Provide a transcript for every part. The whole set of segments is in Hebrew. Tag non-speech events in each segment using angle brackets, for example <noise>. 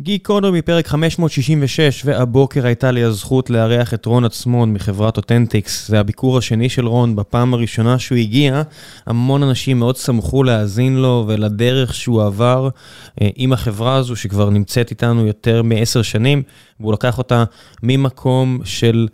גיקונומי, פרק 566, והבוקר הייתה לי הזכות לארח את רון עצמון מחברת אותנטיקס. זה הביקור השני של רון, בפעם הראשונה שהוא הגיע, המון אנשים מאוד שמחו להאזין לו ולדרך שהוא עבר אה, עם החברה הזו, שכבר נמצאת איתנו יותר מעשר שנים, והוא לקח אותה ממקום של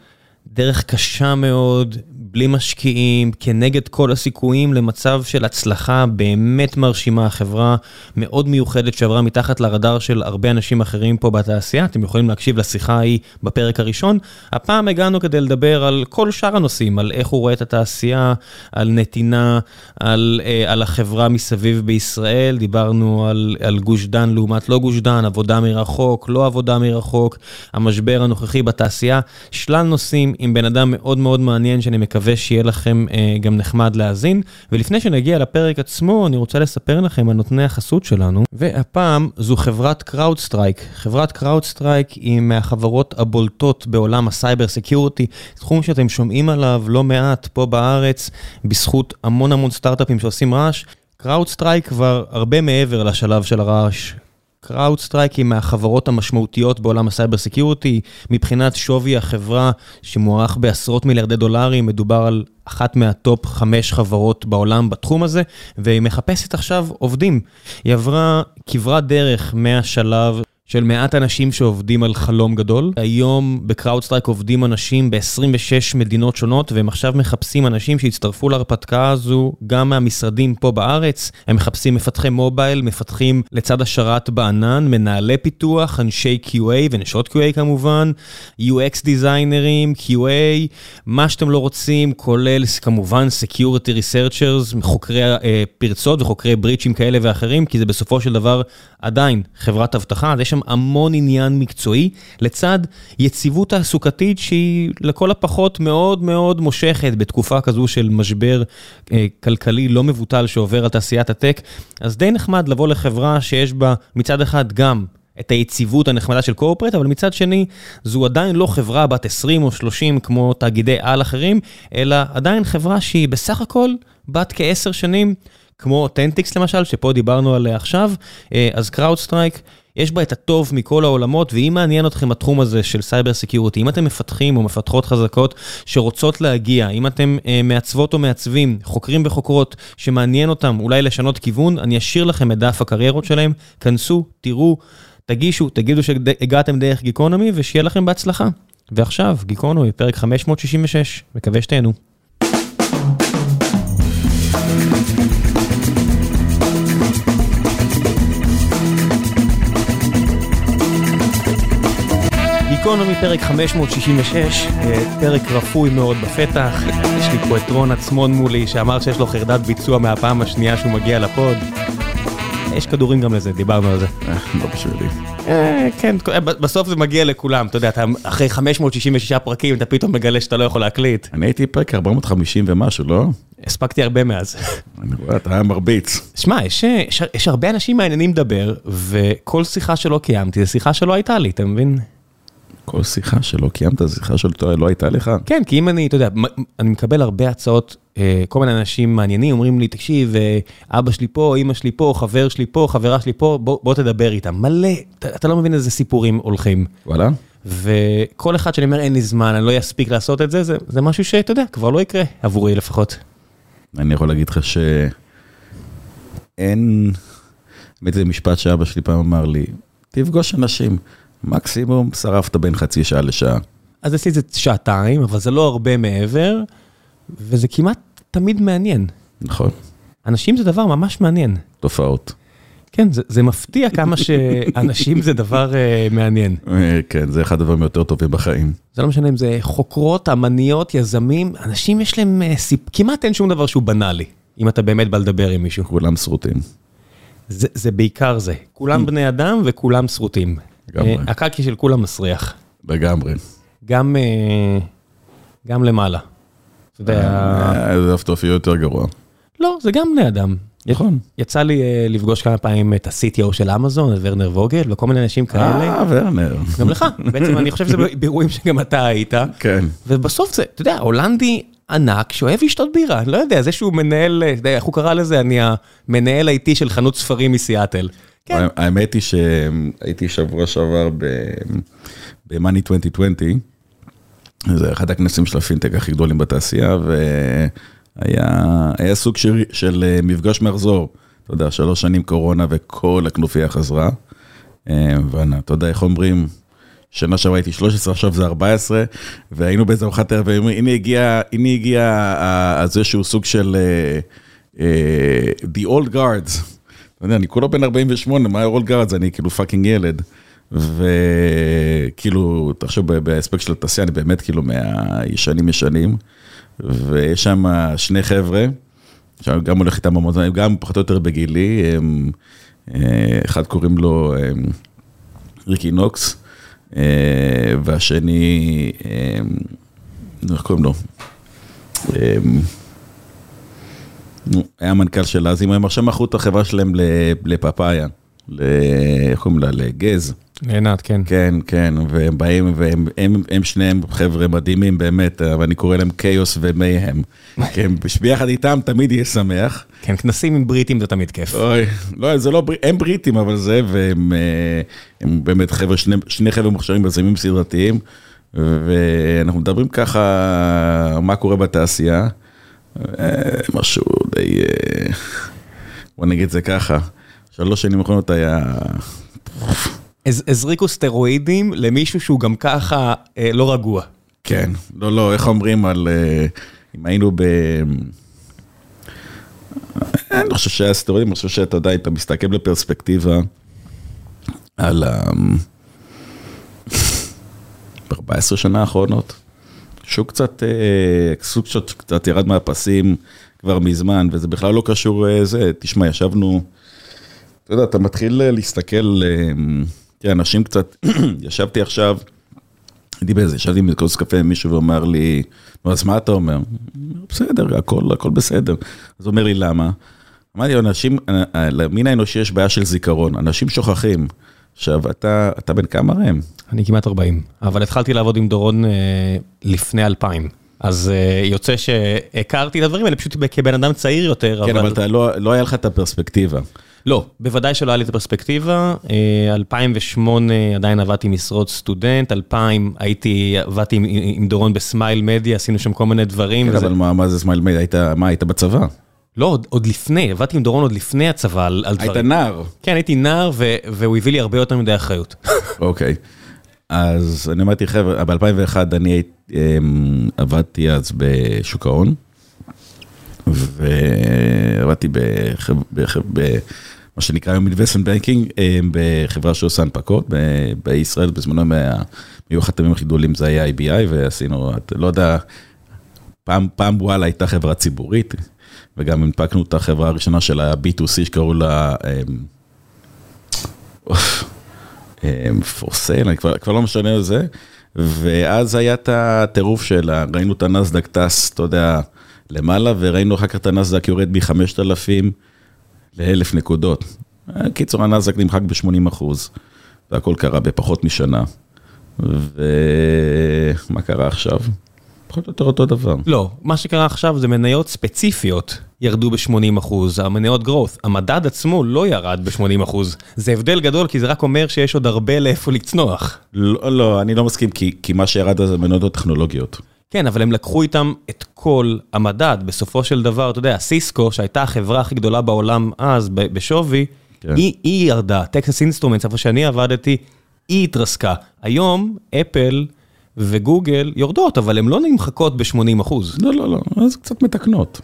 דרך קשה מאוד, בלי משקיעים, כנגד כל הסיכויים למצב של הצלחה באמת מרשימה, חברה מאוד מיוחדת שעברה מתחת לרדאר של הרבה אנשים אחרים פה בתעשייה, אתם יכולים להקשיב לשיחה ההיא בפרק הראשון. הפעם הגענו כדי לדבר על כל שאר הנושאים, על איך הוא רואה את התעשייה, על נתינה, על, אה, על החברה מסביב בישראל, דיברנו על, על גוש דן לעומת לא גוש דן, עבודה מרחוק, לא עבודה מרחוק, המשבר הנוכחי בתעשייה, שלל נושאים עם בן אדם מאוד מאוד מעניין שאני מקווה. שיהיה לכם אה, גם נחמד להאזין. ולפני שנגיע לפרק עצמו, אני רוצה לספר לכם על נותני החסות שלנו, והפעם זו חברת CrowdStrike. חברת CrowdStrike היא מהחברות הבולטות בעולם ה cyber security, תחום שאתם שומעים עליו לא מעט פה בארץ, בזכות המון המון סטארט-אפים שעושים רעש. CrowdStrike כבר הרבה מעבר לשלב של הרעש. CrowdStrike היא מהחברות המשמעותיות בעולם ה cyber security, מבחינת שווי החברה שמוערך בעשרות מיליארדי דולרים, מדובר על אחת מה top חמש חברות בעולם בתחום הזה, והיא מחפשת עכשיו עובדים. היא עברה כברת דרך מהשלב של מעט אנשים שעובדים על חלום גדול. היום ב CrowdStrike עובדים אנשים ב-26 מדינות שונות, והם עכשיו מחפשים אנשים שיצטרפו להרפתקה הזו גם מהמשרדים פה בארץ. הם מחפשים מפתחי מובייל, מפתחים לצד השרת בענן, מנהלי פיתוח, אנשי QA ונשות QA כמובן, UX דיזיינרים, QA, מה שאתם לא רוצים, כולל כמובן Security Researchers, חוקרי uh, פרצות וחוקרי בריצ'ים כאלה ואחרים, כי זה בסופו של דבר עדיין חברת אבטחה, אז יש שם המון עניין מקצועי, לצד יציבות תעסוקתית שהיא לכל הפחות מאוד מאוד מושכת בתקופה כזו של משבר אה, כלכלי לא מבוטל שעובר על תעשיית הטק. אז די נחמד לבוא לחברה שיש בה מצד אחד גם את היציבות הנחמדה של corporate, אבל מצד שני, זו עדיין לא חברה בת 20 או 30 כמו תאגידי על אחרים, אלא עדיין חברה שהיא בסך הכל בת כעשר שנים, כמו אותנטיקס למשל, שפה דיברנו עליה עכשיו, אה, אז CrowdStrike יש בה את הטוב מכל העולמות, ואם מעניין אתכם התחום הזה של cyber security, אם אתם מפתחים או מפתחות חזקות שרוצות להגיע, אם אתם אה, מעצבות או מעצבים, חוקרים וחוקרות שמעניין אותם אולי לשנות כיוון, אני אשאיר לכם את דף הקריירות שלהם, כנסו, תראו, תגישו, תגידו שהגעתם דרך גיקונומי ושיהיה לכם בהצלחה. ועכשיו, גיקונומי, פרק 566, מקווה שתהנו. גיקונומי פרק 566, אה, פרק רפוי מאוד בפתח. יש לי פה את רון עצמון מולי שאמר שיש לו חרדת ביצוע מהפעם השנייה שהוא מגיע לפוד. יש כדורים גם לזה, דיברנו על זה. אה, לא בשבילי. אה, כן, בסוף זה מגיע לכולם, אתה יודע, אחרי 566 פרקים אתה פתאום מגלה שאתה לא יכול להקליט. אני הייתי פרק 450 ומשהו, לא? הספקתי הרבה מאז. <laughs> אני רואה, אתה היה מרביץ. שמע, יש הרבה אנשים מעניינים לדבר, וכל שיחה שלא קיימתי, זו שיחה שלא הייתה לי, אתה מבין? כל שיחה שלא קיימת, שיחה שלא הייתה לך? כן, כי אם אני, אתה יודע, אני מקבל הרבה הצעות, אה, כל מיני אנשים מעניינים אומרים לי, תקשיב, אה, אבא שלי פה, אמא שלי פה, חבר שלי פה, חברה שלי פה, בוא, בוא תדבר איתם. מלא, אתה, אתה לא מבין איזה סיפורים הולכים. וואלה? וכל אחד שאני אומר, אין לי זמן, אני לא אספיק לעשות את זה, זה, זה משהו שאתה יודע, כבר לא יקרה, עבורי לפחות. אני יכול להגיד לך שאין, באמת זה משפט שאבא שלי פעם אמר לי, תפגוש אנשים. מקסימום שרפת בין חצי שעה לשעה. אז אצלי זה שעתיים, אבל זה לא הרבה מעבר, וזה כמעט תמיד מעניין. נכון. אנשים זה דבר ממש מעניין. תופעות. כן, זה, זה מפתיע כמה שאנשים זה דבר uh, מעניין. אה, כן, זה אחד הדברים היותר טובים בחיים. זה לא משנה אם זה חוקרות, אמניות, יזמים, אנשים יש להם uh, סיפ... כמעט אין שום דבר שהוא בנאלי, אם אתה באמת בא לדבר עם מישהו. כולם שרוטים. זה, זה בעיקר זה. כולם בני אדם וכולם שרוטים. לגמרי. הקקי של כולם מסריח. לגמרי. גם, גם למעלה. אתה יודע... זה אף תופי יותר גרוע. לא, זה גם בני אדם. נכון. יצא לי לפגוש כמה פעמים את ה-CTO של אמזון, את ורנר ווגל, וכל מיני אנשים כאלה. אה, ורנר. גם לך. <laughs> בעצם אני חושב שזה באירועים שגם אתה היית. כן. ובסוף זה, אתה יודע, הולנדי ענק שאוהב לשתות בירה, אני לא יודע, זה שהוא מנהל, אתה יודע, איך הוא קרא לזה? אני המנהל האיטי של חנות ספרים מסיאטל. כן. האמת היא שהייתי שבוע שעבר ב-Money 2020, זה אחד הכנסים של הפינטק הכי גדולים בתעשייה, והיה סוג של, של אה, מפגש מחזור. אתה יודע, שלוש שנים קורונה וכל הכנופיה חזרה. אה, ואתה יודע, איך אומרים, שנה שעברה הייתי 13, עכשיו זה 14, והיינו באיזה ארוחת ערב, והנה הגיע, הנה הגיע אז איזשהו סוג של uh, uh, The Old Guards. אתה יודע, אני כולו בן 48, מה ה-Old Guards? אני כאילו fucking ילד. וכאילו, תחשוב, באספקט של התעשייה, אני באמת כאילו מהישנים ישנים, ויש שם שני חבר'ה, גם הולך איתם המון זמן, גם פחות או יותר בגילי, הם, אה, אחד קוראים לו הם, ריקי נוקס, אה, והשני, איך קוראים לו? היה מנכ"ל של אז, הם עכשיו מכרו את החברה שלהם לפאפאיה, איך קוראים לה? לגז. לעינת, כן. כן, כן, והם באים, והם הם, הם שניהם חבר'ה מדהימים באמת, ואני קורא להם כאוס ומייהם. כי <laughs> ביחד איתם תמיד יהיה שמח. כן, כנסים עם בריטים זה תמיד כיף. אוי, לא, זה לא הם בריטים, אבל זה, והם הם באמת חבר'ה, שני, שני חבר'ה מוכשרים בזמים סדרתיים, ואנחנו מדברים ככה, מה קורה בתעשייה. משהו די, בוא נגיד זה ככה, שלוש שנים האחרונות היה... הזריקו סטרואידים למישהו שהוא גם ככה אה, לא רגוע. כן, לא, לא, איך אומרים על... אה, אם היינו ב... אני לא חושב שהיה סטרואידים, אני חושב שאתה יודע, אתה מסתכל בפרספקטיבה על ה... 14 שנה האחרונות. שוק קצת, סוג קצת, קצת ירד מהפסים כבר מזמן, וזה בכלל לא קשור לזה. תשמע, ישבנו, אתה יודע, אתה מתחיל להסתכל, תראה, אנשים קצת, <clears throat> ישבתי עכשיו, הייתי באיזה, ישבתי עם כוס קפה עם מישהו ואומר לי, נו, אז מה אתה אומר? בסדר, הכל, הכל בסדר. אז הוא אומר לי, למה? אמרתי, אנשים, למין האנושי יש בעיה של זיכרון, אנשים שוכחים. עכשיו, אתה, אתה בן כמה ראם? אני כמעט 40, אבל התחלתי לעבוד עם דורון אה, לפני 2000. אז אה, יוצא שהכרתי את הדברים האלה פשוט כבן אדם צעיר יותר. כן, אבל, אבל אתה, לא, לא היה לך את הפרספקטיבה. לא, בוודאי שלא היה לי את הפרספקטיבה. 2008 אה, עדיין עבדתי משרות סטודנט, 2000 הייתי, עבדתי עם, עם דורון בסמייל מדיה, עשינו שם כל מיני דברים. כן, וזה... אבל מה, מה זה סמייל מדיה? היית, מה, היית בצבא? לא, עוד, עוד לפני, עבדתי עם דורון עוד לפני הצבא על, דברים. היית נער. כן, הייתי נער, ו, והוא הביא לי הרבה יותר מדי אחריות. <laughs> אוקיי. אז אני אמרתי, חבר'ה, ב-2001 אני אמ, עבדתי אז בשוק ההון, ועבדתי במה שנקרא היום investment banking, אמ, בחברה שעושה הנפקות, בישראל בזמנו היו החתמים הכי גדולים, זה היה IBI, ועשינו, לא יודע, פעם, פעם וואלה הייתה חברה ציבורית, וגם הנפקנו את החברה הראשונה של ה-B2C שקראו לה... <laughs> פורסל, אני כבר, כבר לא משנה על זה, ואז היה את הטירוף שלה, ראינו את הנסדק טס, אתה יודע, למעלה, וראינו אחר כך את הנסדק יורד מ-5,000 ל-1,000 נקודות. קיצור, הנסדק נמחק ב-80 אחוז, והכל קרה בפחות משנה. ומה קרה עכשיו? פחות או יותר אותו דבר. לא, מה שקרה עכשיו זה מניות ספציפיות ירדו ב-80 אחוז, המניות growth, המדד עצמו לא ירד ב-80 אחוז. זה הבדל גדול, כי זה רק אומר שיש עוד הרבה לאיפה לצנוח. לא, לא, אני לא מסכים, כי, כי מה שירד זה מניות הטכנולוגיות. כן, אבל הם לקחו איתם את כל המדד. בסופו של דבר, אתה יודע, סיסקו, שהייתה החברה הכי גדולה בעולם אז, בשווי, כן. היא, היא ירדה. טקסס אינסטרומנטס, איפה שאני עבדתי, היא התרסקה. היום, אפל... וגוגל יורדות, אבל הן לא נמחקות ב-80 אחוז. לא, לא, לא, אז קצת מתקנות.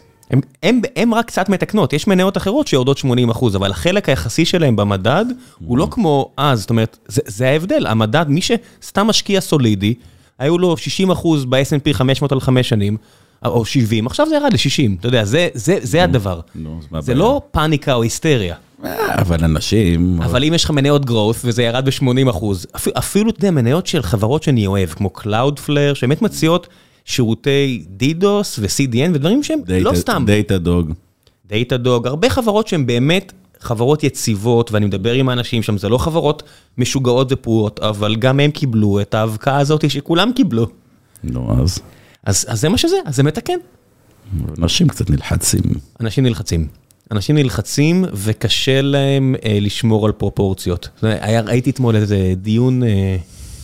הן רק קצת מתקנות, יש מניות אחרות שיורדות 80 אחוז, אבל החלק היחסי שלהם במדד הוא לא כמו אז, זאת אומרת, זה, זה ההבדל, המדד, מי שסתם משקיע סולידי, היו לו 60 אחוז ב-S&P 500 על 5 שנים, או 70, עכשיו זה ירד ל-60, אתה יודע, זה, זה, זה הדבר. זה לא פאניקה או היסטריה. אבל אנשים... אבל אם יש לך מניות growth וזה ירד ב-80 אחוז, אפילו, אתה יודע, מניות של חברות שאני אוהב, כמו Cloudflare, שבאמת מציעות שירותי DDoS ו-CDN ודברים שהם לא סתם. דאטה דוג. דאטה דוג, הרבה חברות שהן באמת חברות יציבות, ואני מדבר עם האנשים שם, זה לא חברות משוגעות ופרועות, אבל גם הם קיבלו את ההבקעה הזאת שכולם קיבלו. נו, אז... אז, אז זה מה שזה, אז זה מתקן. אנשים קצת נלחצים. אנשים נלחצים. אנשים נלחצים וקשה להם אה, לשמור על פרופורציות. היה, ראיתי אתמול איזה דיון אה,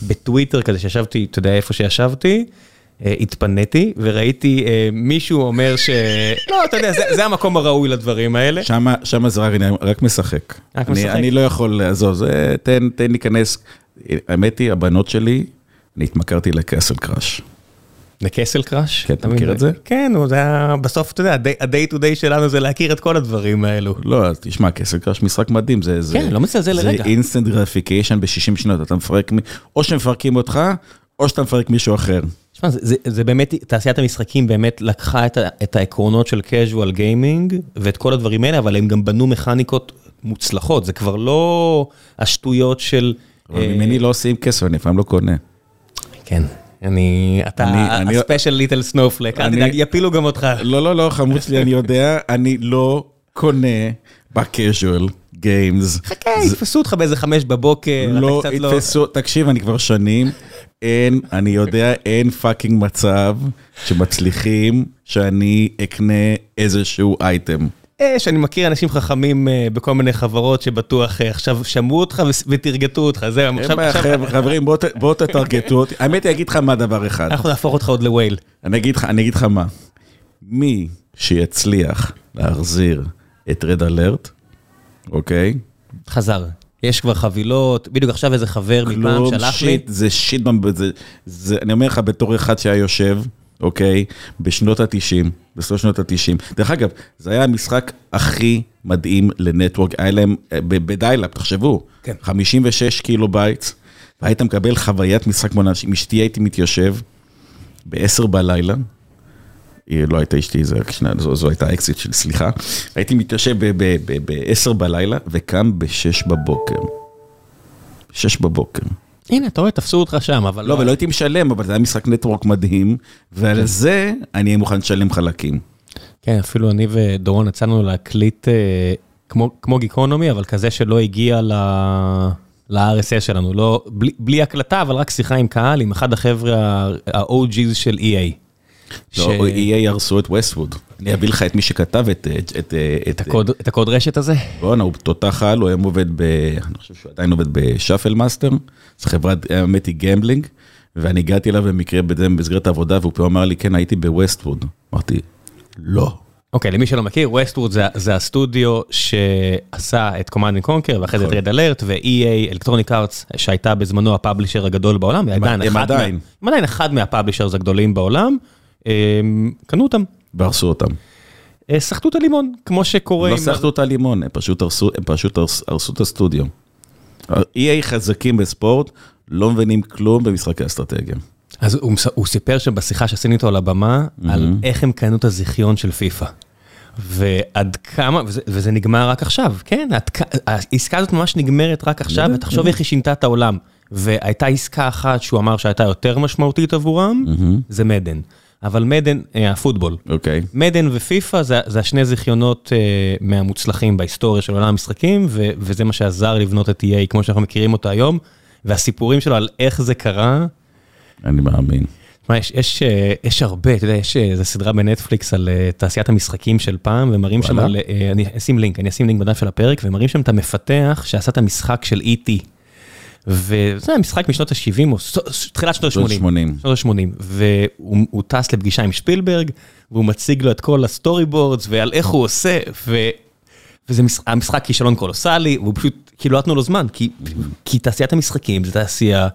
בטוויטר כזה שישבתי, אתה יודע איפה שישבתי, אה, התפניתי וראיתי אה, מישהו אומר ש... <laughs> לא, אתה יודע, זה, זה המקום הראוי לדברים האלה. שמה, שמה זה רק, רק משחק. רק אני, משחק. אני לא יכול לעזוב, זה, תן, תן להיכנס. האמת היא, הבנות שלי, אני התמכרתי ל Castle Crush. ל Castle Crush? כן, אתה מכיר את זה? כן, זה היה, בסוף, אתה יודע, ה-day to day שלנו זה להכיר את כל הדברים האלו. לא, תשמע, Castle Crush משחק מדהים, זה... כן, לא מצלצל לרגע. זה instant gratification ב-60 שניות, אתה מפרק, או שמפרקים אותך, או שאתה מפרק מישהו אחר. תשמע, זה, זה, זה באמת, תעשיית המשחקים באמת לקחה את, ה, את העקרונות של casual gaming ואת כל הדברים האלה, אבל הם גם בנו מכניקות מוצלחות, זה כבר לא השטויות של... אבל אה, ממני לא עושים כסף, אני לפעמים לא קונה. כן, אני, אתה הספיישל ליטל סנופלק, אל תדאג, יפילו גם אותך. לא, לא, לא, חמוד שלי, אני יודע, אני לא קונה בקז'ואל games. חכה, יתפסו אותך באיזה חמש בבוקר, לא לא... יתפסו, תקשיב, אני כבר שנים, אין, אני יודע, אין fucking מצב שמצליחים שאני אקנה איזשהו אייטם. אה, שאני מכיר אנשים חכמים אה, בכל מיני חברות שבטוח אה, עכשיו שמעו אותך וטרגטו אותך, זהו, אין עכשיו בעיה, חברים, בואו תטרגטו אותי. האמת היא, אגיד לך מה דבר אחד. אנחנו נהפוך אותך עוד ל whale. אני אגיד לך, אני מה. מי שיצליח להחזיר את Red Alert, אוקיי? חזר. יש כבר חבילות, בדיוק עכשיו איזה חבר מפעם כלום, שלח לי. shit, זה shit, זה, זה, אני אומר לך בתור אחד שהיה יושב, אוקיי, בשנות ה-90, בסוף שנות ה-90. דרך אגב, זה היה המשחק הכי מדהים ל network, היה להם, אה, ב dial-up, תחשבו, כן. 56 kilobytes, והיית מקבל חוויית משחק כמו אנשים, עם אשתי הייתי מתיישב ב-10 בלילה, היא לא הייתה אשתי, שנייה, זו, זו הייתה האקסית שלי, סליחה. הייתי מתיישב ב-10 בלילה וקם ב-6 בבוקר. 6 בבוקר. הנה, אתה רואה, תפסו אותך שם, אבל לא, ולא הייתי משלם, אבל זה היה משחק network מדהים, ועל זה אני אהיה מוכן לשלם חלקים. כן, אפילו אני ודורון יצאנו להקליט אה, כמו, כמו גיקונומי, אבל כזה שלא הגיע ל... ל-RSS שלנו, לא, בלי, בלי הקלטה, אבל רק שיחה עם קהל, עם אחד החבר'ה ה-OG's של EA. לא, EA הרסו את ווסטווד. אני אביא לך את מי שכתב את... את, את, את הקוד, את הקוד רשת הזה? בואנה, הוא תותח על, הוא היום עובד ב... אני חושב שהוא עדיין עובד ב Shuffle Master, זו חברת, האמת היא gambling, ואני הגעתי אליו במקרה במסגרת העבודה, והוא פה אמר לי, כן, הייתי בווסטווד. אמרתי, לא. אוקיי, למי שלא מכיר, ווסטווד זה, זה הסטודיו שעשה את and Conquer, ואחרי זה את. Red Alert, ו-EA, Electronic Arts, שהייתה בזמנו ה publisher הגדול בעולם, היא עדיין אחד עדיין. מה- עדיין אחד מה publishers הגדולים בעולם, קנו אותם. והרסו אותם. אה, סחטו את הלימון, כמו שקורה לא עם... סחטו את הלימון, הם פשוט הרסו, הם פשוט הרס- הרסו את הסטודיו. EA חזקים בספורט, לא מבינים כלום במשחקי אסטרטגיה. אז הוא, הוא סיפר שבשיחה שעשינו איתו על הבמה, על איך הם קנו את הזיכיון של פיפא. ועד כמה, וזה, וזה נגמר רק עכשיו, כן, עד, העסקה הזאת ממש נגמרת רק עכשיו, ותחשוב. איך היא שינתה את העולם. והייתה עסקה אחת שהוא אמר שהייתה יותר משמעותית עבורם, זה מדן. אבל מדן, אה, הפוטבול. אוקיי. מדן ופיפא זה, זה השני זיכיונות אה, מהמוצלחים בהיסטוריה של עולם המשחקים, ו, וזה מה שעזר לבנות את EA כמו שאנחנו מכירים אותה היום, והסיפורים שלו על איך זה קרה, אני מאמין. תשמע, יש, יש, אה, יש הרבה, אתה יודע, יש איזו סדרה בנטפליקס על תעשיית המשחקים של פעם, ומראים שם. על, אני אשים לינק, אני אשים לינק בדף של הפרק, ומראים שם את המפתח שעשה את המשחק של E.T. וזה משחק משנות ה-70 או תחילת שנות שנות ה-80. 80. שנות ה-80, והוא הוא טס לפגישה עם שפילברג, והוא מציג לו את כל ה storyboards ועל איך הוא עושה, ו... וזה מש... המשחק כישלון קולוסלי, והוא פשוט, כאילו לא נתנו לו זמן, כי, כי תעשיית המשחקים זה תעשייה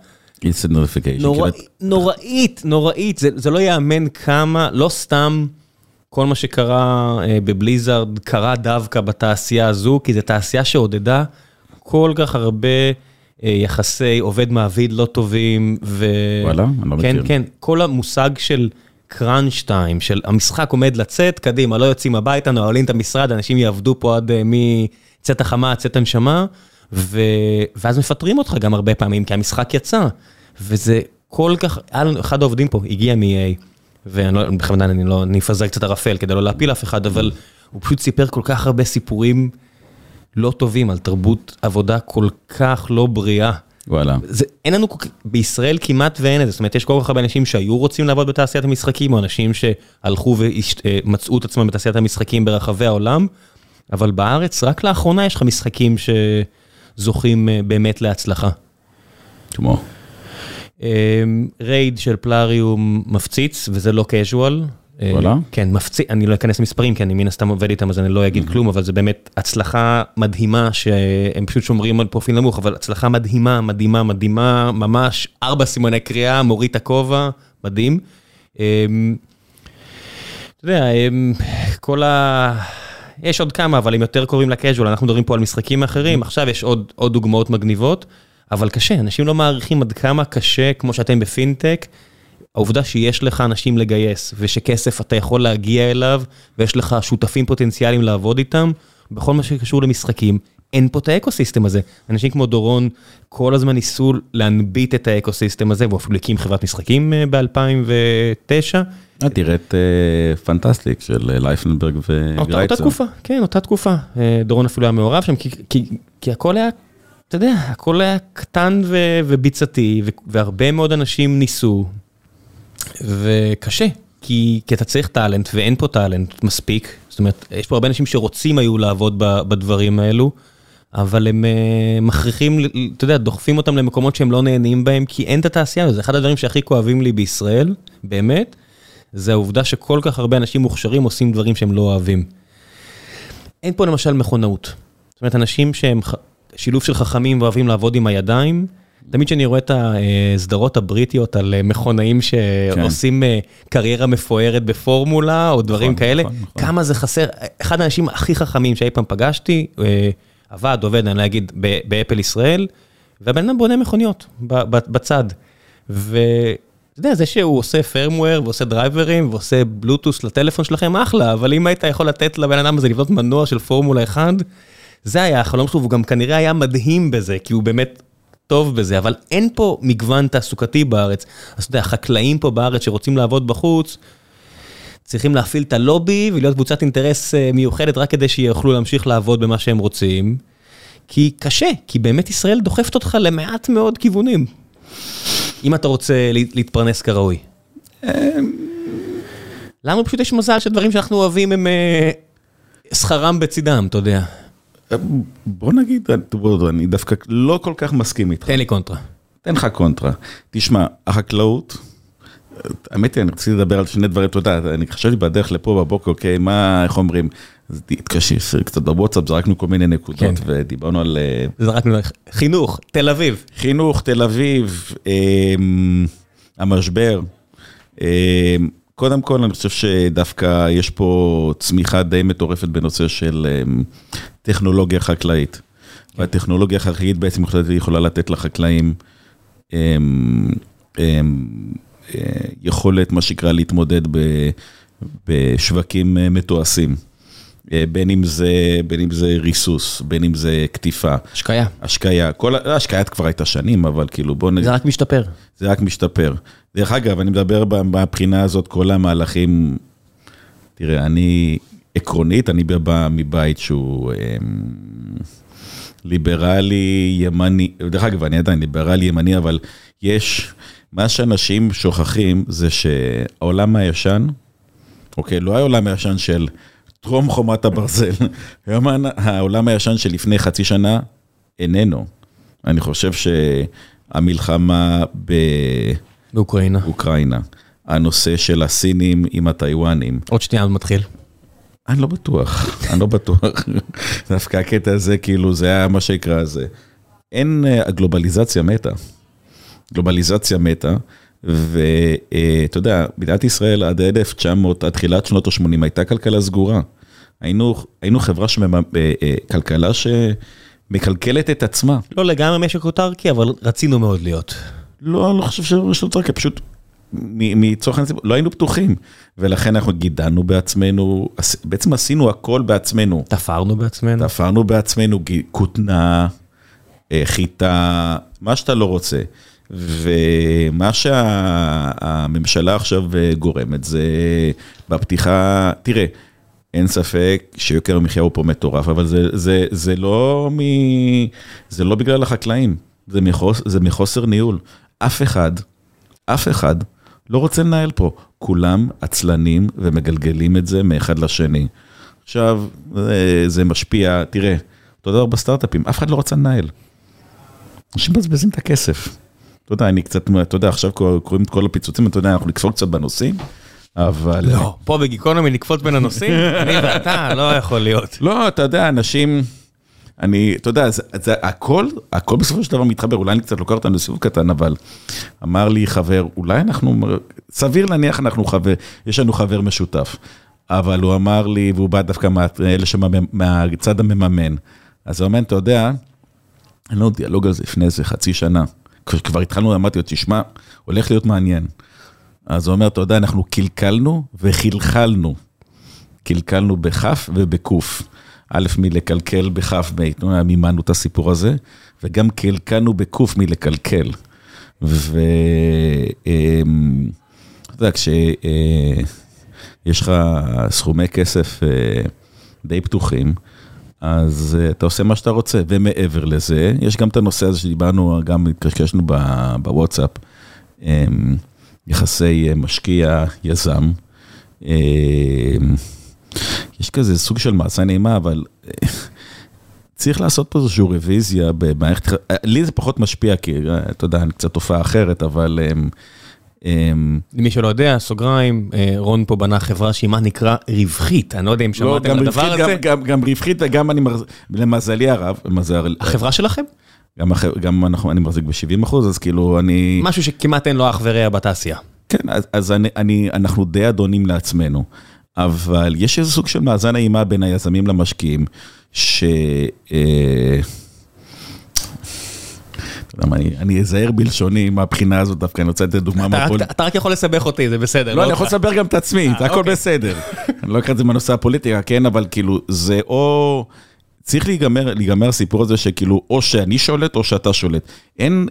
instant gratification. נורא, נוראית, נוראית, זה, זה לא ייאמן כמה, לא סתם כל מה שקרה אה, בבליזארד קרה דווקא בתעשייה הזו, כי זו תעשייה שעודדה כל כך הרבה יחסי עובד מעביד לא טובים, ו... וואלה? אני לא כן, מכיר. כן, כל המושג של קראנץ' טיים, של המשחק עומד לצאת, קדימה, לא יוצאים הביתה, נועלים את המשרד, אנשים יעבדו פה עד אה, מצאת החמה צאת הנשמה, ו... ואז מפטרים אותך גם הרבה פעמים, כי המשחק יצא. וזה כל כך, היה לנו, אחד העובדים פה הגיע מ-EA, ואני לא, בכוונה אני לא, אני אפזר קצת ערפל כדי לא להפיל אף אחד, אבל הוא פשוט סיפר כל כך הרבה סיפורים לא טובים על תרבות עבודה כל כך לא בריאה. וואלה. זה, אין לנו, בישראל כמעט ואין את זה, זאת אומרת, יש כל כך הרבה אנשים שהיו רוצים לעבוד בתעשיית המשחקים, או אנשים שהלכו ומצאו את עצמם בתעשיית המשחקים ברחבי העולם, אבל בארץ, רק לאחרונה יש לך משחקים שזוכים אה, באמת להצלחה. כמו? רייד של פלאריום מפציץ, וזה לא casual. וואלה? כן, מפציץ, אני לא אכנס למספרים, כי אני מן הסתם עובד איתם, אז אני לא אגיד כלום, אבל זה באמת הצלחה מדהימה, שהם פשוט שומרים על פרופיל נמוך, אבל הצלחה מדהימה, מדהימה, מדהימה, ממש, ארבע סימני קריאה, מוריד את הכובע, מדהים. אמ, אתה יודע, אמ, כל ה... יש עוד כמה, אבל הם יותר קוראים לקז'ואל, אנחנו מדברים פה על משחקים אחרים, עכשיו יש עוד, עוד דוגמאות מגניבות, אבל קשה, אנשים לא מעריכים עד כמה קשה, כמו שאתם בפינטק, העובדה שיש לך אנשים לגייס, ושכסף אתה יכול להגיע אליו, ויש לך שותפים פוטנציאליים לעבוד איתם, בכל מה שקשור למשחקים, אין פה את האקוסיסטם הזה. אנשים כמו דורון כל הזמן ניסו להנביט את ה ecosystem הזה, והוא אפילו הקים חברת משחקים ב-2009. אה, תראה את פנטסטיק של לייפנברג וגרייצר. אותה תקופה, כן, אותה תקופה. דורון אפילו היה מעורב שם, כי, הכל היה, אתה יודע, הכל היה קטן וביצתי, והרבה מאוד אנשים ניסו, וקשה, כי, כי אתה צריך talent, ואין פה talent מספיק. זאת אומרת, יש פה הרבה אנשים שרוצים היו לעבוד בדברים האלו, אבל הם uh, מכריחים, אתה יודע, דוחפים אותם למקומות שהם לא נהנים בהם, כי אין את התעשייה הזאת. אחד הדברים שהכי כואבים לי בישראל, באמת, זה העובדה שכל כך הרבה אנשים מוכשרים עושים דברים שהם לא אוהבים. אין פה למשל מכונאות. זאת אומרת, אנשים שהם שילוב של חכמים ואוהבים לעבוד עם הידיים, תמיד כשאני רואה את הסדרות הבריטיות על מכונאים שעושים כן. קריירה מפוארת בפורמולה או דברים נכון, כאלה, נכון, נכון. כמה זה חסר. אחד האנשים הכי חכמים שאי פעם פגשתי, עבד, עובד, אני לא אגיד, באפל ישראל, והבן אדם בונה מכוניות בצד. ואתה יודע, זה שהוא עושה firmware ועושה דרייברים ועושה בלוטוס לטלפון שלכם, אחלה, אבל אם היית יכול לתת לבן אדם הזה לבנות מנוע של פורמולה 1, זה היה החלום שלו, והוא גם כנראה היה מדהים בזה, כי הוא באמת טוב בזה, אבל אין פה מגוון תעסוקתי בארץ. אז אתה יודע, החקלאים פה בארץ שרוצים לעבוד בחוץ, צריכים להפעיל את הלובי ולהיות קבוצת אינטרס מיוחדת רק כדי שיוכלו להמשיך לעבוד במה שהם רוצים. כי קשה, כי באמת ישראל דוחפת אותך למעט מאוד כיוונים. אם אתה רוצה להתפרנס כראוי. למה פשוט יש מזל שדברים שאנחנו אוהבים הם שכרם בצידם, אתה יודע. בוא נגיד, אני דווקא לא כל כך מסכים איתך. תן לי קונטרה. תן לך קונטרה. תשמע, החקלאות, האמת היא, אני רציתי לדבר על שני דברים, אתה יודע, אני חשבתי בדרך לפה בבוקר, אוקיי, מה, איך אומרים? התקשי, קצת בוואטסאפ, זרקנו כל מיני נקודות, כן. ודיברנו על... זרקנו, חינוך, תל אביב. חינוך, תל אביב, אה, המשבר. אה, קודם כל, אני חושב שדווקא יש פה צמיחה די מטורפת בנושא של אמ, טכנולוגיה חקלאית. כן. והטכנולוגיה החקלאית בעצם יכולה לתת לחקלאים אמ, אמ, אה, יכולת, מה שנקרא, להתמודד בשווקים אה, מתועשים. אה, בין אם זה, בין אם זה ריסוס, בין אם זה קטיפה. השקיה. השקיה. כל, השקיה כבר הייתה שנים, אבל כאילו בוא נגיד... זה רק משתפר. זה רק משתפר. דרך אגב, אני מדבר מהבחינה הזאת, כל המהלכים, תראה, אני, עקרונית, אני בא מבית שהוא אמ, ליברלי, ימני, דרך אגב, אני עדיין ליברלי, ימני, אבל יש, מה שאנשים שוכחים זה שהעולם הישן, אוקיי, לא העולם הישן של טרום חומת הברזל, <laughs> היום העולם הישן של לפני חצי שנה איננו. אני חושב שהמלחמה ב... באוקראינה. אוקראינה. הנושא של הסינים עם הטיוואנים. עוד שנייה מתחיל. אני לא בטוח, אני לא בטוח. דווקא הקטע הזה, כאילו, זה היה מה שיקרא זה. אין, אה, הגלובליזציה מתה. גלובליזציה מתה, ואתה יודע, מדינת ישראל עד 1900, עד תחילת שנות ה-80 הייתה כלכלה סגורה. היינו, היינו חברה שממ... אה, אה, כלכלה שמקלקלת את עצמה. לא לגמרי משק אוטרקי, אבל רצינו מאוד להיות. לא, אני לא חושב שיש אוטרקי, פשוט מצורך העניין, לא היינו פתוחים. ולכן אנחנו גידלנו בעצמנו, בעצם עשינו הכל בעצמנו. תפרנו בעצמנו. תפרנו בעצמנו, כותנה, אה, חיטה, מה שאתה לא רוצה. ומה שהממשלה עכשיו גורמת זה בפתיחה, תראה, אין ספק שיוקר המחיה הוא פה מטורף, אבל זה, זה, זה, לא, מ, זה לא בגלל החקלאים, זה, מחוס, זה מחוסר ניהול. אף אחד, אף אחד לא רוצה לנהל פה. כולם עצלנים ומגלגלים את זה מאחד לשני. עכשיו, זה, משפיע, תראה, אותו דבר בסטארט-אפים, אף אחד לא רוצה לנהל. אנשים מבזבזים את הכסף. אתה יודע, אני קצת, אתה יודע, עכשיו קוראים את כל הפיצוצים, אתה יודע, אנחנו נקפוץ קצת בנושאים, אבל... לא, פה בגיקונומי נקפוץ בין הנושאים, <laughs> אני ואתה, לא יכול להיות. לא, אתה יודע, אנשים... אני, אתה יודע, זה, זה הכל, הכל בסופו של דבר מתחבר, אולי אני קצת לוקח אותנו לסיבוב קטן, אבל אמר לי חבר, אולי אנחנו, סביר להניח אנחנו חבר, יש לנו חבר משותף, אבל הוא אמר לי, והוא בא דווקא מאלה מהצד המממן, אז הוא אומר, אתה יודע, אין לנו דיאלוג על זה לפני איזה חצי שנה, כבר התחלנו, אמרתי לו, תשמע, הולך להיות מעניין. אז הוא אומר, אתה יודע, אנחנו קלקלנו וחלחלנו. קלקלנו בכף ובקוף. א', מלקלקל בכף, מימנו את הסיפור הזה, וגם קלקלנו בקוף מלקלקל. ואתה יודע, כשיש לך סכומי כסף אה, די פתוחים, אז אה, אתה עושה מה שאתה רוצה, ומעבר לזה, יש גם את הנושא הזה שדיברנו, גם התקשקשנו בוואטסאפ, אמ, יחסי אה, משקיע-יזם. יש כזה סוג של מעשה נעימה, אבל אה, צריך לעשות פה איזושהי רוויזיה במערכת, אה, לי זה פחות משפיע, כי אה, אתה יודע, אני קצת תופעה אחרת, אבל... למי שלא יודע, סוגריים, רון פה בנה חברה שהיא מה נקרא רווחית, אני לא יודע אם לא, שמעתם על הדבר הזה. גם רווחית וגם אני, למזלי הרב, החברה שלכם? גם אני מחזיק ב-70 אחוז, אז כאילו אני... משהו שכמעט אין לו אח ורע בתעשייה. כן, אז אנחנו די אדונים לעצמנו. אבל יש איזה סוג של מאזן אימה בין היזמים למשקיעים, ש... אה, אני אזהר בלשוני מהבחינה הזאת דווקא, אני רוצה לתת דוגמה מהפוליטיקה. אתה רק יכול לסבך אותי, זה בסדר. לא, אני יכול לסבר גם את עצמי, זה הכל אוקיי. בסדר. אני לא אקרא את זה מהנושא הפוליטיקה, כן, אבל כאילו, זה או... צריך להיגמר הסיפור הזה שכאילו, או שאני שולט או שאתה שולט. אין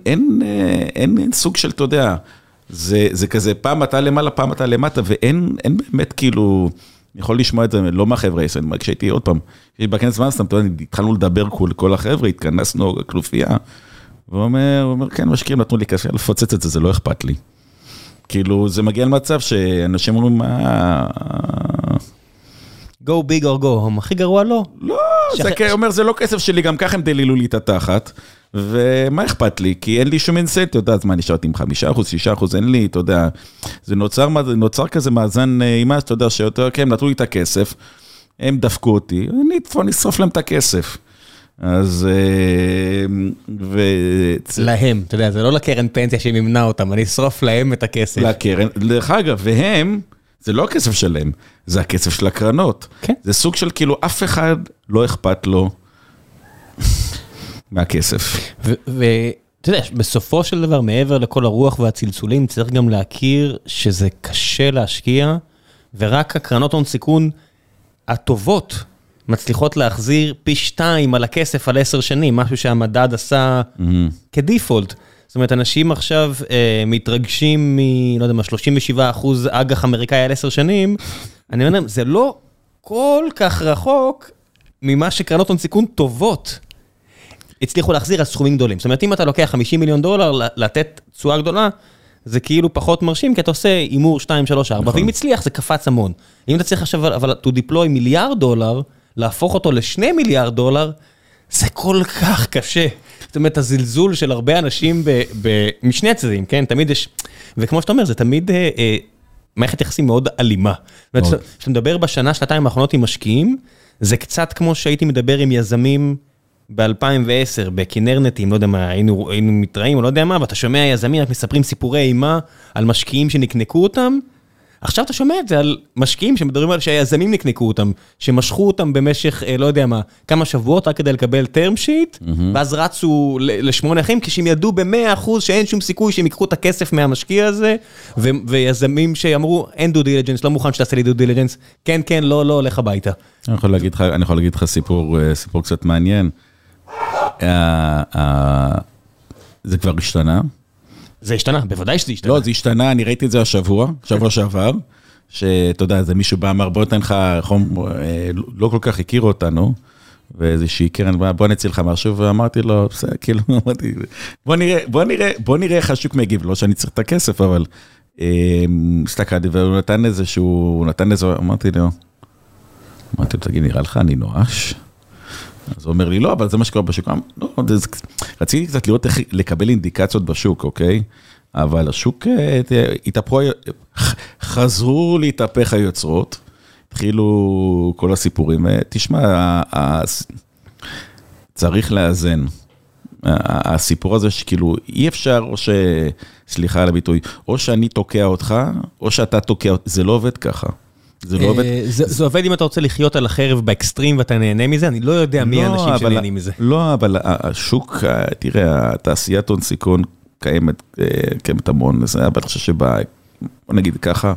אה, סוג של, אתה יודע... זה, זה כזה, פעם אתה למעלה, פעם אתה למטה, ואין באמת כאילו, אני יכול לשמוע את זה לא מהחבר'ה הישראלים, כשהייתי עוד פעם, כשהייתי בכנס מאסטם, אתה יודע, התחלנו לדבר כל, כל החבר'ה, התכנסנו כנופיה, והוא אומר, אומר, כן, משקיעים נתנו לי כסף, לפוצץ את זה, זה לא אכפת לי. כאילו, זה מגיע למצב שאנשים אומרים, מה... go big or go home, הכי גרוע לא. לא, זה אומר, זה לא כסף שלי, גם ככה הם דלילו לי את התחת. ומה אכפת לי? כי אין לי שום אינסנט, אתה יודע, אז מה, נשארתי עם חמישה אחוז, שישה אחוז, אין לי, אתה יודע, זה נוצר, נוצר כזה מאזן אימה, אתה יודע, שיותר, כן, נתנו לי את הכסף, הם דפקו אותי, אני כבר נשרוף להם את הכסף. אז... אה, ו... להם, אתה יודע, זה לא לקרן פנסיה שמימנה אותם, אני אשרוף להם את הכסף. לקרן, דרך אגב, והם, זה לא הכסף שלהם, זה הכסף של הקרנות. כן. זה סוג של כאילו, אף אחד לא אכפת לו. מהכסף. ואתה יודע, בסופו של דבר, מעבר לכל הרוח והצלצולים, צריך גם להכיר שזה קשה להשקיע, ורק הקרנות הון סיכון הטובות מצליחות להחזיר פי שתיים על הכסף על עשר שנים, משהו שהמדד עשה mm-hmm. כדיפולט. זאת אומרת, אנשים עכשיו אה, מתרגשים מ... לא יודע מה, 37 אחוז אג"ח אמריקאי על עשר שנים, אני אומר להם, זה לא כל כך רחוק ממה שקרנות הון סיכון טובות הצליחו להחזיר על סכומים גדולים. זאת אומרת, אם אתה לוקח 50 מיליון דולר, לתת תשואה גדולה, זה כאילו פחות מרשים, כי אתה עושה הימור 2, 3, 4, ואם הצליח זה קפץ המון. אם אתה צריך עכשיו, אבל to deploy מיליארד דולר, להפוך אותו לשני מיליארד דולר, זה כל כך קשה. זאת אומרת, הזלזול של הרבה אנשים ב, ב, משני הצדדים, כן? תמיד יש, וכמו שאתה אומר, זה תמיד אה, אה, מערכת יחסים מאוד אלימה. זאת אומרת, כשאתה מדבר בשנה, שנתיים האחרונות עם משקיעים, זה קצת כמו שהייתי מדבר עם יזמים ב-2010 בכנרנטים, לא יודע מה, היינו, היינו מתראים או לא יודע מה, ואתה שומע יזמים רק מספרים סיפורי אימה על משקיעים שנקנקו אותם, עכשיו אתה שומע את זה על משקיעים שמדברים על שהיזמים נקנקו אותם, שמשכו אותם במשך, אה, לא יודע מה, כמה שבועות רק כדי לקבל term sheet, mm-hmm. ואז רצו לשמונה אחרים, כשהם ידעו במאה אחוז שאין שום סיכוי שהם ייקחו את הכסף מהמשקיע הזה, ו- ויזמים שאמרו, אין due diligence, לא מוכן שתעשה לי due diligence, כן, כן, לא, לא, לך הביתה. אני יכול להגיד לך, אני יכול להגיד לך סיפור, אה, סיפור קצת מעניין. אה, אה, זה כבר השתנה. זה השתנה, בוודאי שזה השתנה. לא, זה השתנה, אני ראיתי את זה השבוע, שבוע שעבר, שאתה יודע, זה מישהו בא, אמר, בוא ניתן לך חום, אה, לא כל כך הכירו אותנו, ואיזושהי קרן, בוא נציל לך משהו, ואמרתי לו, בסדר, כאילו, <laughs> אמרתי, בוא נראה, בוא נראה, בוא נראה איך השוק מגיב, לא שאני צריך את הכסף, אבל הסתכלתי, והוא נתן איזה שהוא, הוא נתן איזה, אמרתי לו, אמרתי לו, תגיד, נראה לך אני נואש? אז הוא אומר לי, לא, אבל זה מה שקורה בשוק. לא, זה, רציתי קצת לראות איך לקבל אינדיקציות בשוק, אוקיי? אבל השוק, אה, התהפכו, חזרו להתהפך היוצרות, התחילו כל הסיפורים. אה, תשמע, צריך לאזן. הסיפור הזה שכאילו אי אפשר, או ש... סליחה על הביטוי, או שאני תוקע אותך, או שאתה תוקע, זה לא עובד ככה. זה לא עובד. אה, זה עובד אם אתה רוצה לחיות על החרב באקסטרים ואתה נהנה מזה, אני לא יודע מי לא, האנשים שנהנים מזה. לא, אבל השוק, תראה, התעשיית הון סיכון קיימת, אה, קיימת המון, זה אבל אני חושב שבא, בוא נגיד ככה,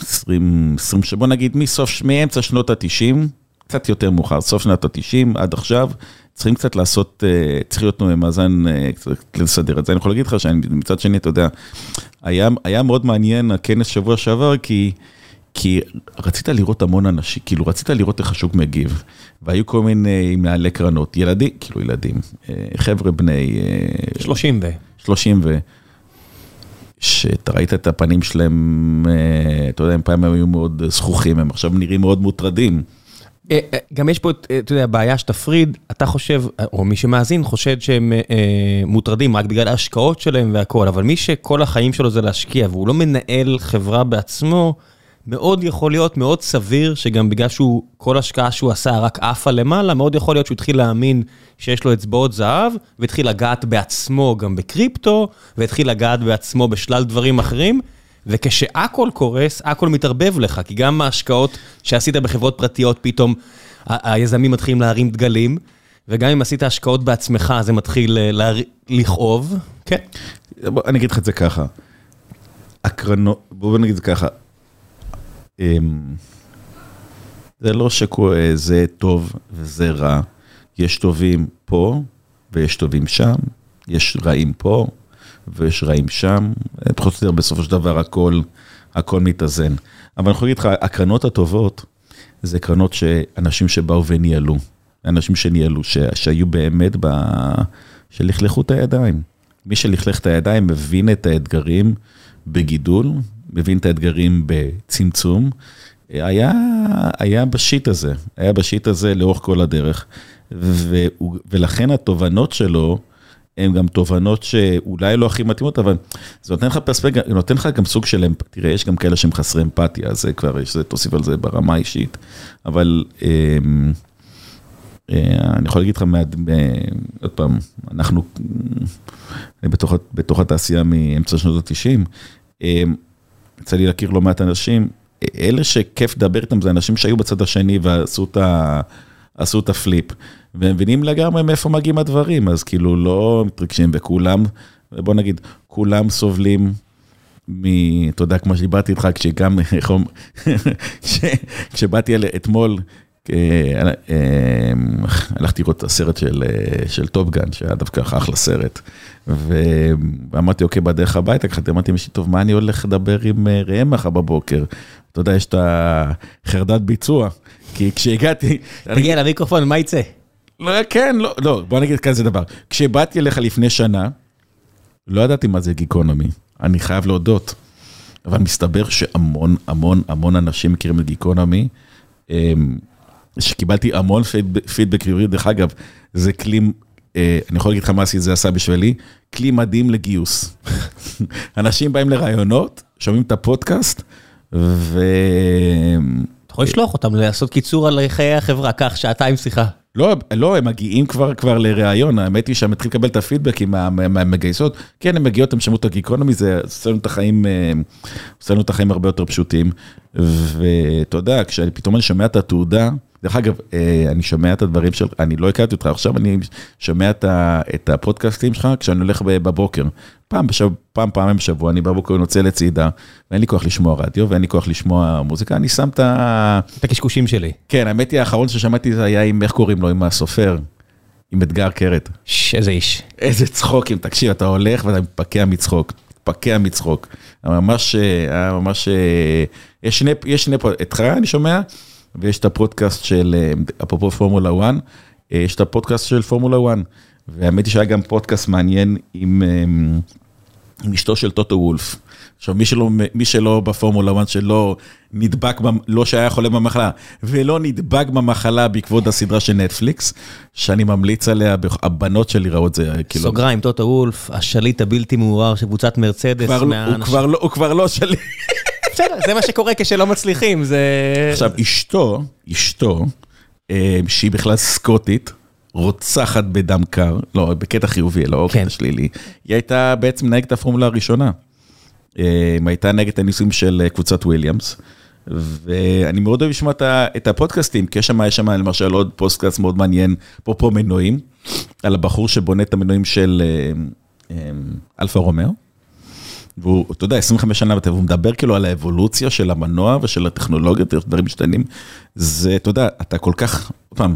20, 20, בוא נגיד מסוף, מאמצע שנות ה-90, קצת יותר מאוחר, סוף שנת ה-90 עד עכשיו, צריכים קצת לעשות, אה, צריך להיות מאזן, קצת לסדר את זה. אני יכול להגיד לך שאני מצד שני, אתה יודע, היה, היה מאוד מעניין הכנס שבוע שעבר, כי, כי רצית לראות המון אנשים, כאילו רצית לראות איך השוק מגיב, והיו כל מיני מנהלי קרנות, ילדים, כאילו ילדים, אה, חבר'ה בני... 30 ו... 30 ו... שאתה ראית את הפנים שלהם, אה, אתה יודע, הם פעם היו מאוד זכוכים, הם עכשיו נראים מאוד מוטרדים. אה, אה, גם יש פה, אה, אתה יודע, בעיה שתפריד, אתה חושב, או מי שמאזין חושד שהם מוטרדים רק בגלל ההשקעות שלהם והכל, אבל מי שכל החיים שלו זה להשקיע והוא לא מנהל חברה בעצמו, מאוד יכול להיות, מאוד סביר, שגם בגלל שהוא, כל השקעה שהוא עשה רק עפה למעלה, מאוד יכול להיות שהוא התחיל להאמין שיש לו אצבעות זהב, והתחיל לגעת בעצמו גם בקריפטו, והתחיל לגעת בעצמו בשלל דברים אחרים. וכשהכול קורס, הכל מתערבב לך, כי גם ההשקעות שעשית בחברות פרטיות, פתאום היזמים מתחילים להרים דגלים, וגם אם עשית השקעות בעצמך, זה מתחיל אה, לכאוב. כן. בוא, אני אגיד לך את זה ככה. הקרנות, בוא נגיד את זה ככה. אמ, זה לא שזה טוב וזה רע. יש טובים פה ויש טובים שם, יש רעים פה ויש רעים שם, פחות או יותר בסופו של דבר הכל, הכל מתאזן. אבל אני יכול להגיד לך, הקרנות הטובות, זה קרנות שאנשים שבאו וניהלו, אנשים שניהלו, ש, שהיו באמת, ב, שלכלכו את הידיים. מי שלכלך את הידיים מבין את האתגרים בגידול, מבין את האתגרים בצמצום, היה, היה בשיט הזה, היה בשיט הזה לאורך כל הדרך. ו, ולכן התובנות שלו, הן גם תובנות שאולי לא הכי מתאימות, אבל זה נותן לך פרספקטיבה, נותן לך גם סוג של אמפתיה, תראה, יש גם כאלה שהם חסרי אמפתיה, זה כבר, יש, תוסיף על זה ברמה האישית, אבל אה, אה, אני יכול להגיד לך, מה, אה, עוד פעם, אנחנו בתוך, בתוך התעשייה מאמצע שנות ה-90, אה, יצא לי להכיר לא מעט אנשים, אלה שכיף לדבר איתם זה אנשים שהיו בצד השני ועשו את ה... עשו את הפליפ, והם מבינים לגמרי מאיפה מגיעים הדברים, אז כאילו לא מתרגשים, וכולם, בוא נגיד, כולם סובלים מ... אתה יודע, כמו שדיברתי איתך, כשגם, <laughs> <laughs> כשבאתי אתמול, אה, אה, הלכתי לראות את הסרט של, אה, של טופגן, שהיה דווקא אחלה סרט, ואמרתי, אוקיי, בדרך הביתה, ככה אמרתי למישהי, טוב, מה אני הולך לדבר עם ראם מחר בבוקר? אתה יודע, יש את החרדת ביצוע. כי כשהגעתי... תגיע למיקרופון, מה יצא? לא, כן, לא, לא, בוא נגיד כזה דבר. כשבאתי אליך לפני שנה, לא ידעתי מה זה גיקונומי, אני חייב להודות. אבל מסתבר שהמון, המון, המון אנשים מכירים את גיקונומי, אמ, שקיבלתי המון פידבק ריורי, דרך אגב, זה כלי, אה, אני יכול להגיד לך מה זה עשה בשבילי, כלי מדהים לגיוס. <laughs> אנשים באים לראיונות, שומעים את הפודקאסט, ו... יכול לשלוח אותם לעשות קיצור על חיי החברה, קח שעתיים שיחה. לא, לא, הם מגיעים כבר כבר לראיון, האמת היא שהם מתחילים לקבל את הפידבקים מהמגייסות, כן, הם מגיעות, הם שמעו את הגיקרונומי, זה עושה לנו את החיים, אה, עושה לנו את החיים הרבה יותר פשוטים, ואתה יודע, כשפתאום אני שומע את התעודה, דרך אגב, אה, אני שומע את הדברים של, אני לא הכרתי אותך, עכשיו אני שומע את הפודקאסטים שלך כשאני הולך בבוקר. פעם, בשב, פעם, פעמיים בשבוע, אני בבוקר יוצא לצידה, ואין לי כוח לשמוע רדיו, ואין לי כוח לשמוע מוזיקה, אני שם את ה... את הקשקושים שלי. כן, האמת היא, האחרון ששמעתי זה היה עם, איך קוראים לו, עם הסופר, עם אתגר קרת. איזה איש. איזה צחוקים, תקשיב, אתה הולך ואתה מתפקע מצחוק, מתפקע מצחוק. ממש, היה ממש, יש שני, יש שני, אותך אני שומע, ויש את הפודקאסט של, אפרופו פורמולה 1, יש את הפודקאסט של פורמולה 1. והאמת היא שהיה גם פודקאסט מעניין עם, אמ, עם אשתו של טוטו וולף. עכשיו, מי שלא, מי שלא בפורמולה 1 שלא נדבק, לא שהיה חולה במחלה, ולא נדבק במחלה בעקבות הסדרה של נטפליקס, שאני ממליץ עליה, הבנות שלי ראו את זה, כאילו... סוגריים, טוטו וולף, השליט הבלתי מעורר של קבוצת מרצדס. כבר, לא- הוא, כבר לא, הוא כבר לא שליט. בסדר, זה מה שקורה כשלא מצליחים, זה... עכשיו, אשתו, אשתו, אה, שהיא בכלל סקוטית, רוצחת בדם קר, לא, בקטע חיובי, לא כן. קטע שלילי, היא הייתה בעצם נהגת הפורמולה הראשונה. אה, הייתה נגד הניסויים של אה, קבוצת וויליאמס. ואני מאוד אוהב לשמוע את הפודקאסטים, כי יש שם, יש שם למשל עוד פודקאסט מאוד מעניין, אפרופו מנועים, על הבחור שבונה את המנועים של אלפה רומאו. והוא, אתה יודע, 25 שנה, והוא מדבר כאילו על האבולוציה של המנוע ושל הטכנולוגיות, דברים משתנים. זה, אתה יודע, אתה כל כך, פעם,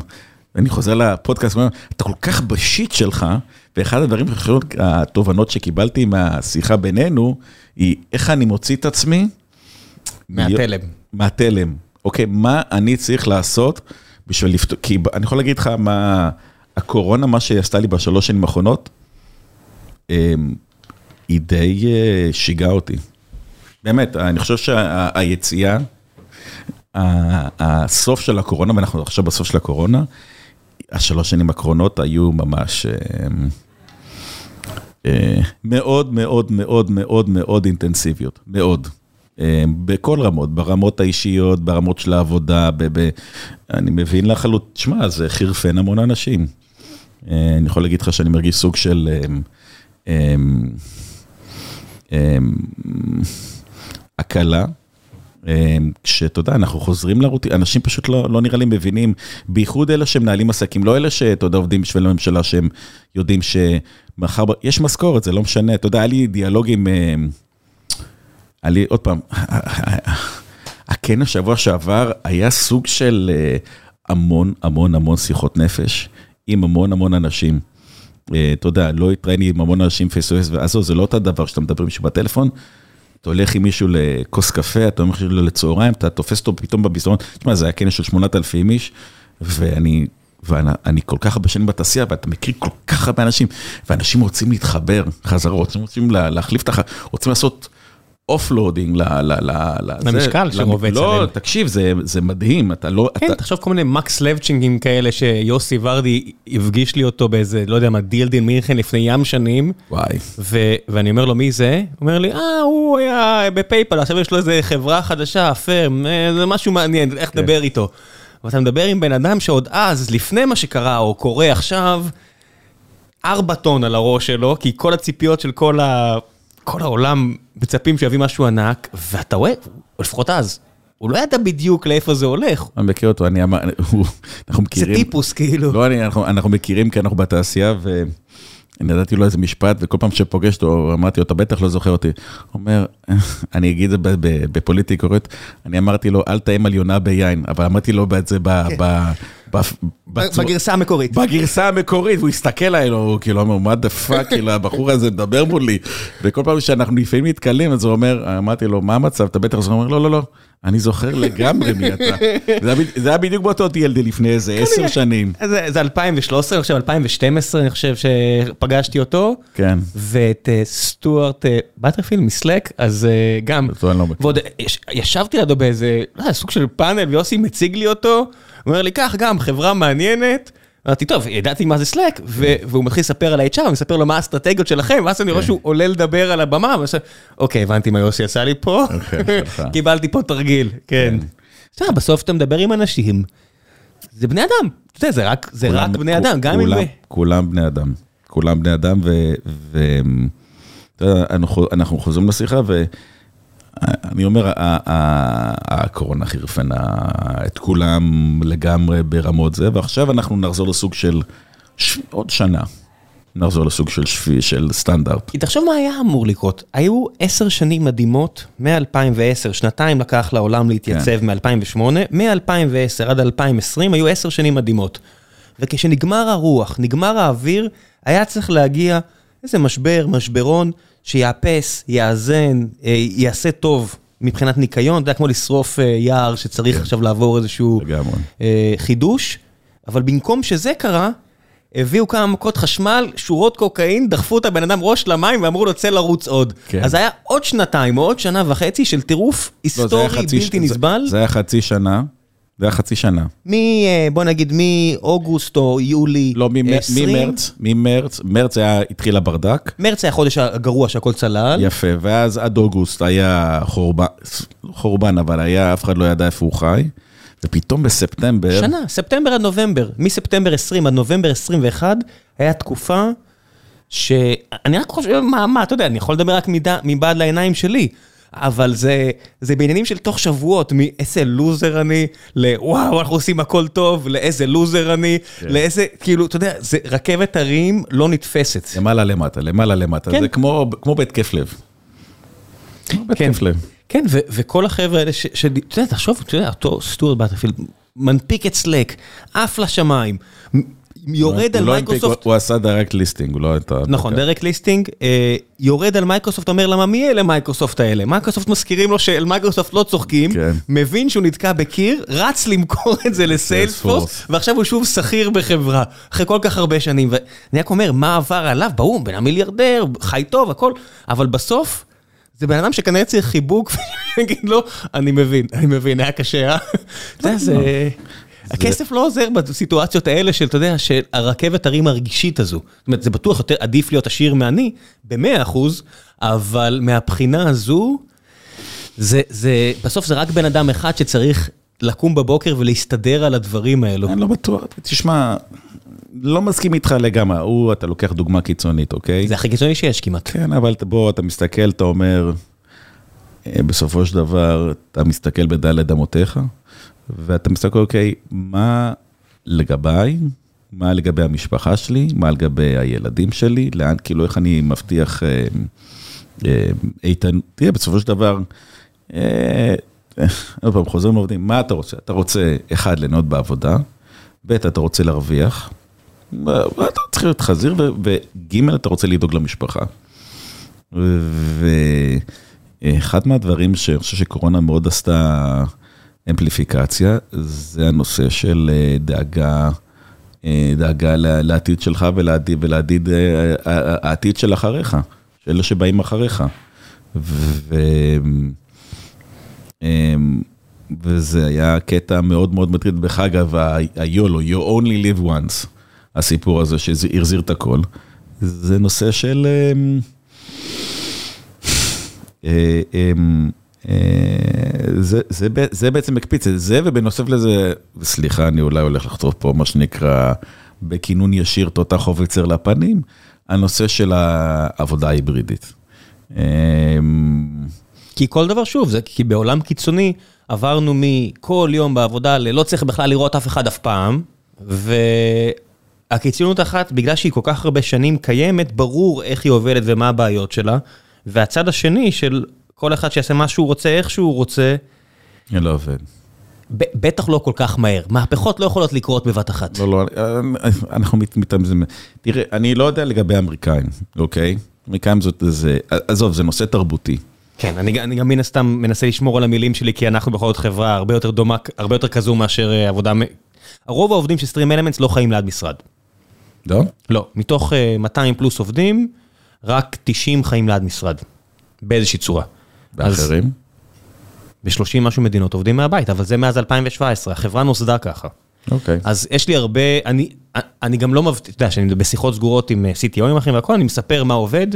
אני חוזר לפודקאסט, אתה כל כך ב shit שלך, ואחד הדברים, התובנות שקיבלתי מהשיחה בינינו, היא איך אני מוציא את עצמי. מהתלם. מהתלם. אוקיי, מה אני צריך לעשות בשביל לפתור, כי אני יכול להגיד לך מה, הקורונה, מה שהיא עשתה לי בשלוש שנים האחרונות, אמ, היא די אה, שיגעה אותי. באמת, אני חושב שהיציאה, הסוף של הקורונה, ואנחנו עכשיו בסוף של הקורונה, השלוש שנים הקרונות היו ממש אמ, אה, מאוד מאוד מאוד מאוד מאוד אינטנסיביות, מאוד. אה, בכל רמות, ברמות האישיות, ברמות של העבודה, ב, ב, אני מבין לחלוטין, תשמע, זה חירפן המון אנשים. אני יכול להגיד לך שאני מרגיש סוג של... אמ, הקלה. אמ, כשאתה יודע, אנחנו חוזרים לרוטין, אנשים פשוט לא, לא נראה לי מבינים, בייחוד אלה שמנהלים עסקים, לא אלה שאתה יודע, עובדים בשביל הממשלה, שהם יודעים שמחר, יש משכורת, זה לא משנה, אתה יודע, היה לי דיאלוג עם, אמ, היה לי, עוד פעם, <laughs> הכנס שבוע שעבר היה סוג של אה, המון המון המון שיחות נפש עם המון המון אנשים. אה, אתה יודע, לא התראיין עם המון אנשים face to face, ועזוב, זה לא אותו דבר שאתה מדבר עם מישהו בטלפון, אתה הולך עם מישהו לכוס קפה, אתה הולך לו לצהריים, אתה תופס אותו פתאום במסדרון, תשמע, זה היה כנס של 8,000 איש, ואני, ואני כל כך הרבה שנים בתעשייה, ואתה מכיר כל כך הרבה אנשים, ואנשים רוצים להתחבר חזרה, רוצים להחליף את הח... רוצים לעשות... offloading למשקל שרובץ עליהם. לא, תקשיב, זה מדהים, אתה לא... כן, תחשוב כל מיני מקס לבצ'ינים כאלה שיוסי ורדי הפגיש לי אותו באיזה, לא יודע מה, DLD מינכן לפני ים שנים. וואי. ואני אומר לו, מי זה? הוא אומר לי, אה, הוא היה בפייפל, עכשיו יש לו איזה חברה חדשה, Affirm, אה, זה משהו מעניין, לך לדבר כן. איתו. ואתה מדבר עם בן אדם שעוד אז, לפני מה שקרה, או קורה עכשיו, ארבע טון על הראש שלו, כי כל הציפיות של כל ה... כל העולם מצפים שיביא משהו ענק, ואתה רואה, לפחות אז, הוא לא ידע בדיוק לאיפה זה הולך. אני מכיר אותו, אני אמר, אנחנו מכירים. זה טיפוס כאילו. לא, אני, אנחנו, אנחנו מכירים כי אנחנו בתעשייה, ואני נתתי לו איזה משפט, וכל פעם שפוגש אותו, אמרתי לו, אתה בטח לא זוכר אותי. הוא אומר, <laughs> אני אגיד את זה בפוליטי קורט, אני אמרתי לו, אל תאם על יונה ביין, אבל אמרתי לו את זה ב... בגרסה המקורית. בגרסה המקורית, והוא הסתכל עליי, הוא כאילו אומר, what the fuck, כאילו הבחור הזה מדבר מולי. וכל פעם שאנחנו לפעמים נתקלים, אז הוא אומר, אמרתי לו, מה המצב, אתה בטח, הוא אומר, לא, לא, לא, אני זוכר לגמרי מי אתה. זה היה בדיוק באותו TLD לפני איזה עשר שנים. זה 2013, אני חושב, 2012, אני חושב שפגשתי אותו. כן. ואת אה, סטוארט אה, באטרפילד מ-Slack, אז אה, גם. לא ועוד ישבתי לידו באיזה, לא סוג של פאנל, ויוסי מציג לי אותו. הוא אומר לי, קח גם, חברה מעניינת. אמרתי, טוב, ידעתי מה זה סלאק, והוא מתחיל לספר על ה-HR, מספר לו מה האסטרטגיות שלכם, ואז אני רואה כן. שהוא עולה לדבר על הבמה, אוקיי, הבנתי מה יוסי עשה לי פה, אוקיי, <laughs> קיבלתי פה תרגיל, כן. כן. בסוף אתה מדבר עם אנשים, זה בני אדם, אתה יודע, זה רק בני אדם, גם אם... כולם בני אדם, כולם בני אדם, ואנחנו חוזרים לשיחה, אני אומר, הקורונה חירפנה את כולם לגמרי ברמות זה, ועכשיו אנחנו נחזור לסוג של עוד שנה. נחזור לסוג של שפי, של סטנדרט. כי תחשוב מה היה אמור לקרות. היו עשר שנים מדהימות, מ-2010, שנתיים לקח לעולם להתייצב כן. מ-2008, מ-2010 עד 2020 היו עשר שנים מדהימות. וכשנגמר הרוח, נגמר האוויר, היה צריך להגיע איזה משבר, משברון, שיאפס, יאזן, אה, יעשה טוב מבחינת ניקיון, זה היה כמו לשרוף אה, יער שצריך כן. עכשיו לעבור איזשהו אה, חידוש, אבל במקום שזה קרה, הביאו כמה מכות חשמל, שורות קוקאין, דחפו את הבן אדם ראש למים ואמרו לו, צא לרוץ עוד. כן. אז היה עוד שנתיים או עוד שנה וחצי של טירוף לא, זה היסטורי ש- בלתי זה- נסבל. זה היה חצי שנה. זה היה חצי שנה. מ... אה, בוא נגיד מאוגוסט או יולי לא, ממ- 20. ממרץ, ממרץ, מרץ היה, התחיל הברדק. מרץ היה החודש הגרוע שהכל צלל. יפה, ואז עד אוגוסט היה חורבן, חורבן, אבל היה, אף אחד לא ידע איפה הוא חי. ופתאום בספטמבר, שנה, ספטמבר עד נובמבר. מספטמבר 20 עד נובמבר 21, היה תקופה שאני רק חושב, מה, מה, אתה יודע, אני יכול לדבר רק מבעד לעיניים שלי, אבל זה, זה בעניינים של תוך שבועות, מאיזה לוזר אני, לוואו, אנחנו עושים הכל טוב, לאיזה לוזר אני, כן. לאיזה, כאילו, אתה יודע, זה רכבת הרים לא נתפסת. למעלה למטה, למעלה למטה, כן. זה כמו, כמו בהתקף לב. כמו בהתקף לב. כן, ו- וכל החבר'ה האלה ש... אתה יודע, תחשוב, אתה יודע, אותו סטוארט באטרפילד, מנפיק את Slack, עף לשמיים, יורד על לא מייקרוסופט, הוא עשה direct listing, הוא לא הייתה... נכון, direct listing, אה, יורד על מייקרוסופט, אומר למה מי אלה מייקרוסופט האלה? מייקרוסופט מזכירים לו של מייקרוסופט לא צוחקים, כן. מבין שהוא נתקע בקיר, רץ למכור את זה לסיילספורס. ועכשיו הוא שוב שכיר בחברה, אחרי כל כך הרבה שנים, ואני רק אומר, מה עבר עליו? ברור, בן המיליארדר, חי טוב, הכל, אבל בסוף, זה בן אדם שכנראה צריך חיבוק, <laughs> ויגיד לו, אני מבין, אני מבין, היה קשה, אה? אתה יודע, זה... הכסף לא עוזר בסיטואציות האלה של, אתה יודע, של הרכבת הרים הרגישית הזו. זאת אומרת, זה בטוח יותר עדיף להיות עשיר מעני, במאה אחוז, אבל מהבחינה הזו, זה, זה, בסוף זה רק בן אדם אחד שצריך לקום בבוקר ולהסתדר על הדברים האלו. אני לא בטוח, תשמע, לא מסכים איתך לגמרי, הוא, אתה לוקח דוגמה קיצונית, אוקיי? זה הכי קיצוני שיש כמעט. כן, אבל בוא, אתה מסתכל, אתה אומר, אה, בסופו של דבר, אתה מסתכל בדלת אמותיך, ואתה מסתכל, אוקיי, מה לגביי, מה לגבי המשפחה שלי, מה לגבי הילדים שלי, לאן, כאילו, איך אני מבטיח אה, אה, איתן, תראה, בסופו של דבר, אה, אה, <laughs> עוד פעם, חוזרים לעובדים, מה אתה רוצה? אתה רוצה, אחד, ליהנות בעבודה, ב', אתה רוצה להרוויח, אתה צריך להיות חזיר, וג', אתה רוצה לדאוג למשפחה. ואחד מהדברים שאני חושב שקורונה מאוד עשתה אמפליפיקציה, זה הנושא של אה, דאגה, אה, דאגה לעתיד שלך ולעתיד, ולעתיד אה, העתיד של אחריך, של אלה שבאים אחריך. ו... אמ, וזה היה קטע מאוד מאוד מטריד, דרך אגב, היולו, you only live once, הסיפור הזה שהחזיר את הכל, זה נושא של... אה, אה, זה, זה, זה בעצם מקפיץ את זה, ובנוסף לזה, סליחה, אני אולי הולך לכתוב פה מה שנקרא, בכינון ישיר תותח חובצר לפנים, הנושא של העבודה ההיברידית. אמ, כי כל דבר, שוב, זה כי בעולם קיצוני עברנו מכל יום בעבודה ללא צריך בכלל לראות אף אחד אף פעם, והקיצוניות אחת, בגלל שהיא כל כך הרבה שנים קיימת, ברור איך היא עובדת ומה הבעיות שלה, והצד השני של כל אחד שיעשה מה שהוא רוצה, איך שהוא רוצה, אני לא עובד. בטח לא כל כך מהר. מהפכות לא יכולות לקרות בבת אחת. לא, לא, אנחנו מת- מתאמצים. תראה, אני לא יודע לגבי האמריקאים, אוקיי? אמריקאים זאת איזה, עזוב, זה נושא תרבותי. כן, אני, אני גם מן הסתם מנסה לשמור על המילים שלי, כי אנחנו בכל זאת חברה הרבה יותר דומה, הרבה יותר כזו מאשר אה, עבודה... הרוב העובדים של סטרים אלמנטס לא חיים ליד משרד. לא? לא, מתוך אה, 200 פלוס עובדים, רק 90 חיים ליד משרד, באיזושהי צורה. ואחרים? ב-30 משהו מדינות עובדים מהבית, אבל זה מאז 2017, החברה נוסדה ככה. אוקיי. אז יש לי הרבה, אני, אני גם לא מבטיח, אתה יודע, שאני בשיחות סגורות עם אה, CTO ים אחרים והכל, אני מספר מה עובד,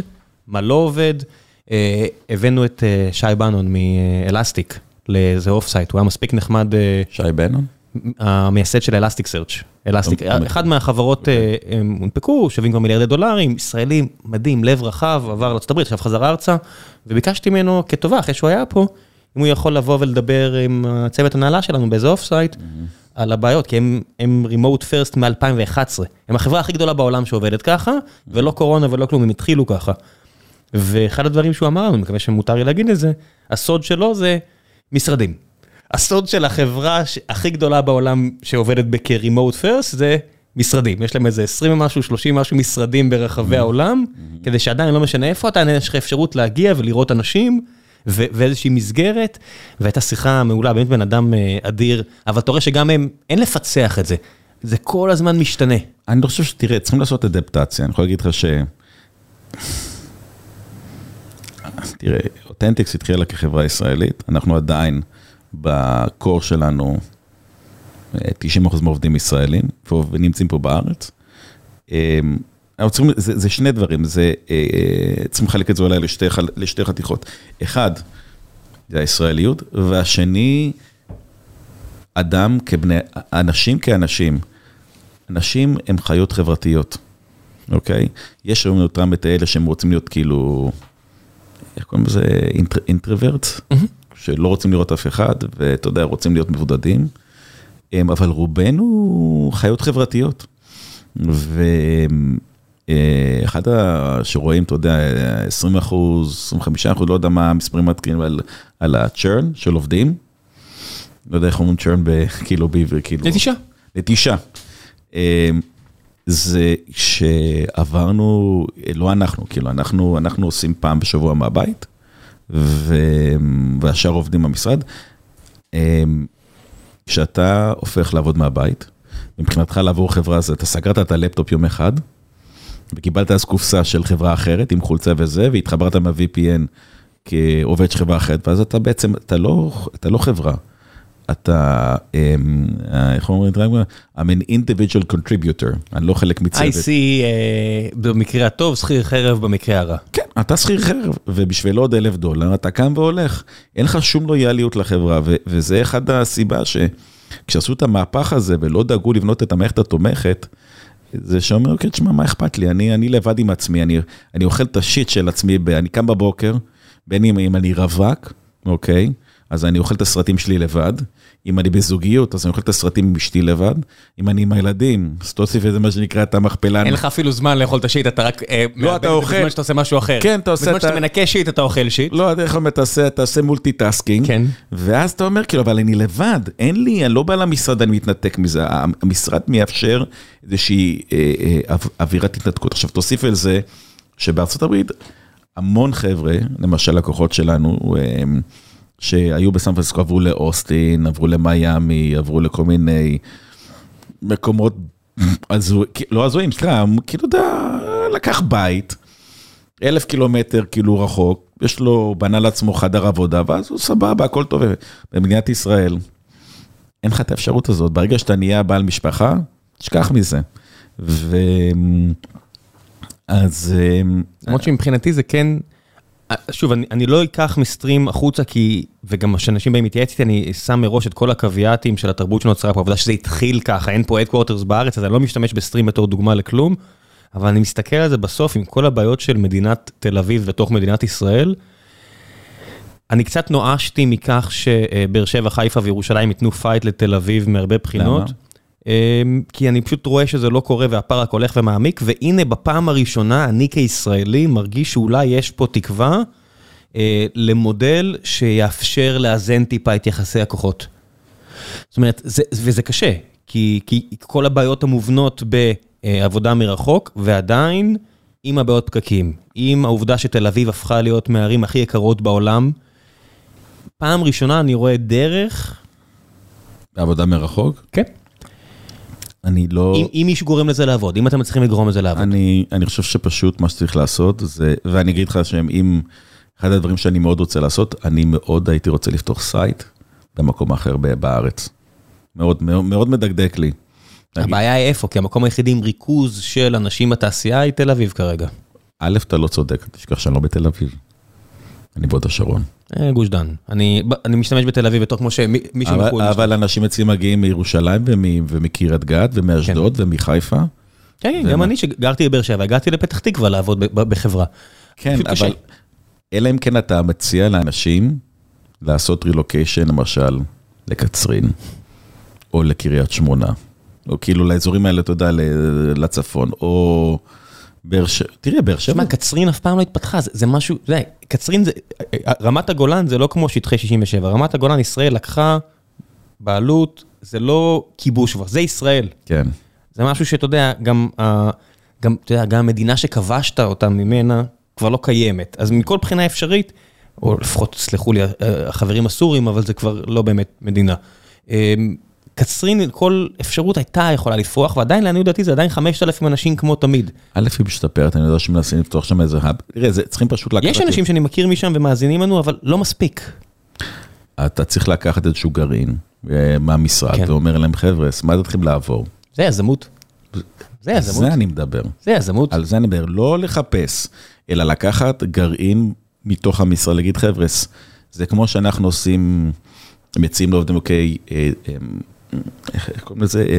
מה לא עובד. אה, הבאנו את אה, שי בנון מאלסטיק לאיזה off-site, הוא היה מספיק נחמד, אה, שי בנון? המייסד של אלסטיק סרצ'. אלסטיק, אוקיי. אחד מהחברות אה, הם הונפקו, שווים כבר מיליארדי דולרים, ישראלי מדהים, לב רחב, עבר לארה"ב, עכשיו חזר ארצה, וביקשתי ממנו כטובה, אחרי שהוא היה פה, אם הוא יכול לבוא ולדבר עם הצוות הנהלה שלנו באיזה off-site, על הבעיות, כי הם, הם remote first מ-2011, הם החברה הכי גדולה בעולם שעובדת ככה, ולא קורונה ולא כלום, הם התחילו ככה. ואחד הדברים שהוא אמר אני מקווה שמותר לי להגיד את זה, הסוד שלו זה משרדים. הסוד של החברה הכי גדולה בעולם שעובדת כ-remote first זה משרדים. יש להם איזה 20 ומשהו, 30 משהו משרדים ברחבי העולם, כדי שעדיין לא משנה איפה אתה, יש לך אפשרות להגיע ולראות אנשים. ו- ואיזושהי מסגרת, והייתה שיחה מעולה, באמת בן אדם אה, אדיר, אבל אתה רואה שגם הם, אין לפצח את זה. זה כל הזמן משתנה. אני לא חושב שתראה, צריכים לעשות אדפטציה, אני יכול להגיד לך ש... תראה, אותנטיקס התחילה כחברה ישראלית, אנחנו עדיין בקור שלנו 90% מהעובדים ישראלים, ונמצאים פה בארץ. אמ, צריכים, זה, זה שני דברים, זה, אה, צריכים לחלק את זה אולי לשתי, לשתי חתיכות. אחד, זה הישראליות, והשני, אדם כבני, אנשים כאנשים. אנשים הם חיות חברתיות, אוקיי? יש היום אותם את האלה שהם רוצים להיות כאילו, איך קוראים לזה? אינטרוורט, mm-hmm. שלא רוצים לראות אף אחד, ואתה יודע, רוצים להיות מבודדים. אבל רובנו חיות חברתיות. ואחד שרואים, אתה יודע, 20 אחוז, 25 אחוז, לא יודע מה המספרים מתקינים על, על הצ'רן של עובדים. לא יודע איך אומרים צ'רן <laughs> כאילו בעברית, כאילו... נטישה. נטישה. זה שעברנו, לא אנחנו, כאילו, אנחנו, אנחנו עושים פעם בשבוע מהבית, והשאר עובדים במשרד. כשאתה הופך לעבוד מהבית, מבחינתך לעבור חברה הזאת, אתה סגרת את הלפטופ יום אחד, וקיבלת אז קופסה של חברה אחרת עם חולצה וזה, והתחברת מה-VPN כעובד של חברה אחרת, ואז אתה בעצם, אתה לא, אתה לא חברה. אתה, אמ, איך אומרים? I'm an individual contributor, אני לא חלק מצוות. I see uh, במקרה הטוב, שכיר חרב במקרה הרע. כן, אתה שכיר חרב, ובשביל עוד אלף דולר אתה קם והולך. אין לך שום לויאליות לחברה, וזה אחד הסיבה שכשעשו את המהפך הזה ולא דאגו לבנות את המערכת התומכת, זה שאומר, אוקיי, תשמע, מה אכפת לי? אני, אני לבד עם עצמי, אני, אני אוכל את השיט של עצמי, אני קם בבוקר, בין אם אני רווק, אוקיי? אז אני אוכל את הסרטים שלי לבד. אם אני בזוגיות, אז אני אוכל את הסרטים עם אשתי לבד. אם אני עם הילדים, אז תוסיף איזה מה שנקרא את המכפלה. אין לך אפילו זמן לאכול את ה shit, אתה רק... אה, לא, אתה אוכל. בזמן שאתה עושה משהו אחר. כן, אתה עושה. בזמן שאתה מנקה shit, אתה אוכל shit. לא, אתה יכול תעשה, אתה עושה multitasking. כן. ואז אתה אומר, כאילו, אבל אני לבד, אין לי, אני לא בא למשרד, אני מתנתק מזה. המשרד מאפשר איזושהי אה, אה, אווירת התנתקות. עכשיו, תוסיף על זה שבארצות הברית, המון חבר'ה, למשל לקוחות שלנו, שהיו בסן פרנסיסקו, עברו לאוסטין, עברו למיאמי, עברו לכל מיני מקומות הזויים, לא הזויים, סליחה, כאילו, אתה לקח בית, אלף קילומטר כאילו רחוק, יש לו, בנה לעצמו חדר עבודה, ואז הוא סבבה, הכל טוב. במדינת ישראל, אין לך את האפשרות הזאת. ברגע שאתה נהיה בעל משפחה, תשכח מזה. ו... אז... למרות שמבחינתי זה כן... שוב, אני, אני לא אקח מסטרים החוצה, כי, וגם כשאנשים באים להתייעץ איתי, אני שם מראש את כל הקוויאטים של התרבות שנוצרה פה, העובדה שזה התחיל ככה, אין פה headquarters בארץ, אז אני לא משתמש בסטרים בתור דוגמה לכלום, אבל אני מסתכל על זה בסוף עם כל הבעיות של מדינת תל אביב בתוך מדינת ישראל. אני קצת נואשתי מכך שבאר שבע, חיפה וירושלים ייתנו fight לתל אביב מהרבה בחינות. למה? אמ, כי אני פשוט רואה שזה לא קורה והפער רק הולך ומעמיק, והנה בפעם הראשונה אני כישראלי מרגיש שאולי יש פה תקווה אה, למודל שיאפשר לאזן טיפה את יחסי הכוחות. זאת אומרת, זה, וזה קשה, כי, כי כל הבעיות המובנות בעבודה מרחוק, ועדיין עם הבעיות פקקים, עם העובדה שתל אביב הפכה להיות מהערים הכי יקרות בעולם, פעם ראשונה אני רואה דרך... בעבודה מרחוק? כן. אני לא... אם, אם מישהו גורם לזה לעבוד, אם אתם מצליחים לגרום לזה לעבוד. אני, אני חושב שפשוט מה שצריך לעשות זה, ואני אגיד לך שאם, אחד הדברים שאני מאוד רוצה לעשות, אני מאוד הייתי רוצה לפתוח site במקום אחר בארץ. מאוד, מאוד, מאוד מדקדק לי. הבעיה היא איפה? כי המקום היחידי עם ריכוז של אנשים בתעשייה היא תל אביב כרגע. א', אתה לא צודק, תשכח שאני לא בתל אביב. אני בהוד השרון. אה, גוש דן. אני משתמש בתל אביב בתור כמו שמישהו מחו"ל. אבל אנשים אצלי מגיעים מירושלים ומקריית גת ומאשדוד כן. ומחיפה. כן, כן גם אני שגרתי בבאר שבע, הגעתי לפתח תקווה לעבוד בחברה. כן, <laughs> אבל אלא אם כן אתה מציע לאנשים לעשות רילוקיישן, למשל, לקצרין, או לקריית שמונה, או כאילו לאזורים האלה, אתה יודע, לצפון, או... תראה, באר שבע. תשמע, קצרין אף פעם לא התפתחה, זה, זה משהו, אתה יודע, קצרין זה, רמת הגולן זה לא כמו שטחי 67, רמת הגולן ישראל לקחה בעלות, זה לא כיבוש כבר, זה ישראל. כן. זה משהו שאתה יודע, גם, גם, אתה יודע, גם המדינה שכבשת אותה ממנה כבר לא קיימת. אז מכל בחינה אפשרית, או לפחות, סלחו לי, החברים הסורים, אבל זה כבר לא באמת מדינה. קצרין, כל אפשרות הייתה יכולה לפרוח, ועדיין לעניות דעתי זה עדיין 5,000 אנשים כמו תמיד. א', היא משתפרת, אני יודע שמנסים לפתוח שם איזה האב. תראה, צריכים פשוט לקחת... יש אנשים שאני מכיר משם ומאזינים לנו, אבל לא מספיק. אתה צריך לקחת איזשהו גרעין אה, מהמשרד, כן. ואומר להם, חבר'ה, מה אתם לעבור? זה יזמות. זה על יזמות. זה אני מדבר. זה יזמות. על זה אני מדבר, לא לחפש, אלא לקחת גרעין מתוך המשרד, להגיד, חבר'ה, זה כמו שאנחנו עושים, מציעים לעובדים, אוקיי, אה, אה, איך איך קוראים לזה? אה,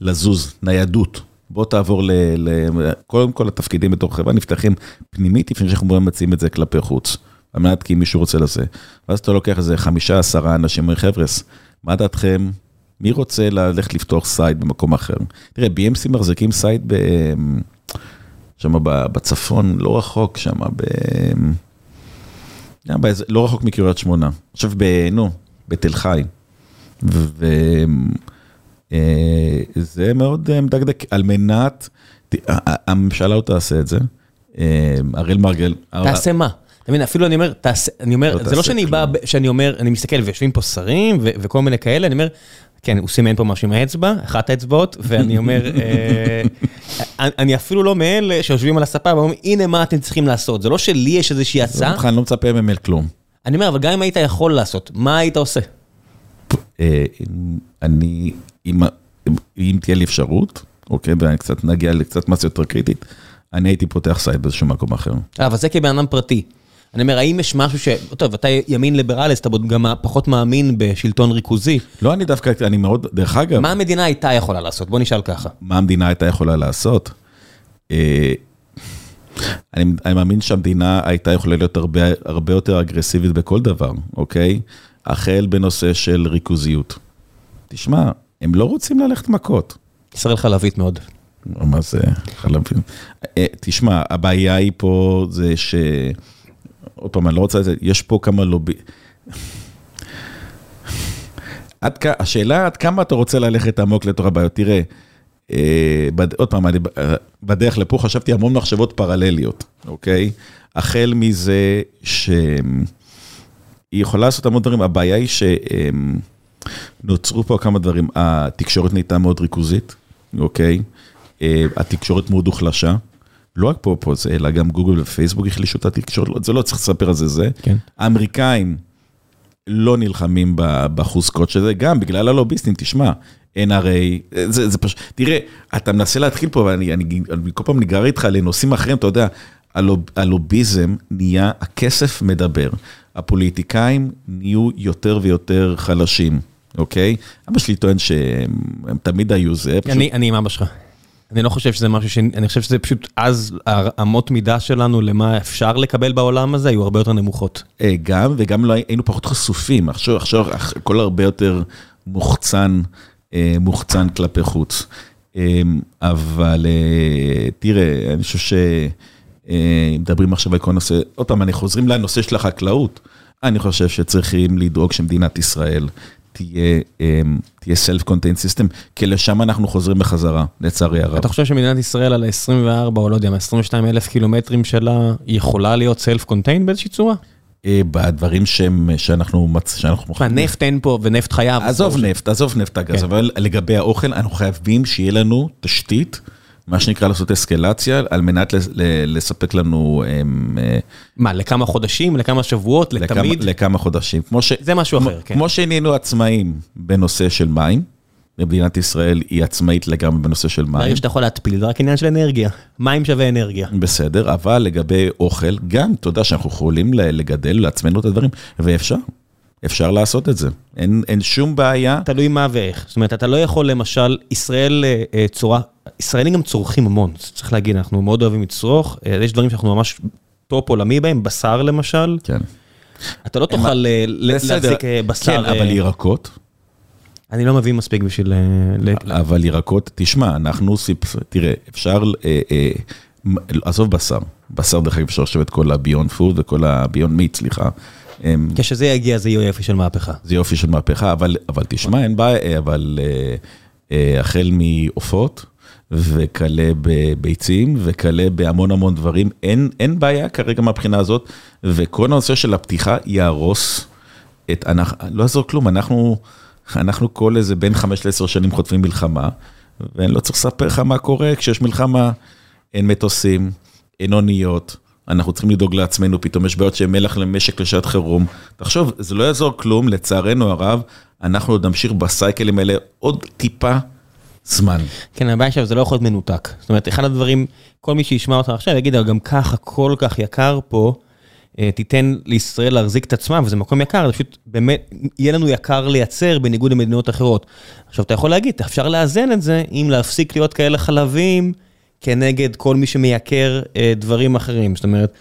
לזוז, ניידות. בוא תעבור ל... ל קודם כל התפקידים בתוך חברה נפתחים פנימית, לפני שאנחנו מציעים את זה כלפי חוץ. על מנת כי מישהו רוצה לזה. ואז אתה לוקח איזה חמישה, עשרה אנשים, אומר, חבר'ה, מה דעתכם? מי רוצה ללכת לפתוח site במקום אחר? תראה, BMC מחזיקים site ב... שם בצפון, לא רחוק, שם ב... באיזה- לא רחוק מקריית שמונה. עכשיו, ב... נו, בתל חי. וזה מאוד אה, מדקדק, על מנת, הממשלה לא תעשה את זה. אה, אראל מרגלית. תעשה מה? אתה מבין, אפילו אני אומר, תעשה, אני אומר, לא זה לא שאני בא, שאני אומר, אני מסתכל ויושבים פה שרים וכל מיני כאלה, אני אומר, כן, הוא סימן פה משהו עם האצבע, אחת האצבעות, ואני אומר, אה, אני- אפילו לא מאלה שיושבים על הספה ואומרים, הנה מה אתם צריכים לעשות. זה לא שלי יש איזושהי הצעה, אותך, אני לא מצפה ממך לכלום. אני אומר, אבל גם אם היית יכול לעשות, מה היית עושה? אה, אני, אם, אם תהיה לי אפשרות, אוקיי, ואני קצת נגיע לקצת מסה יותר קריטית, אני הייתי פותח site באיזשהו מקום אחר. אה, אבל זה כבן אדם פרטי. אני אומר, האם יש משהו ש... טוב, אתה ימין ליברלי, אז אתה גם פחות מאמין בשלטון ריכוזי. לא, אני דווקא, אני מאוד, דרך אגב, מה המדינה הייתה יכולה לעשות? בוא נשאל ככה. מה המדינה הייתה יכולה לעשות? אה, אני, אני מאמין שהמדינה הייתה יכולה להיות הרבה, הרבה יותר אגרסיבית בכל דבר, אוקיי? החל בנושא של ריכוזיות. תשמע, הם לא רוצים ללכת מכות. ישראל חלבית מאוד. מה זה חלבים? אה, תשמע, הבעיה היא פה זה ש... עוד פעם, אני לא רוצה יש פה כמה לובי... עד כ... השאלה עד כמה אתה רוצה ללכת עמוק לתוך הבעיות. תראה, אה, בד... עוד פעם, אני... אה, בדרך לפה חשבתי המון מחשבות פרלליות, אוקיי? החל מזה שהיא יכולה לעשות המון דברים, הבעיה היא שנוצרו פה כמה דברים. התקשורת נהייתה מאוד ריכוזית, אוקיי? אה, התקשורת מאוד הוחלשה. לא רק פה, פה זה, אלא גם גוגל ופייסבוק החלישו את התקשורת, זה לא צריך לספר על זה, זה. כן. האמריקאים לא נלחמים בחוזקות של זה, גם בגלל הלוביסטים, תשמע, NRA, זה, זה פשוט, תראה, אתה מנסה להתחיל פה, ואני אני, אני כל פעם ניגר איתך לנושאים אחרים, אתה יודע, הלוב, הלוביזם נהיה, הכסף מדבר, הפוליטיקאים נהיו יותר ויותר חלשים, אוקיי? אבא שלי טוען שהם הם תמיד היו זה, פשוט, אני אני עם אבא שלך. אני לא חושב שזה משהו ש... אני חושב שזה פשוט אז האמות מידה שלנו למה אפשר לקבל בעולם הזה היו הרבה יותר נמוכות. אה, גם, וגם לא היינו פחות חשופים, עכשיו, עכשיו הכל הרבה יותר מוחצן, אה, מוחצן כלפי חוץ. אה, אבל אה, תראה, אני חושב שמדברים עכשיו על כל נושא, עוד פעם, אני חוזרים לנושא של החקלאות. אני חושב שצריכים לדאוג שמדינת ישראל תהיה, אה, תהיה self-contained system, כי לשם אנחנו חוזרים בחזרה, לצערי הרב. אתה חושב שמדינת ישראל על ה-24 או לא יודע מה, 22 אלף קילומטרים שלה יכולה להיות קונטיין באיזושהי צורה? אה, בדברים שהם, שאנחנו, שאנחנו... תשמע, נפט אין פה ונפט חייב. עזוב נפט, עזוב נפט הגז, כן. אבל לגבי האוכל, אנחנו חייבים שיהיה לנו תשתית, מה שנקרא לעשות אסקלציה, על מנת לספק לנו אמ, אה, מה, לכמה חודשים, לכמה שבועות, לתמיד? לכמה חודשים. זה משהו אחר, כן. כמו שנהיינו עצמאים בנושא של מים, ומדינת ישראל היא עצמאית לגמרי בנושא של מים. ברגע שאתה יכול להתפיל, זה רק עניין של אנרגיה. מים שווה אנרגיה. בסדר, אבל לגבי אוכל, גם, אתה יודע שאנחנו יכולים לגדל לעצמנו את הדברים, ואפשר, אפשר לעשות את זה. אין, אין שום בעיה. תלוי מה ואיך. זאת אומרת, אתה לא יכול למשל, ישראל אה, אה, צורה, ישראלים גם צורכים המון, צריך להגיד, אנחנו מאוד אוהבים לצרוך, אה, יש דברים שאנחנו ממש top עולמי בהם, בשר למשל, כן. אתה לא תוכל. להחזיק אה, בשר, כן, אבל ירקות, אני לא מבין מספיק בשביל... אבל ירקות, תשמע, אנחנו. תראה, אפשר, עזוב בשר, בשר דרך אגב אפשר לשבת כל ה beyond food וכל ה beyond meat, סליחה. אמ, כשזה יגיע זה יהיה יופי של מהפכה. זה יופי של מהפכה, אבל, אבל תשמע, אין בעיה, אה, אבל אה, אה, החל מעופות וכלה בביצים וכלה בהמון המון דברים, אין, אין בעיה כרגע מהבחינה הזאת, וכל הנושא של הפתיחה יהרוס את, אנחנו, לא יעזור כלום, אנחנו אנחנו כל איזה בין חמש לעשר שנים חוטפים מלחמה, ואני לא צריך לספר לך מה קורה כשיש מלחמה, אין מטוסים, אין אוניות, אנחנו צריכים לדאוג לעצמנו, פתאום יש בעיות של מלח למשק לשעת חירום. תחשוב, זה לא יעזור כלום, לצערנו הרב, אנחנו עוד נמשיך בסייקלים האלה עוד טיפה זמן. כן, הבעיה עכשיו זה לא יכול להיות מנותק. זאת אומרת, אחד הדברים, כל מי שישמע אותך עכשיו יגיד, גם ככה כל כך יקר פה, אה, תיתן לישראל להחזיק את עצמה, וזה מקום יקר, זה פשוט באמת, יהיה לנו יקר לייצר בניגוד למדינות אחרות. עכשיו, אתה יכול להגיד, אפשר לאזן את זה אם להפסיק להיות כאלה חלבים כנגד כל מי שמייקר אה, דברים אחרים. זאת אומרת,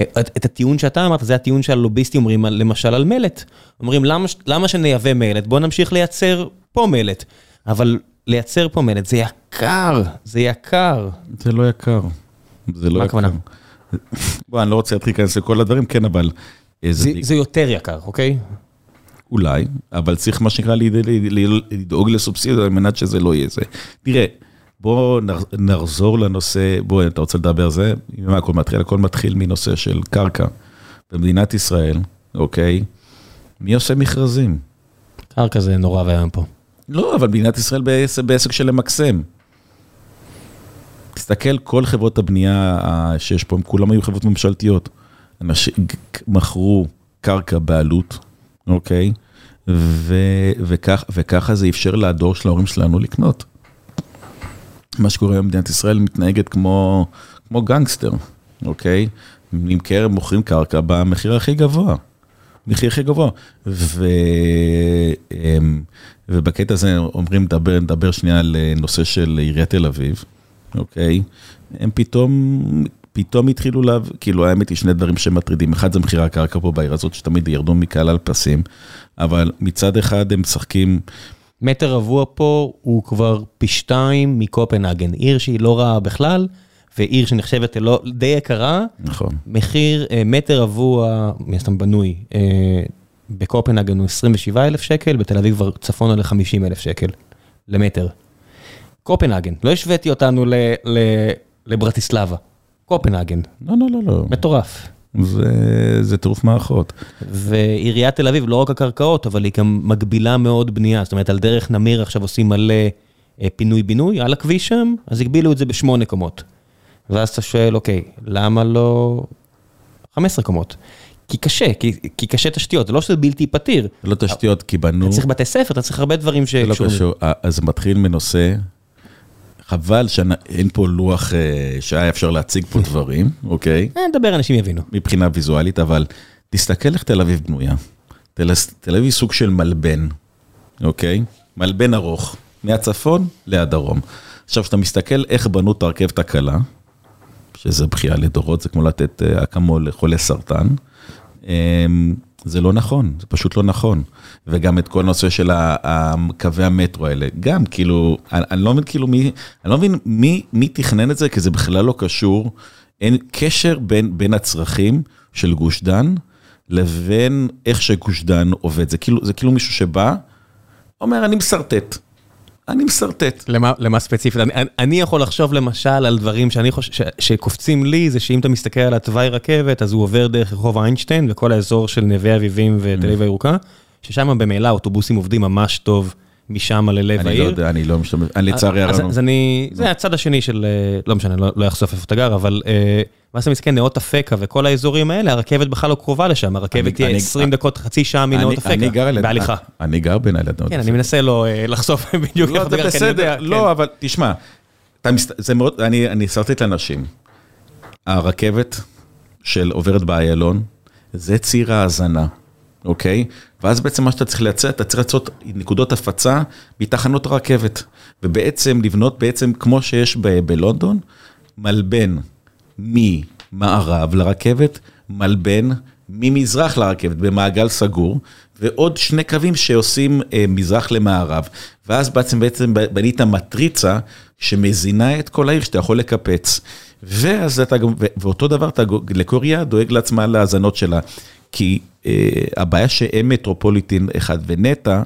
אה, את, את הטיעון שאתה אמרת, זה הטיעון שהלוביסטים אומרים, למשל על מלט. אומרים, למה, למה שנייבא מלט? בואו נמשיך לייצר פה מלט. אבל לייצר פה מלט זה יקר, זה יקר. זה לא יקר. זה לא מה הכוונה? <laughs> בוא, אני לא רוצה להתחיל להיכנס לכל הדברים, כן, אבל... זה, זה יותר יקר, אוקיי? אולי, אבל צריך מה שנקרא לדאוג לסובסידיה על מנת שזה לא יהיה זה. תראה, בוא נחזור לנושא, בוא, אתה רוצה לדבר על זה? ממה הכל מתחיל? הכל מתחיל מנושא של קרקע. במדינת ישראל, אוקיי, מי עושה מכרזים? קרקע זה נורא ואיום פה. לא, אבל מדינת ישראל בעסק, בעסק של למקסם. תסתכל, כל חברות הבנייה שיש פה, הם כולם היו חברות ממשלתיות. אנשים מכרו קרקע בעלות, אוקיי? ו, וכך, וככה זה אפשר לדור של ההורים שלנו לקנות. מה שקורה היום במדינת ישראל מתנהגת כמו, כמו גנגסטר, אוקיי? נמכר, מוכרים קרקע במחיר הכי גבוה. מחיר הכי גבוה. ו, אמ, ובקטע הזה אומרים, נדבר, נדבר שנייה על אה, נושא של עיריית תל אביב, אוקיי? הם פתאום, פתאום התחילו לה, כאילו האמת היא שני דברים שמטרידים. אחד זה מחירי הקרקע פה בעיר הזאת, שתמיד ירדו מקהל על פסים, אבל מצד אחד הם משחקים... מטר רבוע פה הוא כבר פי שתיים מקופנהגן, עיר שהיא לא רעה בכלל, ועיר שנחשבת לא, די יקרה. נכון. מחיר אה, מטר רבוע, מן הסתם בנוי, אה, בקופנהגן הוא 27 אלף שקל, בתל אביב כבר צפונה ל-50 אלף שקל למטר. קופנהגן, לא השוויתי אותנו ל, ל, לברטיסלבה, קופנהגן. לא, לא, לא, לא. מטורף. זה, זה טירוף מערכות. ועיריית תל אביב, לא רק הקרקעות, אבל היא גם מגבילה מאוד בנייה. זאת אומרת, על דרך נמיר עכשיו עושים מלא אה, פינוי-בינוי על הכביש שם, אז הגבילו את זה בשמונה קומות. ואז אתה שואל, אוקיי, למה לא 15 קומות? כי קשה, כי, כי קשה תשתיות, זה לא שזה בלתי פתיר. לא תשתיות, כי בנו... אתה צריך בתי ספר, אתה צריך הרבה דברים שקשורים. זה לא קשור, אז זה מתחיל מנושא, חבל שאין פה לוח אה, שהיה אפשר להציג פה דברים, <laughs> אוקיי? אה, נדבר, אנשים יבינו. מבחינה ויזואלית, אבל תסתכל איך תל אביב בנויה. תל, אביב היא סוג של מלבן, אוקיי? מלבן ארוך, מהצפון לדרום. עכשיו, כשאתה מסתכל איך בנו את הרכבת הקלה, שזה בכייה לדורות, זה כמו לתת אה, אקמול לחולי סרטן. זה לא נכון, זה פשוט לא נכון. וגם את כל הנושא של קווי המטרו האלה, גם כאילו, אני, אני לא מבין כאילו מי, אני לא מבין מי, מי תכנן את זה, כי זה בכלל לא קשור. אין קשר בין, בין הצרכים של גוש דן לבין איך שגוש דן עובד. זה כאילו, זה כאילו מישהו שבא, אומר, אני משרטט. אני משרטט. למה, למה ספציפית? אני, אני יכול לחשוב למשל על דברים שאני חושב, שקופצים לי, זה שאם אתה מסתכל על התוואי רכבת, אז הוא עובר דרך רחוב איינשטיין וכל האזור של נווה אביבים ותל אביב הירוקה, ששם במילא האוטובוסים עובדים ממש טוב. משם ללב אני העיר. לא יודע, אני לא משתמש, אני לצערי הרב. אז, אני, זה הצד השני של, אה, לא משנה, לא, לא אחשוף איפה אתה גר, אבל אה, מה זה מסכן, נאות אפקה וכל האזורים האלה, הרכבת בכלל לא קרובה לשם, הרכבת תהיה 20 דקות, חצי שעה מנאות אפקה, בהליכה. אני גר בין הילד נאות כן, אני מנסה לא אה, לחשוף <laughs> בדיוק איפה אתה גר. לא, בסדר, לא, כן. אבל תשמע, זה מאוד, אני אסרטט לאנשים. הרכבת של עוברת באיילון, זה ציר ההאזנה. אוקיי? ואז בעצם מה שאתה צריך לייצר, אתה צריך לעשות נקודות הפצה מתחנות הרכבת. ובעצם לבנות בעצם כמו שיש ב- בלונדון, מלבן ממערב לרכבת, מלבן ממזרח לרכבת במעגל סגור, ועוד שני קווים שעושים אה, מזרח למערב. ואז בעצם בעצם בנית מטריצה שמזינה את כל העיר שאתה יכול לקפץ. ואז אתה גם, ואותו דבר אתה לקוריאה דואג לעצמה להאזנות שלה. כי הבעיה שאין מטרופוליטין אחד ונטע,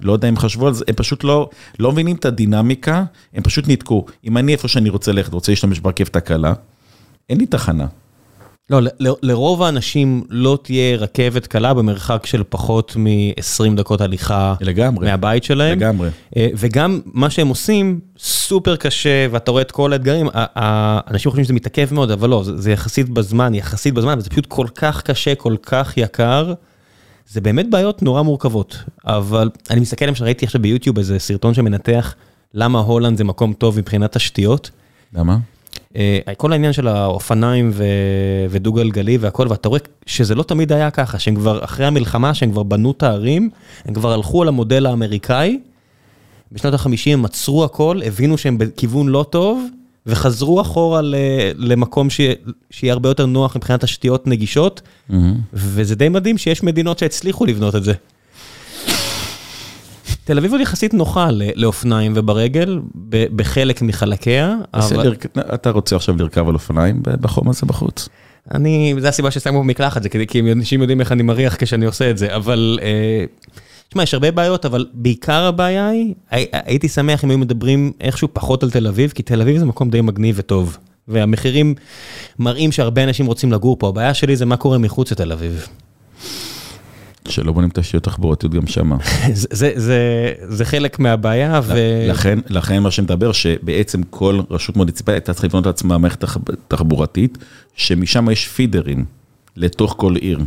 לא יודע אם חשבו על זה, הם פשוט לא, לא מבינים את הדינמיקה, הם פשוט ניתקו. אם אני איפה שאני רוצה ללכת, רוצה להשתמש ברכבת הקלה, אין לי תחנה. לא, ל- ל- לרוב האנשים לא תהיה רכבת קלה במרחק של פחות מ-20 דקות הליכה לגמרי, מהבית שלהם. לגמרי. אה, וגם מה שהם עושים סופר קשה, ואתה רואה את כל האתגרים, ה- ה- אנשים חושבים שזה מתעכב מאוד, אבל לא, זה, יחסית בזמן, יחסית בזמן, וזה פשוט כל כך קשה, כל כך יקר. זה באמת בעיות נורא מורכבות, אבל אני מסתכל למשל, ראיתי עכשיו ביוטיוב איזה סרטון שמנתח למה הולנד זה מקום טוב מבחינת תשתיות. למה? אה, כל העניין של האופניים ו- ודו גלגלי והכל, ואתה רואה שזה לא תמיד היה ככה, שהם כבר אחרי המלחמה, שהם כבר בנו את הערים, הם כבר הלכו על המודל האמריקאי, בשנות ה-50 הם עצרו הכל, הבינו שהם בכיוון לא טוב, וחזרו אחורה ל- למקום ש- שיהיה הרבה יותר נוח מבחינת תשתיות נגישות, וזה די מדהים שיש מדינות שהצליחו לבנות את זה. תל אביב עוד יחסית נוחה לאופניים וברגל, בחלק מחלקיה, אבל... אתה רוצה עכשיו לרכב על אופניים בחום הזה בחוץ? אני, זה הסיבה ששמו במקלחת, זה כדי, כי אנשים יודעים איך אני מריח כשאני עושה את זה, אבל... אה, תשמע, יש הרבה בעיות, אבל בעיקר הבעיה היא, הי- הייתי שמח אם היו מדברים איכשהו פחות על תל אביב, כי תל אביב זה מקום די מגניב וטוב. והמחירים מראים שהרבה אנשים רוצים לגור פה, הבעיה שלי זה מה קורה מחוץ לתל אביב. שלא בונים תשתיות תחבורתיות גם שמה. <laughs> זה, זה, זה, זה חלק מהבעיה, ו... לכן, לכן מה שמדבר, שבעצם כל רשות מוניציפלית הייתה צריכה לבנות לעצמה מערכת תח- תחבורתית, שמשם יש פידרים לתוך כל עיר.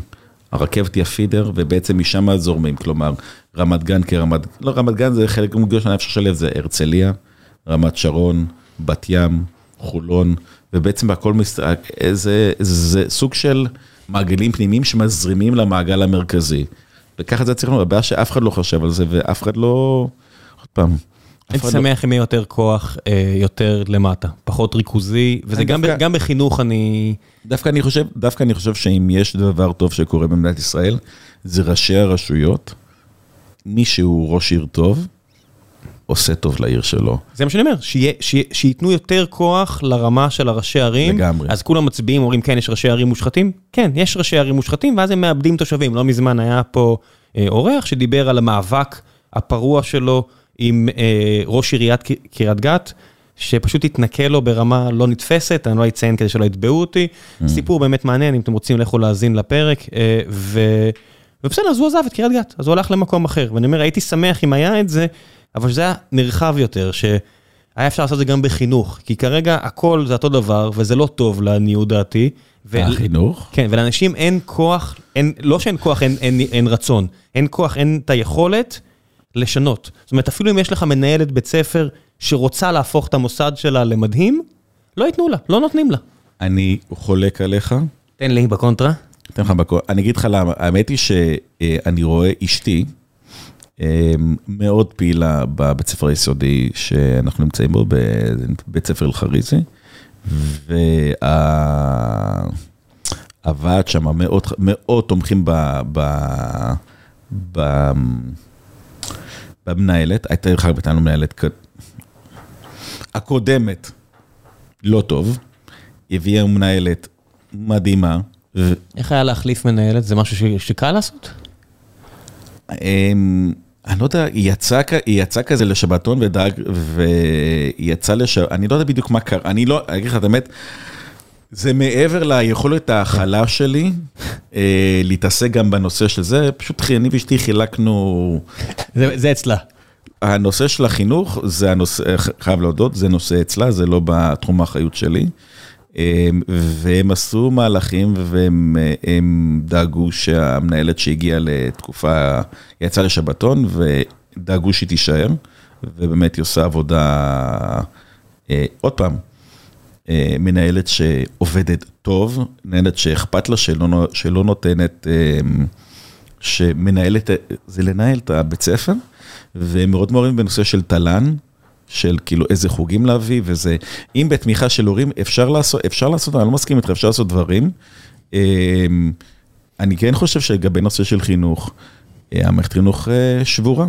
הרכבת היא הפידר, ובעצם משם זורמים, כלומר, רמת גן כרמת, לא רמת גן זה חלק מוגש, אני אפשר לשלב, זה הרצליה, רמת שרון, בת ים, חולון, ובעצם הכל, מס... זה, זה סוג של מעגלים פנימיים שמזרימים למעגל המרכזי. וככה זה צריך להיות, הבעיה שאף אחד לא חושב על זה, ואף אחד לא, עוד פעם. הייתי אחד לא- שמח אם יהיה יותר כוח, אה, יותר למטה, פחות ריכוזי, וזה אני גם, דווקא- גם בחינוך אני... דווקא אני חושב, דווקא אני חושב שאם יש דבר טוב שקורה במדינת ישראל, זה ראשי הרשויות. מי שהוא ראש עיר טוב, עושה טוב לעיר שלו. זה מה שאני אומר, שייתנו יותר כוח לרמה של הראשי ערים. לגמרי. אז כולם מצביעים, אומרים, כן, יש ראשי ערים מושחתים? כן, יש ראשי ערים מושחתים, ואז הם מאבדים תושבים. לא מזמן היה פה אה, אורח שדיבר על המאבק הפרוע שלו עם אה, ראש עיריית קריית גת, שפשוט התנכל לו ברמה לא נתפסת, אני לא אציין כדי שלא יתבעו אותי. סיפור באמת מעניין, אם אתם רוצים, לכו להאזין לפרק. אה, ו... ובסדר, אז הוא עזב את קריית גת, אז הוא הלך למקום אחר. ואני אומר, הייתי שמח אם היה את זה, אבל שזה היה נרחב יותר, שהיה אפשר לעשות את זה גם בחינוך, כי כרגע הכל זה אותו דבר, וזה לא טוב לעניות דעתי. ו- החינוך? כן, ולאנשים אין כוח, אין, לא שאין כוח, אין, אין, אין רצון, אין כוח, אין את היכולת לשנות. זאת אומרת, אפילו אם יש לך מנהלת בית ספר שרוצה להפוך את המוסד שלה למדהים, לא ייתנו לה, לא נותנים לה. אני חולק עליך. תן לי בקונטרה. אתן לך בכל, אני אגיד לך למה, האמת היא שאני רואה אשתי אה, מאוד פעילה בבית ספר היסודי שאנחנו נמצאים בו, בבית ספר אלחריזי, והוועד שם מאוד, מאוד תומכים ב... ב, ב במנהלת, הייתה לך בתנו מנהלת הקודמת, לא טוב, הביאה מנהלת מדהימה, איך היה להחליף מנהלת? זה משהו שקל לעשות? אני לא יודע, היא יצאה היא יצאה כזה לשבתון ודאג, והיא יצאה לש... אני לא יודע בדיוק מה קרה, אני לא, אני אגיד לך את האמת, זה מעבר ליכולת ההכלה שלי, אה, להתעסק גם בנושא של זה, פשוט אני ואשתי חילקנו, זה, זה אצלה. הנושא של החינוך, זה הנושא, חייב להודות, זה נושא אצלה, זה לא בתחום האחריות שלי. אמ, והם עשו מהלכים והם הם דאגו שהמנהלת שהגיעה לתקופה, יצאה לשבתון ודאגו שהיא תישאר, ובאמת היא עושה עבודה, אה, עוד פעם, אה, מנהלת שעובדת טוב, מנהלת שאכפת לה, שלא, שלא נותנת, אה, שמנהלת, זה לנהל את הבית ספר, והם מאוד מעורבים בנושא של תל"ן, של כאילו איזה חוגים להביא וזה, אם בתמיכה של הורים אפשר לעשות, אפשר לעשות, אני לא מסכים איתך, אפשר לעשות דברים. אה, אני כן חושב שלגבי נושא של חינוך, אה, המערכת חינוך אה, שבורה.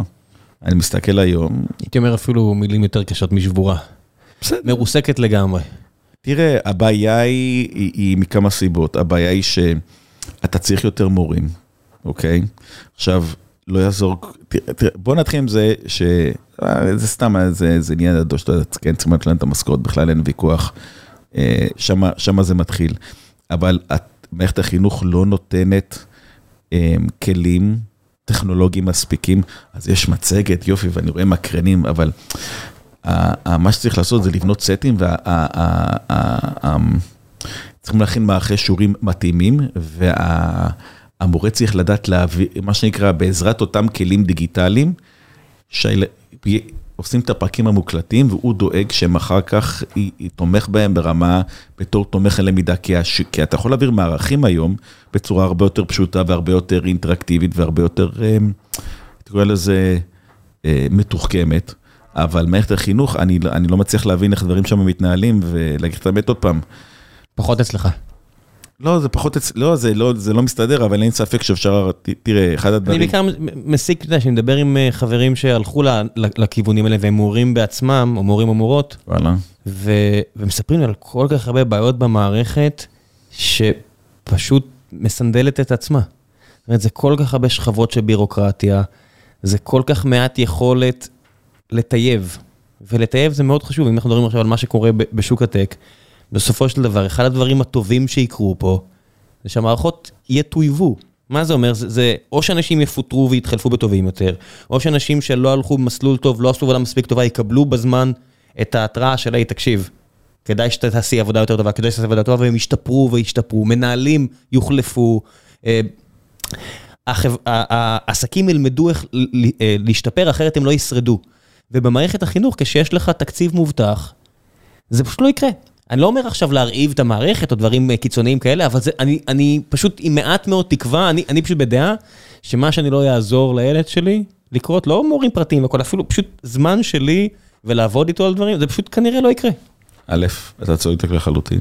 אני מסתכל היום, הייתי אומר אפילו מילים יותר קשות משבורה. בסדר. מרוסקת לגמרי. תראה, הבעיה היא, היא, היא מכמה סיבות. הבעיה היא שאתה צריך יותר מורים, אוקיי? עכשיו, לא יעזור, תראה, תראה, בוא נתחיל עם זה ש... אה, זה סתם, זה, עניין הדו שאתה יודע, כן, צריכים לשלם את המשכורת, בכלל אין ויכוח. אה, שמה זה מתחיל. אבל מערכת החינוך לא נותנת אה, כלים טכנולוגיים מספיקים, אז יש מצגת, יופי, ואני רואה מקרנים, אבל מה שצריך לעשות זה לבנות סטים, וצריכים להכין מערכי שיעורים מתאימים, והמורה צריך לדעת להביא, מה שנקרא, בעזרת אותם כלים דיגיטליים, עושים את הפרקים המוקלטים, והוא דואג שהם אחר כך, היא תומך בהם ברמה, בתור תומך הלמידה, כי, הש... כי אתה יכול להעביר מערכים היום בצורה הרבה יותר פשוטה והרבה יותר אינטראקטיבית והרבה יותר, אה, תקרא לזה, אה, מתוחכמת. אבל מערכת החינוך, אני, אני לא מצליח להבין איך דברים שם מתנהלים, ולהגיד את האמת עוד פעם. פחות אצלך. לא, זה פחות, לא, זה לא, זה לא מסתדר, אבל אין ספק שאפשר, תראה, אחד הדברים... אני בעיקר מסיק, אתה יודע, שאני מדבר עם אה, חברים שהלכו לכיוונים האלה, והם מורים בעצמם, או מורים או מורות. וואלה. ומספרים לי על כל כך הרבה בעיות במערכת, שפשוט מסנדלת את עצמה. זאת אומרת, זה כל כך הרבה שכבות של בירוקרטיה, זה כל כך מעט יכולת לטייב. ולטייב זה מאוד חשוב, אם אנחנו מדברים עכשיו על מה שקורה בשוק הטק. בסופו של דבר, אחד הדברים הטובים שיקרו פה, זה שהמערכות יטויבו. מה זה אומר? זה, זה או שאנשים יפוטרו ויתחלפו בטובים יותר, או שאנשים שלא הלכו במסלול טוב, לא עשו עבודה מספיק טובה, יקבלו בזמן את ההתראה של, היי, תקשיב, כדאי שתעשי עבודה יותר טובה, כדאי שתעשי עבודה טובה, והם ישתפרו וישתפרו, מנהלים יוחלפו. אה, העסקים ילמדו איך אה, להשתפר, אחרת הם לא ישרדו. ובמערכת החינוך, כשיש לך תקציב מובטח, זה פשוט לא יקרה. אני לא אומר עכשיו להרעיב את המערכת או דברים אה, קיצוניים כאלה, אבל זה, אני, אני פשוט עם מעט מאוד תקווה, אני, אני פשוט בדעה שמה שאני לא יעזור לילד שלי לקרות, לא מורים פרטיים וכל, אפילו פשוט זמן שלי ולעבוד איתו על דברים, זה פשוט כנראה לא יקרה. א', אתה צודק לחלוטין.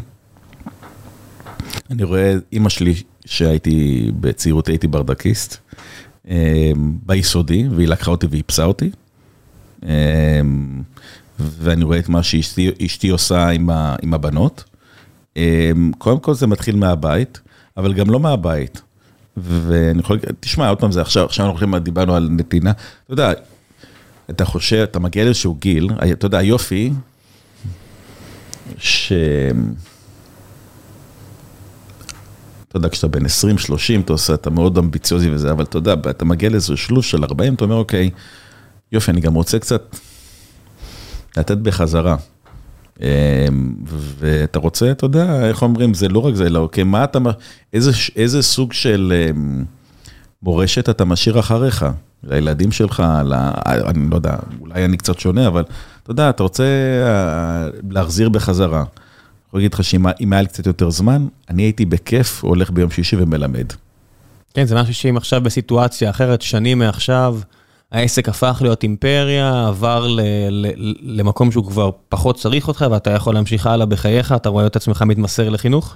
אני רואה אימא שלי, שהייתי, בצעירותי הייתי ברדקיסט, אה, ביסודי, והיא לקחה אותי ואיפסה אותי. ואני רואה את מה שאשתי עושה עם, ה, עם הבנות. אמ, קודם כל זה מתחיל מהבית, אבל גם לא מהבית. ואני יכול, תשמע, עוד פעם זה עכשיו, עכשיו אנחנו הולכים, דיברנו על נתינה. אתה יודע, אתה חושב, אתה מגיע לאיזשהו גיל, אתה יודע, היופי, ש... אתה יודע, כשאתה בן 20-30, אתה עושה, אתה מאוד אמביציוזי וזה, אבל אתה יודע, אתה מגיע לאיזה שלוש של 40, אתה אומר, אוקיי, יופי, אני גם רוצה קצת לתת בחזרה. אמ, ואתה רוצה, אתה יודע, איך אומרים, זה לא רק זה, אלא אוקיי, מה אתה, איזה, איזה סוג של אמ, מורשת אתה משאיר אחריך, לילדים שלך, ל, אני לא יודע, אולי אני קצת שונה, אבל אתה יודע, אתה רוצה אה, להחזיר בחזרה. אני יכול להגיד לך שאם היה לי קצת יותר זמן, אני הייתי בכיף הולך ביום שישי ומלמד. כן, זה משהו שאם עכשיו בסיטואציה אחרת, שנים מעכשיו, העסק הפך להיות אימפריה, עבר ל, ל, למקום שהוא כבר פחות צריך אותך, ואתה יכול להמשיך הלאה בחייך, אתה רואה את עצמך מתמסר לחינוך?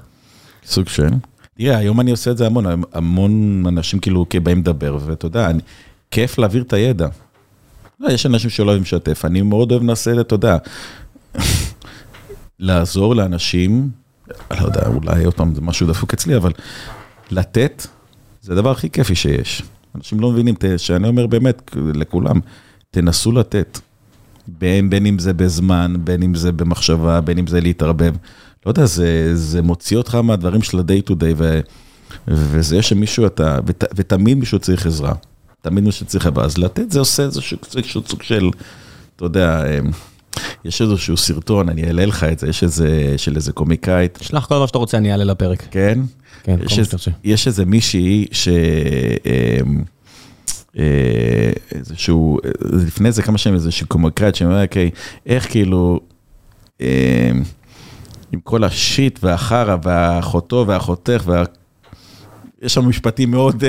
סוג של. תראה, היום אני עושה את זה המון, המון אנשים כאילו באים לדבר, ואתה יודע, אני, כיף להעביר את הידע. לא, יש אנשים שלא אוהבים לשתף, אני מאוד אוהב לנסה, אתה יודע, <laughs> לעזור לאנשים, לא יודע, אולי עוד פעם זה משהו דפוק אצלי, אבל לתת, זה הדבר הכי כיפי שיש. אנשים לא מבינים, שאני אומר באמת לכולם, תנסו לתת. בין, בין אם זה בזמן, בין אם זה במחשבה, בין אם זה להתערבב. לא יודע, זה, זה מוציא אותך מהדברים של ה-day to day, ו, וזה שמישהו אתה, ות, ותמיד מישהו צריך עזרה. תמיד מישהו צריך עזרה. אז לתת זה עושה איזשהו סוג של, אתה יודע, אמ, יש איזשהו סרטון, אני אעלה לך את זה, יש איזה, של איזה קומיקאית. שלח כל דבר שאתה רוצה, אני אעלה לפרק. כן? כן, כל מה שאתה רוצה. יש איזה מישהי ש... אמ, אה, איזשהו, לפני זה כמה שנים איזשהו קומיקאית שאומר, אוקיי, איך כאילו, אמ, עם כל ה shit והחרא והאחותו והאחותך וה... יש שם משפטים מאוד...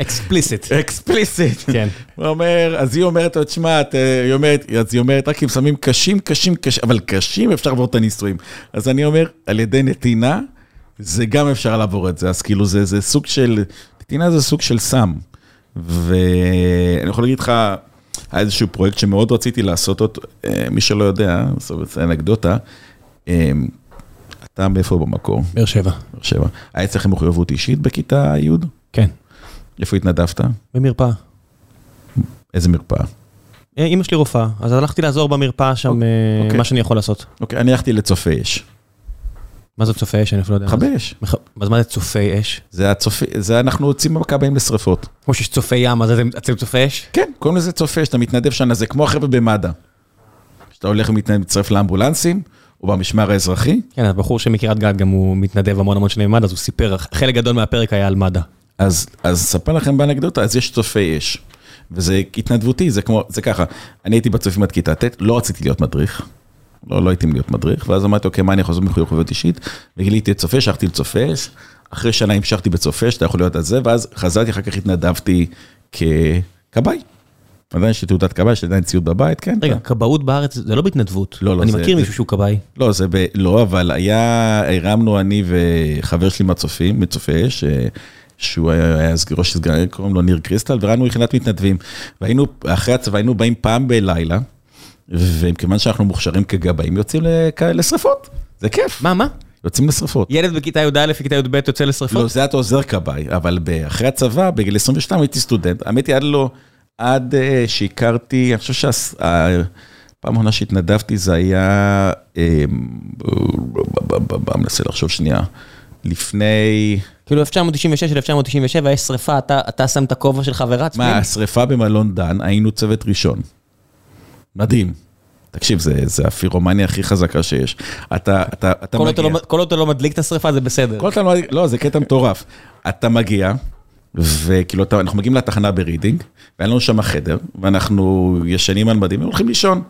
explicit. explicit. כן. הוא אומר, אז היא אומרת לו, תשמע, היא אומרת, אז היא אומרת, רק אם שמים קשים, קשים, קשים, אבל קשים אפשר לעבור את הניסויים. אז אני אומר, על ידי נתינה, זה גם אפשר לעבור את זה, אז כאילו זה, זה סוג של, נתינה זה סוג של סם. ואני יכול להגיד לך, היה איזשהו פרויקט שמאוד רציתי לעשות אותו, אה, מי שלא יודע, זאת אנקדוטה, אה, אתה מאיפה במקור? באר שבע. באר שבע. היה אצלכם מחויבות אישית בכיתה י'? כן. איפה התנדבת? במרפאה. איזה מרפאה? אה, אימא שלי רופאה, אז הלכתי לעזור במרפאה שם, אוקיי. מה שאני יכול לעשות. אוקיי, אני הלכתי לצופי אש. מה זה צופי אש? אני אפילו לא יודע. מכבי אש. אז מה זה צופי אש? זה הצופי, זה אנחנו יוצאים בכבאים לשרפות. כמו שיש צופי ים, אז אתם- צופי אש? כן, קוראים לזה צופה, שאתה מתנדב שנה, זה כמו החבר'ה במד"א. שאתה הולך ומצטרף לאמבולנסים, או במשמר האזרחי, כן, הבחור שמקריית גת גם הוא מתנדב המון המון שנים במד"א, אז הוא סיפר, חלק גדול מהפרק היה על מד"א. אז, אז אספר לכם באנקדוטה, אז יש צופי אש. וזה התנדבותי, זה כמו, זה ככה, אני הייתי בצופים עד כיתה ט', לא רציתי להיות מדריך. לא, לא הייתי להיות מדריך, ואז אמרתי, אוקיי, מה אני יכול לעשות מחויבות אישית? וגיליתי את שלחתי לצופה אש, אחרי שנה המשכתי בצופה אש, אתה יכול להיות על זה, ואז חזרתי, אחר כך התנדבתי ככבאי. עדיין יש לי תעודת כבאי, יש לי עדיין ציוד בבית, כן. רגע, כבאות בארץ זה לא בהתנדבות. לא, לא, אני מכיר מישהו שהוא כבאי. לא, זה ב... לא, אבל היה, הרמנו אני וחבר שלי מהצופים, מצופי אש, שהוא היה היה אז ראש סגן, קוראים לו ניר קריסטל, והרמנו יחידת מתנדבים. והיינו, אחרי הצבא היינו באים פעם בלילה, וכיוון שאנחנו מוכשרים כגבאים, יוצאים לשרפות. זה כיף, מה, מה? יוצאים לשרפות. ילד בכיתה י"א וכיתה י"ב יוצא לא, לשרפות? זה אתה עוזר כבאי, אבל אחרי הצבא, בגיל 22 הייתי סטודנט. האמת היא, עד לא, עד אה, שהכרתי, אני חושב שהפעם האחרונה שהתנדבתי זה היה, ב- מנסה לחשוב שנייה, לפני, כאילו 1996, 1997, יש שריפה, אתה- אתה שם את הכובע שלך ורץ? מה? השריפה במלון דן, היינו צוות ראשון. מדהים. תקשיב, זה, זה הפירומניה הכי חזקה שיש. אתה, אתה, אתה כל עוד אתה מגיע. לא- כל עוד אתה לא מדליק את השריפה זה בסדר. כל הזמן, לא, זה קטע מטורף. אתה מגיע, וכאילו, אנחנו מגיעים לתחנה ברידינג, והיה לנו שם חדר, ואנחנו ישנים על מדים והולכים לישון.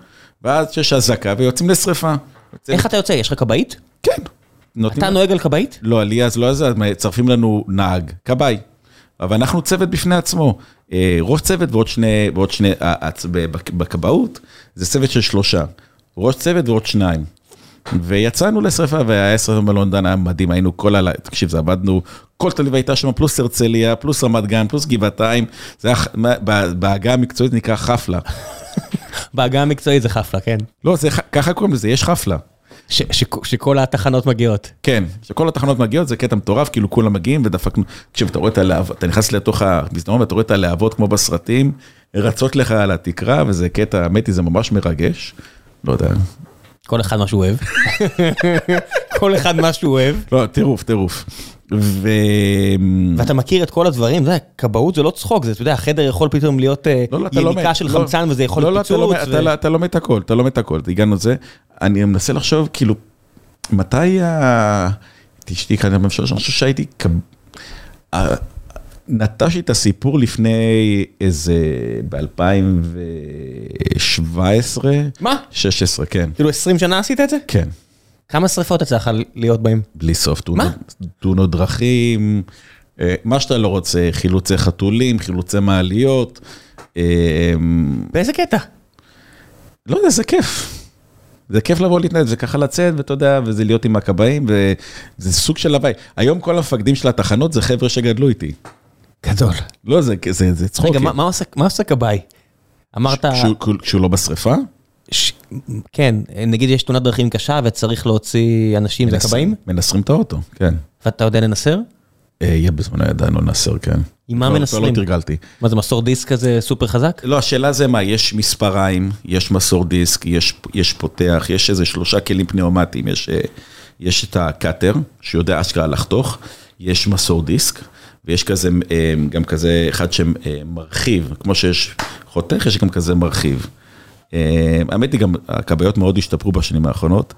ואז יש אזעקה ויוצאים. יוצאים- איך אתה יוצא? יש לך כבאית? כן. נותנים- אתה נוהג על כבאית? לא, לי אז לא אז, מצרפים לנו נהג, כבאי. אבל אנחנו צוות בפני עצמו. אה, ראש צוות ועוד שני, ועוד שני, אה, בק- בכבאות זה צוות של שלושה. ראש צוות ועוד שניים. ויצאנו לשרפה, והיה שרפה במלון דן, היה מדהים, היינו כל הלילה, תקשיב, זה עבדנו, כל תל אביב הייתה שם, פלוס הרצליה, פלוס רמת גן, פלוס גבעתיים, זה היה, בעגה המקצועית נקרא חפלה. <laughs> בעגה המקצועית זה חפלה, כן. לא, זה, ככה קוראים לזה, יש חפלה. ש- ש- שכל התחנות מגיעות. כן, שכל התחנות מגיעות, זה קטע מטורף, כאילו כולם מגיעים ודפקנו, תקשיב, אתה רואה את הלהבות, אתה נכנס לתוך המסדרון ואתה רואה את הלהבות כמו בסרטים, רצות לך על התקרה, וזה קטע, האמת היא, זה ממש מרגש. לא יודע, כל אחד מה שהוא אוהב. <laughs> כל אחד מה שהוא אוהב. לא, טירוף, טירוף. ו... ואתה מכיר את כל הדברים, יודע, כבאות זה לא צחוק, זה, אתה יודע, החדר יכול פתאום להיות אה, לא, לא, לא יניקה מת. של לא, חמצן וזה יכול לא, להיות לא, אתה לא פיצוץ. מת- אתה לא- אתה לומד את הכל, אתה לומד את הכל, הגענו לזה. אני מנסה לחשוב, כאילו, מתי ה... אשתי כאן, אני חושב שהייתי... נטשתי את הסיפור לפני איזה... ב-2017? מה? 16, כן. כאילו 20 שנה עשית את זה? כן. כמה שריפות יצא לך להיות בהם? בלי סוף, מה? תאונות- תאונות דרכים, אה, מה שאתה לא רוצה, חילוצי חתולים, חילוצי מעליות. אה, באיזה קטע? לא יודע, זה כיף. זה כיף לבוא להתנהל, זה ככה לצאת, ואתה יודע, וזה להיות עם הכבאים, וזה סוג של הוואי. היום כל המפקדים של התחנות זה חבר'ה שגדלו איתי. גדול. לא, זה, צחוקים. רגע, מה- עושה- כבאי? אמרת, כשהוא, לא בשריפה? כן, נגיד יש תאונת דרכים קשה וצריך להוציא אנשים, זה כבאים? מנסרים את האוטו, כן. ואתה יודע לנסר? אה, יהיה בזמנו עדיין לא נסר, כן. עם מה לא- מנסרים? לא תרגלתי. מה זה מסור דיסק כזה סופר חזק? לא, השאלה זה מה, יש מספריים, יש מסור דיסק, יש, יש פותח, יש איזה שלושה כלים פניאומטיים, יש, אה, יש את הקאטר, שיודע אשכרה לחתוך, יש מסור דיסק, ויש כזה, אה, גם כזה אחד שמרחיב, כמו שיש חותך, יש גם כזה מרחיב. אה, האמת היא גם, הכבאיות מאוד השתפרו בשנים האחרונות,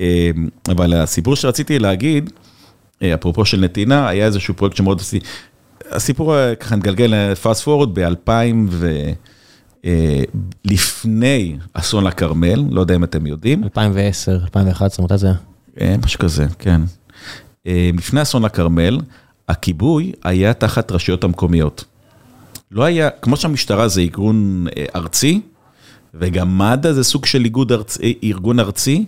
אה, אבל הסיפור שרציתי להגיד, אפרופו של נתינה, היה איזשהו פרויקט שמאוד עשיתי, הסיפור ככה נתגלגל פאסט פורוד ב-2000 ו... לפני אסון הכרמל, לא יודע אם אתם יודעים, 2010, 2011, מתי זה היה? משהו כזה, כן. לפני אסון הכרמל, הכיבוי היה תחת רשויות המקומיות. לא היה, כמו שהמשטרה זה ארגון אה, ארצי, וגם מד"א זה סוג של איגוד ארצי, ארגון ארצי,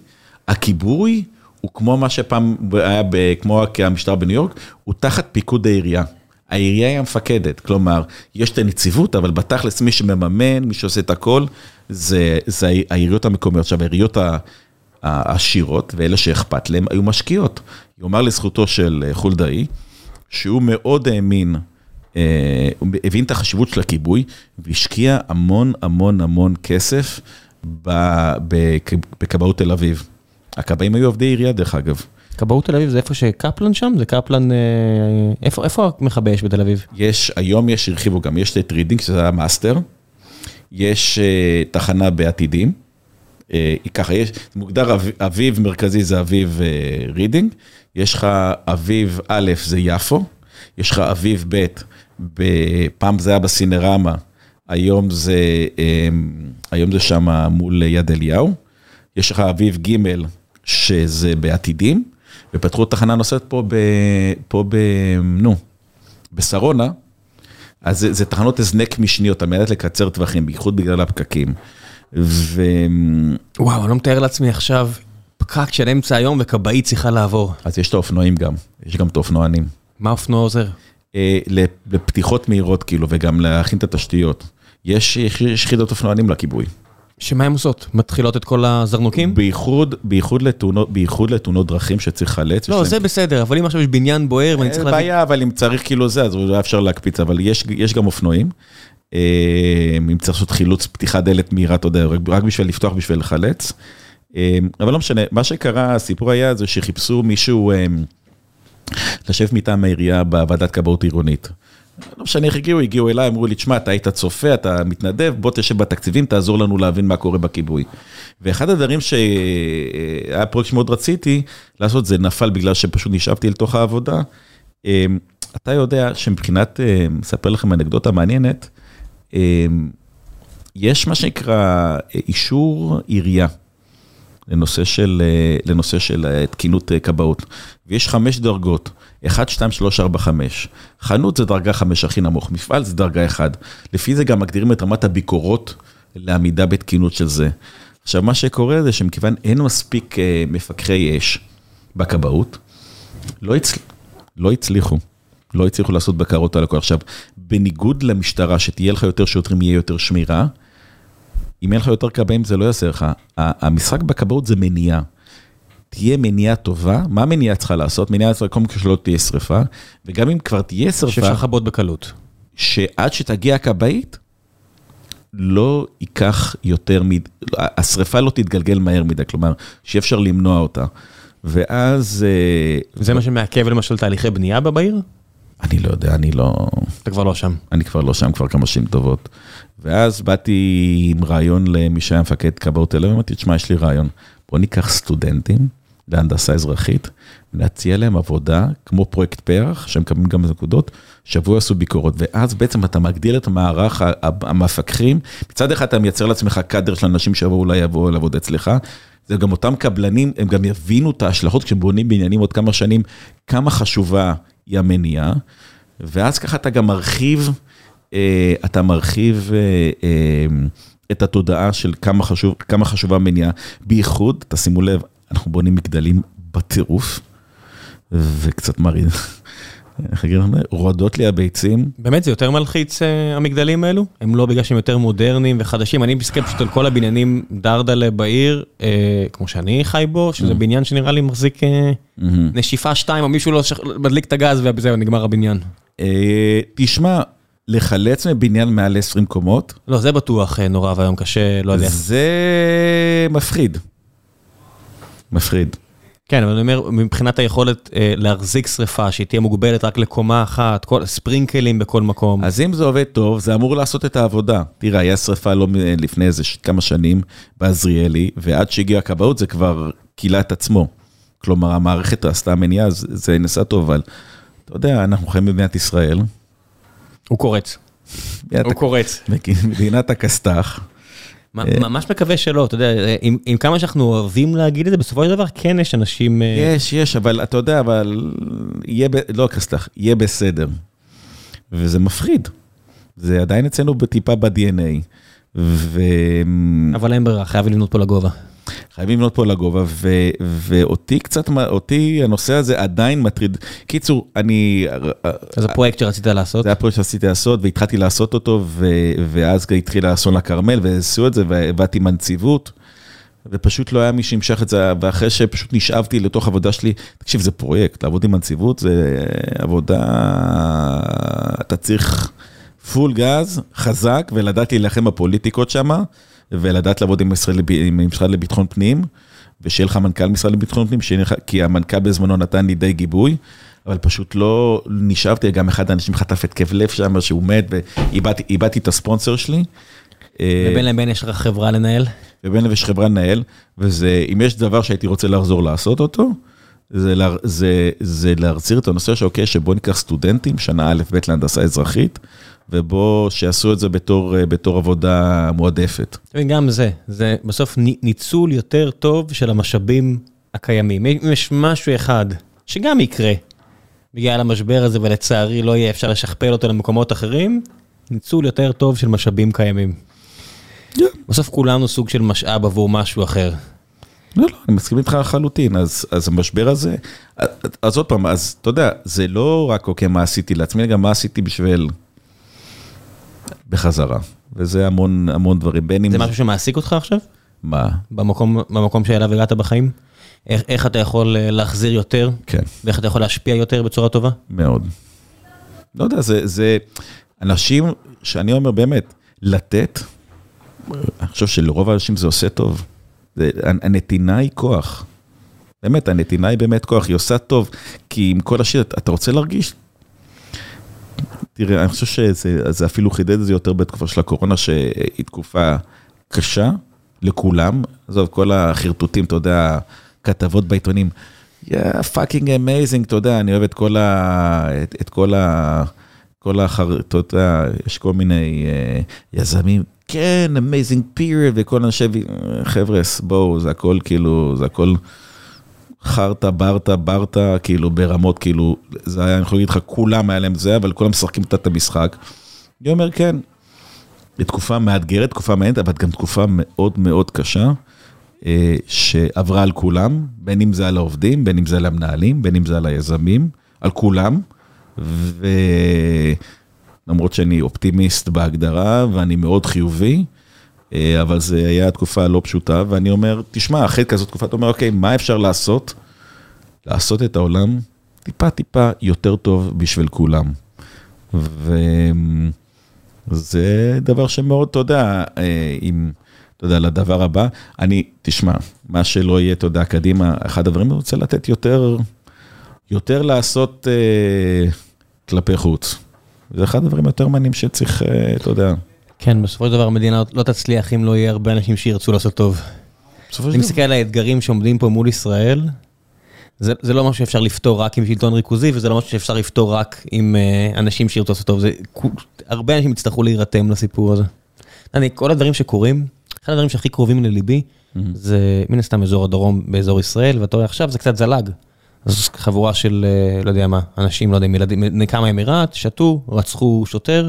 הכיבוי הוא כמו מה שפעם היה, ב, כמו המשטרה בניו יורק, הוא תחת פיקוד העירייה. העירייה היא המפקדת, כלומר, יש את הנציבות, אבל בתכלס מי שמממן, מי שעושה את הכל, זה, זה העיריות המקומיות. עכשיו, העיריות העשירות, ואלה שאכפת להם, היו משקיעות. יאמר לזכותו של אה, חולדאי, שהוא מאוד האמין, אה, הוא הבין את החשיבות של הכיבוי, והשקיע המון המון המון כסף בכבאות תל אביב. הכבאים היו עובדי עירייה, דרך אגב. כבאות תל אביב זה איפה שקפלן שם? זה קפלן... אה, איפה, איפה מכבי אש בתל אביב? יש, היום יש, הרחיבו גם, יש את רידינג, שזה המאסטר, יש uh, תחנה בעתידים, uh, ככה, יש, מוגדר אב, אביב מרכזי זה אביב uh, רידינג, יש לך אביב א' זה יפו, יש לך אביב ב', פעם זה היה בסינרמה, היום זה, היום זה שם מול יד אליהו, יש לך אביב ג' שזה בעתידים, ופתחו תחנה נוספת פה ב... פה ב... נו, בשרונה, אז זה, זה תחנות הזנק משניות על מנת לקצר טווחים, בייחוד בגלל הפקקים. ו... וואו, אני לא מתאר לעצמי עכשיו פקק של אמצע היום וכבאית צריכה לעבור. אז יש את האופנועים גם, יש גם את האופנוענים. מה האופנוע עוזר? אה, לפתיחות מהירות כאילו, וגם להכין את התשתיות. יש יחידות אופנוענים לכיבוי. שמה הן עושות? מתחילות את כל הזרנוקים? בייחוד, בייחוד לתאונות, בייחוד לתאונות דרכים שצריך לחלץ. לא, זה בסדר, אבל אם עכשיו יש בניין בוער ואני צריך להביא... אין בעיה, אבל אם צריך כאילו זה, אז לא אפשר להקפיץ, אבל יש, יש גם אופנועים. אה, אם צריך לעשות חילוץ פתיחת דלת מהירה, אתה יודע, רק בשביל לפתוח, בשביל לחלץ. אה, אבל לא משנה, מה שקרה, הסיפור היה זה שחיפשו מישהו אה, לשבת מטעם העירייה בוועדת כבאות עירונית. לא משנה איך הגיעו, הגיעו אליי, אמרו לי, תשמע, אתה היית צופה, אתה מתנדב, בוא תשב בתקציבים, תעזור לנו להבין מה קורה בכיבוי. ואחד הדברים שהיה פרויקט שמאוד רציתי לעשות, זה נפל בגלל שפשוט נשאבתי לתוך העבודה. אמ, אתה יודע שמבחינת, אמ, אספר לכם אנקדוטה מעניינת, אמ, יש מה שנקרא אישור עירייה. לנושא של, לנושא של תקינות כבאות, ויש חמש דרגות. 1, 2, 3, 4, 5. חנות זה דרגה 5 הכי נמוך, מפעל זה דרגה 1. לפי זה גם מגדירים את רמת הביקורות לעמידה בתקינות של זה. עכשיו, מה שקורה זה שמכיוון אין מספיק אה, מפקחי אש בכבאות, לא, הצ... לא הצליחו. לא הצליחו לעשות בקרות על הכל. עכשיו, בניגוד למשטרה, שתהיה לך יותר שוטרים, יהיה יותר שמירה, אם אין לך יותר כבאים זה לא יעשה לך. המשחק בכבאות זה מניעה. תהיה מניעה טובה, מה המניעה צריכה לעשות? מניעה צריכה קודם כל שלא תהיה שריפה, וגם אם כבר תהיה שריפה... שאפשר לכבות בקלות. שעד שתגיע הכבאית, לא ייקח יותר מדי, השריפה לא תתגלגל מהר מדי, כלומר, שאי אפשר למנוע אותה. ואז... אה, זה מה שמעכב למשל תהליכי בנייה בעיר? אני לא יודע, אני לא... אתה כבר לא שם. אני כבר לא שם כבר כמה שנים טובות. ואז באתי עם רעיון למי שהיה מפקד כבאות תל אביב, אמרתי, תשמע, יש לי רעיון. בוא ניקח סטודנטים להנדסה אזרחית, ונציע להם עבודה כמו פרויקט פרח, שהם מקבלים גם נקודות, שבוע עשו ביקורות, ואז בעצם אתה מגדיל את מערך המפקחים, מצד אחד אתה מייצר לעצמך קאדר של אנשים שיבואו אולי יבואו לעבוד אצלך, זה גם אותם קבלנים, הם גם יבינו את ההשלכות כשהם בונים בניינים עוד כמה שנים, כמה חשובה היא המניעה, ואז ככה אתה גם מרחיב, אה, אתה מרחיב אה, אה, את התודעה של כמה, חשוב, כמה חשובה מניעה, בייחוד, תשימו לב, אנחנו בונים מגדלים בטירוף, וקצת מרעיד. רועדות לי הביצים. באמת זה יותר מלחיץ אה, המגדלים האלו? הם לא בגלל שהם יותר מודרניים וחדשים, אני מסתכל פשוט על כל הבניינים דרדלה בעיר, אה, כמו שאני חי בו, שזה mm. בניין שנראה לי מחזיק אה, mm-hmm. נשיפה שתיים, או מישהו לא מדליק את הגז וזהו, נגמר הבניין. תשמע, לחלץ מבניין מעל 20 קומות. לא, זה בטוח נורא והיום קשה, לא יודע. זה מפחיד. מפחיד. כן, אבל אני אומר, מבחינת היכולת אה, להחזיק שריפה, שהיא תהיה מוגבלת רק לקומה אחת, כל, ספרינקלים בכל מקום. אז אם זה עובד טוב, זה אמור לעשות את העבודה. תראה, היה שריפה לא לפני איזה כמה שנים בעזריאלי, ועד שהגיע הכבאות זה כבר קילה את עצמו. כלומר, המערכת עשתה מניעה, זה, זה נסע טוב, אבל אתה יודע, אנחנו חיים במדינת ישראל. הוא קורץ. הוא קורץ. מדינת הכסת"ח. אה, ממש מקווה שלא, אתה יודע, עם, עם כמה שאנחנו אוהבים להגיד את זה, בסופו של דבר כן יש אנשים... אה, יש, יש, אבל אתה יודע, אבל יהיה, ב... לא סלח, יהיה בסדר. וזה מפחיד. זה עדיין אצלנו טיפה ב-DNA. ו... אבל אין ברירה, חייב לבנות פה לגובה. חייבים לבנות פה לגובה, ו, ואותי קצת, אותי הנושא הזה עדיין מטריד. קיצור, אני... זה פרויקט שרצית לעשות? זה היה פרויקט שרציתי לעשות, והתחלתי לעשות אותו, ו, ואז התחיל האסון לכרמל, ועשו את זה, ובאתי מהנציבות, ופשוט לא היה מי שימשך את זה, ואחרי שפשוט נשאבתי לתוך עבודה שלי, תקשיב, זה פרויקט, לעבוד עם הנציבות זה עבודה, אתה צריך פול גז, חזק, ולדעתי להילחם בפוליטיקות שמה. ולדעת לעבוד עם המשרד לביטחון פנים, ושיהיה לך מנכ"ל משרד לביטחון פנים, לך- כי המנכ"ל בזמנו נתן לי די גיבוי, אבל פשוט לא נשאבתי, גם אחד האנשים חטף התקף לב שם, שהוא מת, ואיבדתי את הספונסר שלי. אה, ובין לבין יש לך חברה לנהל? ובין לבין יש חברה לנהל, וזה, אם יש דבר שהייתי רוצה לחזור לעשות אותו, זה, לה- זה, זה להחזיר את הנושא שאוקיי, שבוא ניקח סטודנטים, שנה א' ב' להנדסה אזרחית, ובוא, שיעשו את זה בתור, אה, בתור עבודה מועדפת. גם זה, זה בסוף ני- ניצול יותר טוב של המשאבים הקיימים. אם יש משהו אחד שגם יקרה בגלל המשבר הזה, ולצערי לא יהיה אפשר לשכפל אותו למקומות אחרים, ניצול יותר טוב של משאבים קיימים. בסוף כולנו סוג של משאב עבור משהו אחר. לא, לא, אני מסכים איתך לחלוטין, אז, אז המשבר הזה, אז, אז עוד פעם, אז אתה יודע, זה לא רק אוקיי, מה עשיתי לעצמי, גם מה עשיתי בשביל בחזרה, וזה המון המון דברים, בין אם... זה משהו שמעסיק אותך עכשיו? מה? במקום, במקום שאליו הגעת בחיים? איך, איך אתה יכול אה, להחזיר יותר? כן. ואיך אתה יכול להשפיע יותר בצורה טובה? מאוד. לא יודע, זה, זה אנשים שאני אומר באמת, לתת, אני חושב שלרוב האנשים זה עושה טוב. זה, הנתינה היא כוח. באמת, הנתינה היא באמת כוח, היא עושה טוב, כי עם כל השיר, אתה רוצה להרגיש? תראה, אני חושב שזה זה אפילו חידד את זה יותר בתקופה של הקורונה, שהיא תקופה קשה לכולם. עזוב, כל החרטוטים, אתה יודע, כתבות בעיתונים. Yeah, fucking amazing, אתה יודע, אני אוהב את כל ה... את, את כל ה... כל האחר, אתה יודע, יש כל מיני uh, יזמים, כן, amazing period, וכל אנשי, חבר'ה, בואו, זה הכל כאילו, זה הכל חרטה, ברטה, ברטה, כאילו ברמות, כאילו, זה היה, אני יכול להגיד לך, כולם היה להם זה, אבל כולם משחקים את המשחק. אני אומר, כן, תקופה מאתגרת, תקופה מעניינת, אבל גם תקופה מאוד מאוד קשה, אה, שעברה על כולם, בין אם זה על העובדים, בין אם זה על המנהלים, בין אם זה על היזמים, על כולם. ולמרות שאני אופטימיסט בהגדרה ואני מאוד חיובי, אבל זו הייתה תקופה לא פשוטה, ואני אומר, תשמע, אחרי כזאת תקופה, אתה אומר, אוקיי, מה אפשר לעשות? לעשות את העולם טיפה טיפה יותר טוב בשביל כולם. וזה דבר שמאוד, אתה יודע, אה, אם, אתה יודע, לדבר הבא, אני, תשמע, מה שלא יהיה, אתה יודע, קדימה, אחד הדברים, אני רוצה לתת יותר, יותר לעשות אה, כלפי חוץ. זה אחד הדברים היותר מעניינים שצריך, אה, אתה יודע. כן, בסופו של דבר המדינה לא תצליח אם לא יהיה הרבה אנשים שירצו לעשות טוב. בסופו אני של דבר, מסתכל על האתגרים שעומדים פה מול ישראל, זה, זה לא משהו שאפשר לפתור רק עם שלטון ריכוזי, וזה לא משהו שאפשר לפתור רק עם uh, אנשים שירצו לעשות טוב. זה, הרבה אנשים יצטרכו להירתם לסיפור הזה. אני, כל הדברים שקורים, אחד הדברים שהכי קרובים לליבי, זה מן הסתם אזור הדרום באזור ישראל, ואתה רואה עכשיו זה קצת זלג. אז חבורה של, אה, לא יודע מה, אנשים, לא יודע, ילדים, מכמה אמיראת, שתו, רצחו שוטר,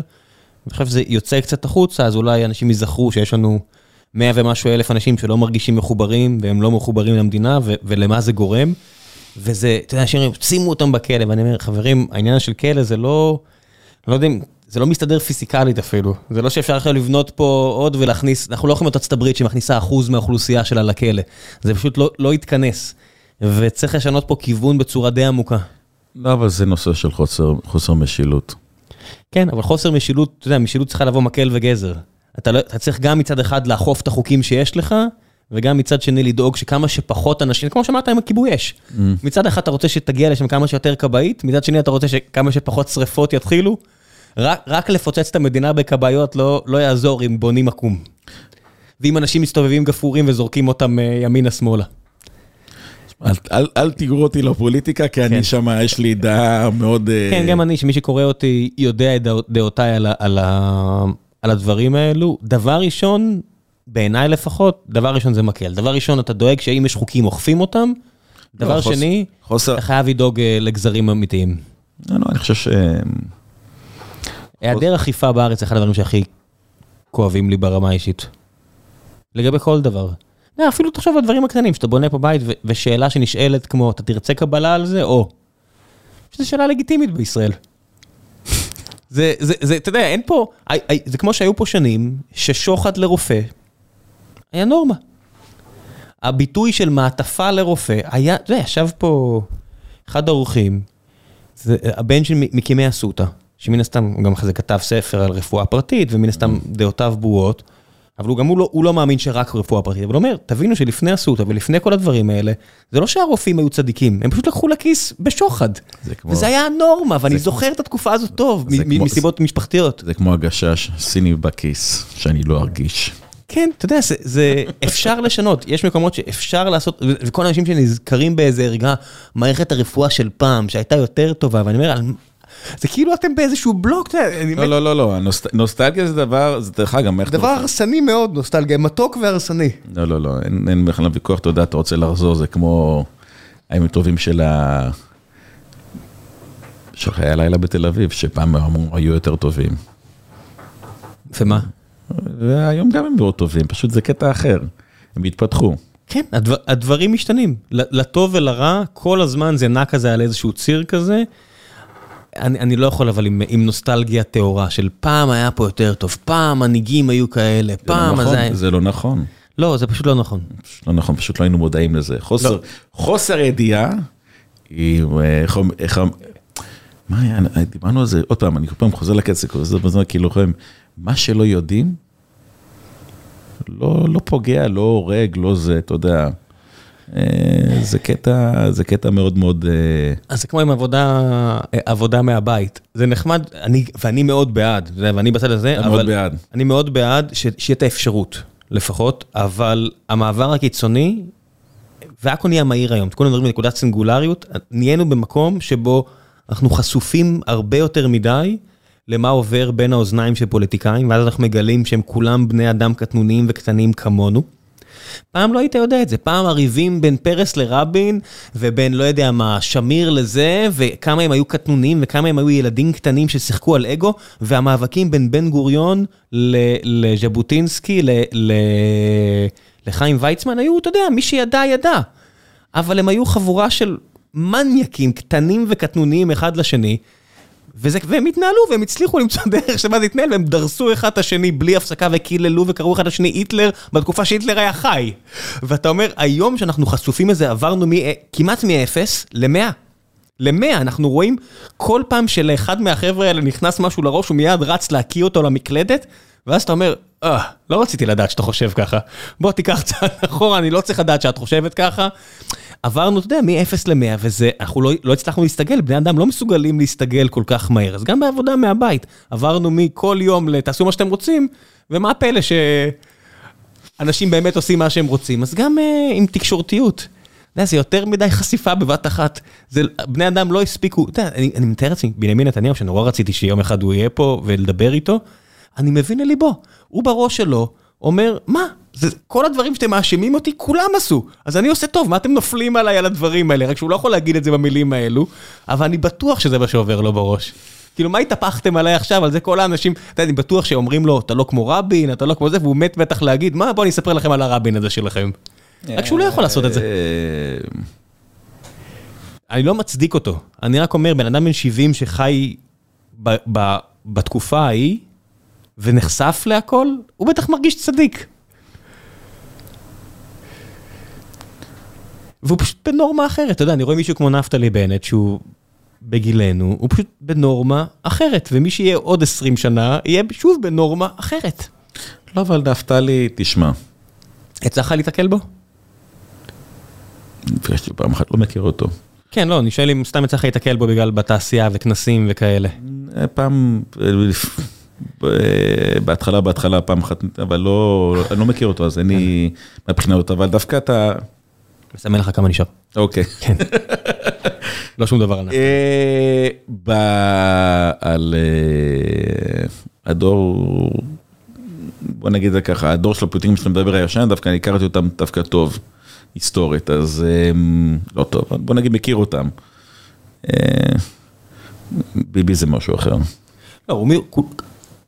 ועכשיו זה יוצא קצת החוצה, אז אולי אנשים ייזכרו שיש לנו 100 ומשהו אלף אנשים שלא מרגישים מחוברים, והם לא מחוברים למדינה, ו- ולמה זה גורם. וזה, אתה יודע, אנשים אומרים, שימו אותם בכלא, ואני אומר, חברים, העניין של כלא זה לא, לא יודע אם, זה לא מסתדר פיזיקלית אפילו. זה לא שאפשר עכשיו לבנות פה עוד ולהכניס, אנחנו לא יכולים להיות ארצות הברית שמכניסה אחוז מהאוכלוסייה שלה לכלא. זה פשוט לא, לא יתכנס. וצריך לשנות פה כיוון בצורה די עמוקה. לא, אבל זה נושא של חוסר, חוסר משילות. כן, אבל חוסר משילות, אתה יודע, משילות צריכה לבוא מקל וגזר. אתה, לא, אתה צריך גם מצד אחד לאכוף את החוקים שיש לך, וגם מצד שני לדאוג שכמה שפחות אנשים, כמו שאמרת עם הכיבוי אש. Mm. מצד אחד אתה רוצה שתגיע לשם כמה שיותר כבאית, מצד שני אתה רוצה שכמה שפחות שריפות יתחילו. רק, רק לפוצץ את המדינה בכבאיות לא, לא יעזור אם בונים עקום. ואם אנשים מסתובבים גפרורים וזורקים אותם אה, ימינה-שמאלה. אל, אל, אל תגרו אותי לפוליטיקה, כי אני שם, יש לי דעה מאוד... אה, כן, גם אני, שמי שקורא אותי יודע את דעו- דעותיי על, על, על הדברים האלו. דבר ראשון, בעיניי לפחות, דבר ראשון זה מקל. דבר ראשון, אתה דואג שאם יש חוקים, אוכפים אותם. דבר לא, חוס- שני, חוסר... אתה חייב לדאוג אה, לגזרים אמיתיים. לא, לא, אני חושב ש... היעדר אכיפה בארץ זה אחד הדברים שהכי כואבים לי ברמה האישית. לגבי כל דבר. לא, אפילו תחשוב על הדברים הקטנים, שאתה בונה פה בית ושאלה שנשאלת כמו, אתה תרצה קבלה על זה, או... שזו שאלה לגיטימית בישראל. <laughs> זה, זה, זה, אתה יודע, אין פה, הי- הי- זה כמו שהיו פה שנים, ששוחד לרופא היה נורמה. הביטוי של מעטפה לרופא היה, אתה יודע, ישב פה אחד האורחים, זה הבן של מקימי אסותא, שמן הסתם הוא גם אחרי זה כתב ספר על רפואה פרטית, ומן הסתם דעותיו ברורות. אבל הוא גם הוא לא, הוא לא מאמין שרק רפואה פרטית, אבל הוא אומר, תבינו שלפני אסותא ולפני כל הדברים האלה, זה לא שהרופאים היו צדיקים, הם פשוט לקחו לכיס בשוחד. זה כמו- וזה היה הנורמה, ואני זה זוכר את התקופה הזאת טוב, זה מ- כמו- מסיבות משפחתיות. זה כמו הגשש סיני בכיס, שאני לא ארגיש. כן, אתה יודע, זה, זה <laughs> אפשר לשנות, יש מקומות שאפשר לעשות, וכל האנשים שנזכרים באיזה ערגה, מערכת הרפואה של פעם, שהייתה יותר טובה, ואני אומר, על- זה כאילו אתם באיזשהו בלוק, אתה יודע, אני לא, לא, לא, לא, נוסטלגיה זה דבר, זה דרך אגב, איך דבר הרסני מאוד, נוסטלגיה, מתוק והרסני. לא, לא, לא, אין, בכלל ויכוח, אתה יודע, אתה רוצה לחזור, זה כמו הימים הטובים של ה... של חיי הלילה בתל אביב, שפעם אמרו, היו יותר טובים. ומה? והיום גם הם מאוד טובים, פשוט זה קטע אחר, הם התפתחו. כן, הדבר, הדברים משתנים, ל- לטוב ולרע, כל הזמן זה נע כזה על איזשהו ציר כזה. אני, אני לא יכול אבל עם, עם נוסטלגיה טהורה של פעם היה פה יותר טוב, פעם מנהיגים היו כאלה, זה פעם לא אז נכון. זה לא נכון. לא, זה פשוט לא נכון. פשוט לא נכון, פשוט לא היינו מודעים לזה. חוסר, לא. חוסר ידיעה, אה, איך, מה היה, דיברנו על זה, עוד פעם, אני כל פעם חוזר לקצב, זה בזמן כאילו, מה שלא יודעים, לא, לא פוגע, לא הורג, לא זה, אתה יודע, זה קטע, זה קטע מאוד מאוד, אה, אז זה כמו עם עבודה, עבודה מהבית. זה נחמד, אני, ואני מאוד בעד, ואני בצד הזה, אבל... מאוד בעד. אני מאוד בעד ש, שיהיה את האפשרות, לפחות, אבל המעבר הקיצוני, והכל נהיה מהיר היום, כולם מדברים בנקודת סינגולריות, נהיינו במקום שבו אנחנו חשופים הרבה יותר מדי למה עובר בין האוזניים של פוליטיקאים, ואז אנחנו מגלים שהם כולם בני אדם קטנוניים וקטנים כמונו. פעם לא היית יודע את זה, פעם הריבים בין פרס לרבין, ובין לא יודע מה, שמיר לזה, וכמה הם היו קטנונים, וכמה הם היו ילדים קטנים ששיחקו על אגו, והמאבקים בין בן גוריון לז'בוטינסקי, לחיים ויצמן, היו, אתה יודע, מי שידע, ידע. אבל הם היו חבורה של מניאקים קטנים וקטנוניים אחד לשני, והם התנהלו והם הצליחו למצוא <laughs> דרך שבה זה התנהל והם דרסו אחד את השני בלי הפסקה וקיללו וקראו אחד לשני היטלר בתקופה שהיטלר היה חי. ואתה אומר, היום שאנחנו חשופים לזה עברנו מ, כמעט מ-0 ל-100. ל-100, אנחנו רואים כל פעם שלאחד מהחבר'ה האלה נכנס משהו לראש, הוא מיד רץ להקיא אותו למקלדת, ואז אתה אומר, אה, לא רציתי לדעת שאתה חושב ככה. בוא תיקח צעד אחורה, אני לא צריך לדעת שאת חושבת ככה. עברנו, אתה יודע, מ-0 ל-100, וזה, אנחנו לא, לא הצלחנו להסתגל, בני אדם לא מסוגלים להסתגל כל כך מהר. אז גם בעבודה מהבית, עברנו מכל יום ל"תעשו מה שאתם רוצים", ומה הפלא שאנשים באמת עושים מה שהם רוצים. אז גם uh, עם תקשורתיות. אתה יודע, זה יותר מדי חשיפה בבת אחת. זה, בני אדם לא הספיקו, אתה יודע, אני, אני מתאר לעצמי, בנימין נתניהו, שנורא רציתי שיום אחד הוא יהיה פה ולדבר איתו, אני מבין לליבו. הוא בראש שלו אומר, מה, כל הדברים שאתם מאשימים אותי, כולם עשו. אז אני עושה טוב, מה אתם נופלים עליי על הדברים האלה? רק שהוא לא יכול להגיד את זה במילים האלו, אבל אני בטוח שזה מה שעובר לו בראש. כאילו, מה התהפכתם עליי עכשיו? על זה כל האנשים, אתה יודע, אני בטוח שאומרים לו, אתה לא כמו רבין, אתה לא כמו זה, והוא מת בטח להגיד, מה, בוא אני אספר לכם על הרבין הזה שלכם. רק שהוא לא יכול לעשות את זה. אה, אני לא מצדיק אותו, אני רק אומר, בן אדם בן 70 שחי ב, ב, בתקופה ההיא, ונחשף להכל, הוא בטח מרגיש צדיק. והוא פשוט בנורמה אחרת, אתה יודע, אני רואה מישהו כמו נפתלי בנט, שהוא בגילנו, הוא פשוט בנורמה אחרת, ומי שיהיה עוד 20 שנה, יהיה שוב בנורמה אחרת. לא, אבל נפתלי, תשמע, הצלחת להתקל בו? נפגשתי פעם אחת, לא מכיר אותו. כן, לא, אני שואל אם סתם יצא לך להתקל בו בגלל בתעשייה וכנסים וכאלה. אה, פעם, אה, ב- בהתחלה, בהתחלה, פעם אחת, אבל לא, אני לא מכיר אותו, אז אין לי מהבחינה הזאת, אבל דווקא אתה, מסמן לך כמה נשאר. אוקיי. לא שום דבר ענק. אה, על אה, הדור, בוא נגיד זה ככה, הדור של הפליטים שאתה מדבר הישן, דווקא אני הכרתי אותם דווקא טוב, היסטורית, אז אה, לא טוב, בוא נגיד מכיר אותם. ביבי זה משהו אחר. לא, הוא כול-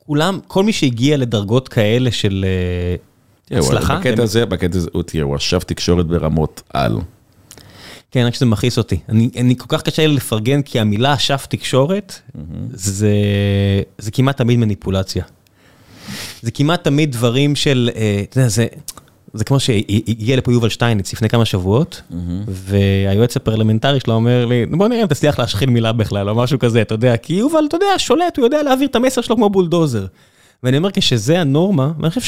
כולם, כל מי שהגיע לדרגות כאלה של הצלחה, בקטע הזה, בקטע הזה, הוא תראה, הוא עכשיו תקשורת ברמות על. כן, רק שזה מכעיס אותי. אני, אני כל כך קשה לי לפרגן, כי המילה אשף תקשורת, זה, זה כמעט תמיד מניפולציה. זה כמעט תמיד דברים של, אה, אתה יודע, זה, זה כמו שהגיע לפה יובל שטייניץ לפני כמה שבועות, והיועץ הפרלמנטרי שלו אומר לי, בוא נראה אם תצליח להשחיל מילה בכלל, או משהו כזה, אתה יודע, כי יובל, אתה יודע, שולט, הוא יודע להעביר את המסר שלו כמו בולדוזר. ואני אומר, כשזה הנורמה, ואני חושב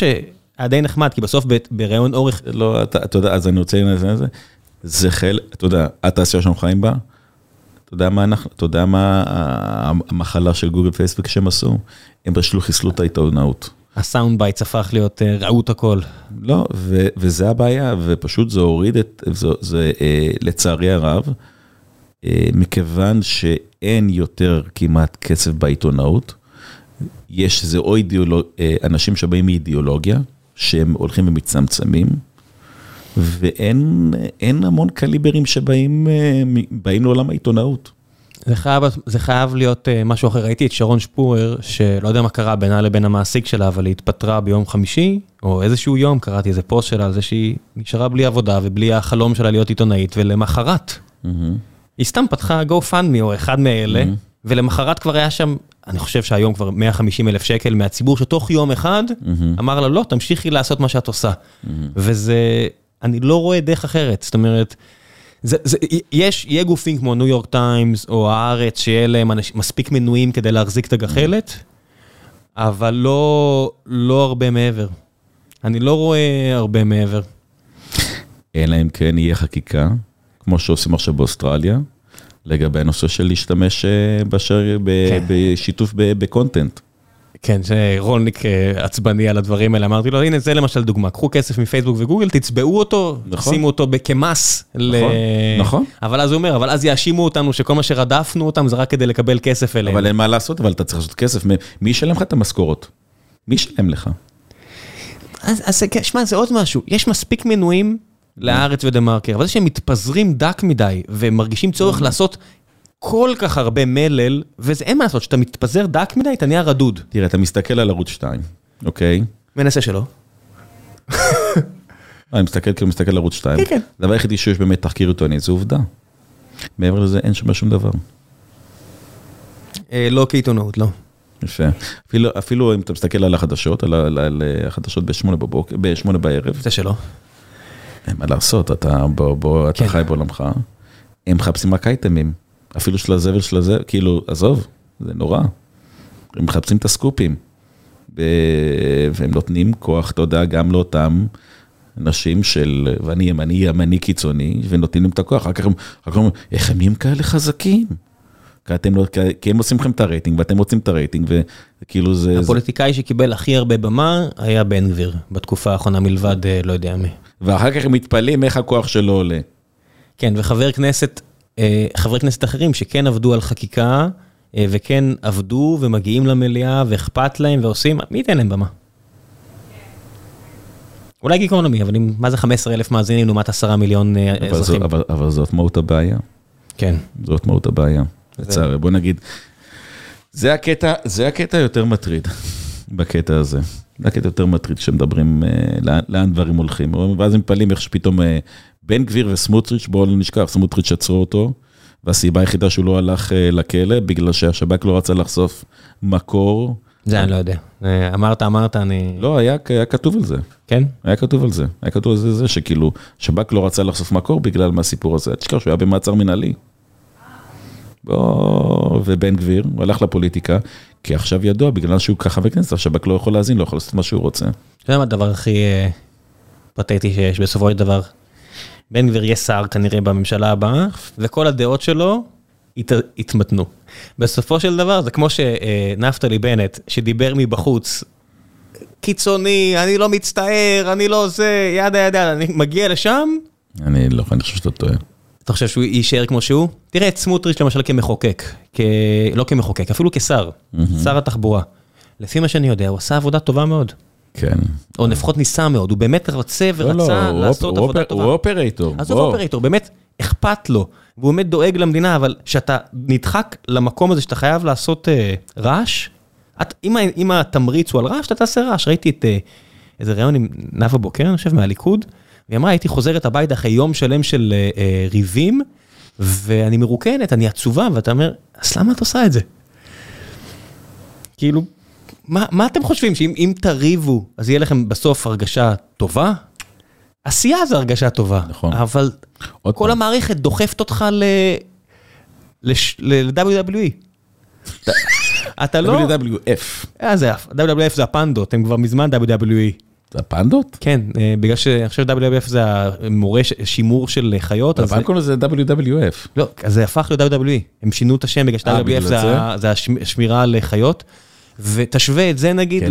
היה די נחמד, כי בסוף בראיון ארוך... לא, אתה, יודע, אז אני רוצה להגיד את זה, זה חלק, אתה יודע, התעשייה שאנחנו חיים בה, אתה יודע מה אנחנו, אתה יודע מה המחלה של גוגל פייסבוק שהם עשו? הם פשוט חיסלו את העיתונאות. ה sound bites הפך להיות uh, חזות הכל. לא, ו, וזה הבעיה, ופשוט זה הוריד את, זה, זה uh, לצערי הרב, uh, מכיוון שאין יותר כמעט כסף בעיתונאות, יש זה או אידיאולוג, uh, אנשים שבאים מאידיאולוגיה, שהם הולכים ומצמצמים, ואין המון קליברים שבאים uh, לעולם העיתונאות. זה חייב, זה חייב להיות uh, משהו אחר. ראיתי את שרון שפורר, שלא יודע מה קרה בינה לבין המעסיק שלה, אבל היא התפטרה ביום חמישי, או איזשהו יום, קראתי איזה פוסט שלה על זה שהיא נשארה בלי עבודה ובלי החלום שלה להיות עיתונאית, ולמחרת, mm-hmm. היא סתם פתחה GoFundMe או אחד מאלה, mm-hmm. ולמחרת כבר היה שם, אני חושב שהיום כבר 150 אלף שקל מהציבור, שתוך יום אחד mm-hmm. אמר לה, לא, תמשיכי לעשות מה שאת עושה. Mm-hmm. וזה, אני לא רואה דרך אחרת, זאת אומרת, זה, זה, יש, יהיה גופים כמו ניו יורק טיימס או הארץ, שיהיה להם אנש, מספיק מנויים כדי להחזיק את הגחלת, אבל לא, לא הרבה מעבר. אני לא רואה הרבה מעבר. אלא אם כן יהיה חקיקה, כמו שעושים עכשיו באוסטרליה, לגבי הנושא של להשתמש אה, בשר, כן. בשיתוף בקונטנט. כן, שרולניק אה, עצבני על הדברים האלה, אמרתי לו, הנה זה למשל דוגמה, קחו כסף מפייסבוק וגוגל, תצבעו אותו, נכון. שימו אותו כמס. נכון, ל... נכון. אבל אז הוא אומר, אבל אז יאשימו אותנו שכל מה שרדפנו אותם זה רק כדי לקבל כסף אליהם. אבל אין מה לעשות, אבל אתה צריך לעשות כסף, מי ישלם לך את המשכורות? מי ישלם לך? אז, אז שמע, זה עוד משהו, יש מספיק מנויים לארץ ודה מרקר, אבל זה שהם מתפזרים דק מדי, ומרגישים צורך לעשות כל כך הרבה מלל, וזה אין מה לעשות, כשאתה מתפזר דק מדי, אתה נהיה רדוד. תראה, אתה מסתכל על ערוץ 2, אוקיי? מנסה שלא. אני מסתכל כאילו מסתכל על ערוץ 2. כן, כן. הדבר היחידי שיש באמת תחקיר עיתוני, זה עובדה. מעבר לזה אין שם שום דבר. אה, לא כעיתונאות, לא. יפה. אפילו, אפילו אם אתה מסתכל על החדשות, על, על, על החדשות בשמונה בבוקר, בשמונה בערב. זה שלא. אין מה לעשות, אתה, בוא, בוא, כן. אתה חי בעולמך. הם מחפשים רק אייטמים. אפילו של הזבל של הזבל, כאילו, עזוב, זה נורא. הם מחפשים את הסקופים. והם נותנים כוח, יודע, גם לאותם אנשים של, ואני ימני, ימני קיצוני, ונותנים להם את הכוח. אחר כך הם אומרים, איך הם נהיים כאלה חזקים? כי, אתם לא, כי הם עושים לכם את הרייטינג, ואתם רוצים את הרייטינג, וכאילו זה... הפוליטיקאי זה... שקיבל הכי הרבה במה היה בן גביר, בתקופה האחרונה מלבד אה, לא יודע מי. ואחר כך הם מתפלאים איך הכוח שלו עולה. כן, וחבר כנסת אה, חברי כנסת אחרים שכן עבדו על חקיקה, אה, וכן עבדו ומגיעים למליאה ואכפת להם ועושים, מי ייתן להם במה? אולי גיקונומי, אבל מה זה 15 אלף מאזינים לעומת 10 מיליון אה, אזרחים? אבל, אבל זאת מהות הבעיה. כן. זאת מהות הבעיה. לצערי, בוא נגיד, זה הקטע, זה הקטע יותר מטריד בקטע הזה. זה הקטע יותר מטריד כשמדברים לאן, לאן דברים הולכים. ואז הם מתפלאים איך שפתאום בן גביר וסמוטריץ', בואו לא נשכח, סמוטריץ' עצרו אותו, והסיבה היחידה שהוא לא הלך אה, לכלא, בגלל שהשב"כ לא רצה לחשוף מקור. זה אני לא יודע. אה, אמרת, אמרת, אני... לא, היה, היה כתוב על זה. כן? היה כתוב על זה. היה כתוב על זה, זה שכאילו, שב"כ לא רצה לחשוף מקור בגלל מהסיפור הזה. תשכח שהוא היה במעצר מנהלי. בוא, ובן גביר, הוא הלך לפוליטיקה, כי עכשיו ידוע, בגלל שהוא ככה בכנסת, השב"כ לא יכול להאזין, לא יכול לעשות מה שהוא רוצה. זה הדבר הכי אה, פתטי שיש בסופו של דבר. בן גביר יהיה שר כנראה בממשלה הבאה, וכל הדעות שלו ית, יתמתנו. בסופו של דבר זה כמו שנפתלי בנט, שדיבר מבחוץ, קיצוני, אני לא מצטער, אני לא זה, ידה, ידה, אני מגיע לשם. אני לא, אני חושב שאתה טועה. אתה חושב שהוא יישאר כמו שהוא? תראה את סמוטריץ' למשל כמחוקק, כ... לא כמחוקק, אפילו כשר, mm-hmm. שר התחבורה. לפי מה שאני יודע, הוא עשה עבודה טובה מאוד. כן. או לפחות ניסה מאוד, הוא באמת רוצה ורצה לא, לא, לעשות הוא עבודה טובה. הוא אופרייטור. אז הוא אופרייטור, באמת אכפת לו, והוא באמת דואג למדינה, אבל כשאתה נדחק למקום הזה שאתה חייב לעשות אה, רעש, את, אם, אם התמריץ הוא על רעש, אתה תעשה רעש. ראיתי את אה, איזה ראיון עם נאוה בוקר, אני חושב, מהליכוד, והיא אמרה, הייתי חוזרת הביתה אחרי יום שלם של אה, אה, ריבים, ואני מרוקנת, אני עצובה, ואתה אומר, אז למה את עושה את זה? כאילו, מה, מה אתם חושבים, שאם תריבו, אז יהיה לכם בסוף הרגשה טובה? עשייה זה הרגשה טובה. נכון. אבל כל פעם. המערכת דוחפת אותך ל... ל-WWE. <laughs> אתה לא... WWF. אה, זה WWF זה הפנדות, הם כבר מזמן WWE. הפנדות? כן, אה, בגלל שאני חושב WWF זה המורה שימור של חיות, אז פעם קוראים לזה WWF. לא, אז זה הפך להיות WWE, הם שינו את השם בגלל אה, ש-WWF זה השמירה על חיות. ותשווה את זה נגיד.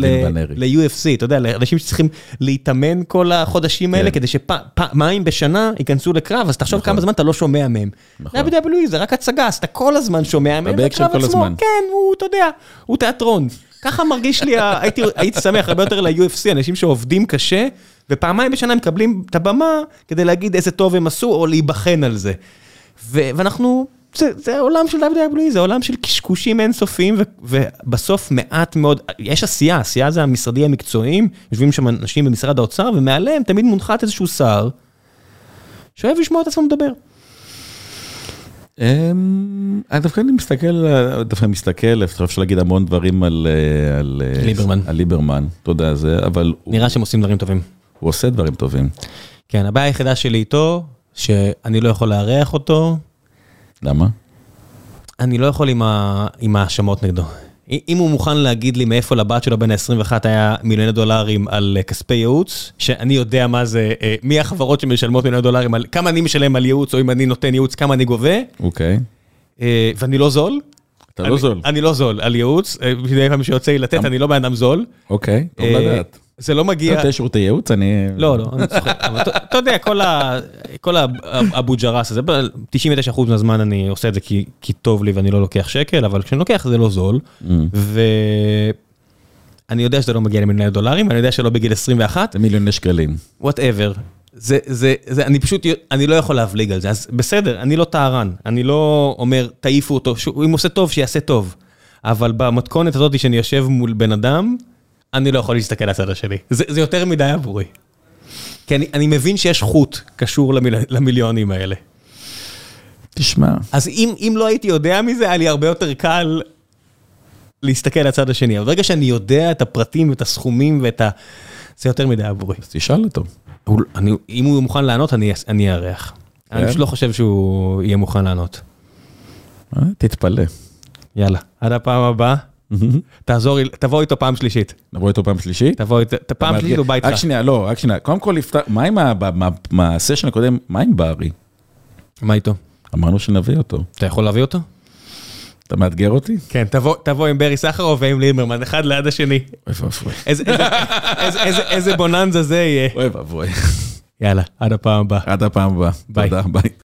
ל-UFC, אתה יודע, לאנשים שצריכים להתאמן כל החודשים האלה כן. כדי שפעמיים בשנה ייכנסו לקרב, אז תחשוב נכון. כמה זמן אתה לא שומע מהם. נכון. WWE זה רק הצגה, אז אתה כל הזמן שומע מהם, כל עצמו. כן, הוא, אתה יודע, הוא תיאטרון. ככה מרגיש לי, הייתי, הייתי שמח הרבה יותר ל-UFC, אנשים שעובדים קשה, ופעמיים בשנה מקבלים את הבמה כדי להגיד איזה טוב הם עשו, או להיבחן על זה. ו- ואנחנו, זה, זה עולם של WWE, זה עולם של קשקושים אינסופיים, ו- ובסוף מעט מאוד, יש עשייה, עשייה זה המשרדים המקצועיים, יושבים שם אנשים במשרד האוצר, ומעליהם תמיד מונחת איזשהו שר, שאוהב לשמוע את עצמו מדבר. אמ, אני דווקא אני מסתכל, דווקא מסתכל, אפשר להגיד המון דברים על אה, אה, ליברמן. על ליברמן, אתה יודע, זה, אבל נראה שהם עושים דברים טובים. הוא עושה דברים טובים. כן, הבעיה היחידה שלי איתו, שאני לא יכול לארח אותו, למה? אני לא יכול עם ההאשמות נגדו. אם הוא מוכן להגיד לי מאיפה לבת שלו בן ה-21 היה מיליוני דולרים על אה, כספי ייעוץ, שאני יודע מה זה, אה, מי החברות שמשלמות מיליוני דולרים, על כמה אני משלם על ייעוץ, או אם אני נותן ייעוץ, כמה אני גובה, אוקיי. אה, ואני לא זול. אתה אני- לא זול. אני לא זול על ייעוץ, מדי פעם שיוצא לי לתת, אני לא בן אדם זול. אוקיי, טוב לדעת. זה לא מגיע... אתה נותן שירותי ייעוץ, אני... לא, לא, אני צוחק. אבל אתה- יודע, כל האבו ג'רס הזה, ב- 99% מהזמן אני עושה את זה כי טוב לי ואני לא לוקח שקל, אבל כשאני לוקח זה לא זול. Mm. ואני יודע שזה לא מגיע למיליוני דולרים, אני יודע שלא בגיל 21, זה מיליוני שקלים. whatever. זה, זה, זה, אני פשוט, אני לא יכול להבליג על זה, אז בסדר, אני לא טהרן, אני לא אומר, תעיפו אותו, שהוא- אם הוא עושה טוב, שיעשה טוב. אבל במתכונת הזאת שאני יושב מול בן אדם, אני לא יכול להסתכל לצד השני. זה, זה יותר מדי עבורי. כי אני, אני מבין שיש חוט קשור למיל, למיליונים האלה. תשמע, אז אם, אם לא הייתי יודע מזה, היה לי הרבה יותר קל להסתכל לצד השני. אבל ברגע שאני יודע את הפרטים ואת הסכומים ואת ה... זה יותר מדי עבורי. אז תשאל אותו. הוא, אני, אם הוא מוכן לענות, אני, אני אארח. אני כן? פשוט לא חושב שהוא יהיה מוכן לענות. אה, תתפלא. יאללה, עד הפעם הבאה, תעזור, לי- תבוא איתו פעם שלישית. נבוא איתו פעם שלישית? תבוא איתו, פעם שלישית הוא בא איתך. רק שנייה, לא, רק שנייה. קודם כל, מה עם מהסשן הקודם, מה עם ברי? מה איתו? אמרנו שנביא אותו. אתה יכול להביא אותו? אתה מאתגר אותי? כן, תבוא, תבוא עם ברי סחרוב ועם ליברמן, אחד ליד השני. אוי ואבוי. איזה, איזה, איזה, איזה, איזה בוננזה זה יהיה. אוי ואבוי. יאללה, עד הפעם הבאה. עד הפעם הבאה. ביי. תודה, ביי.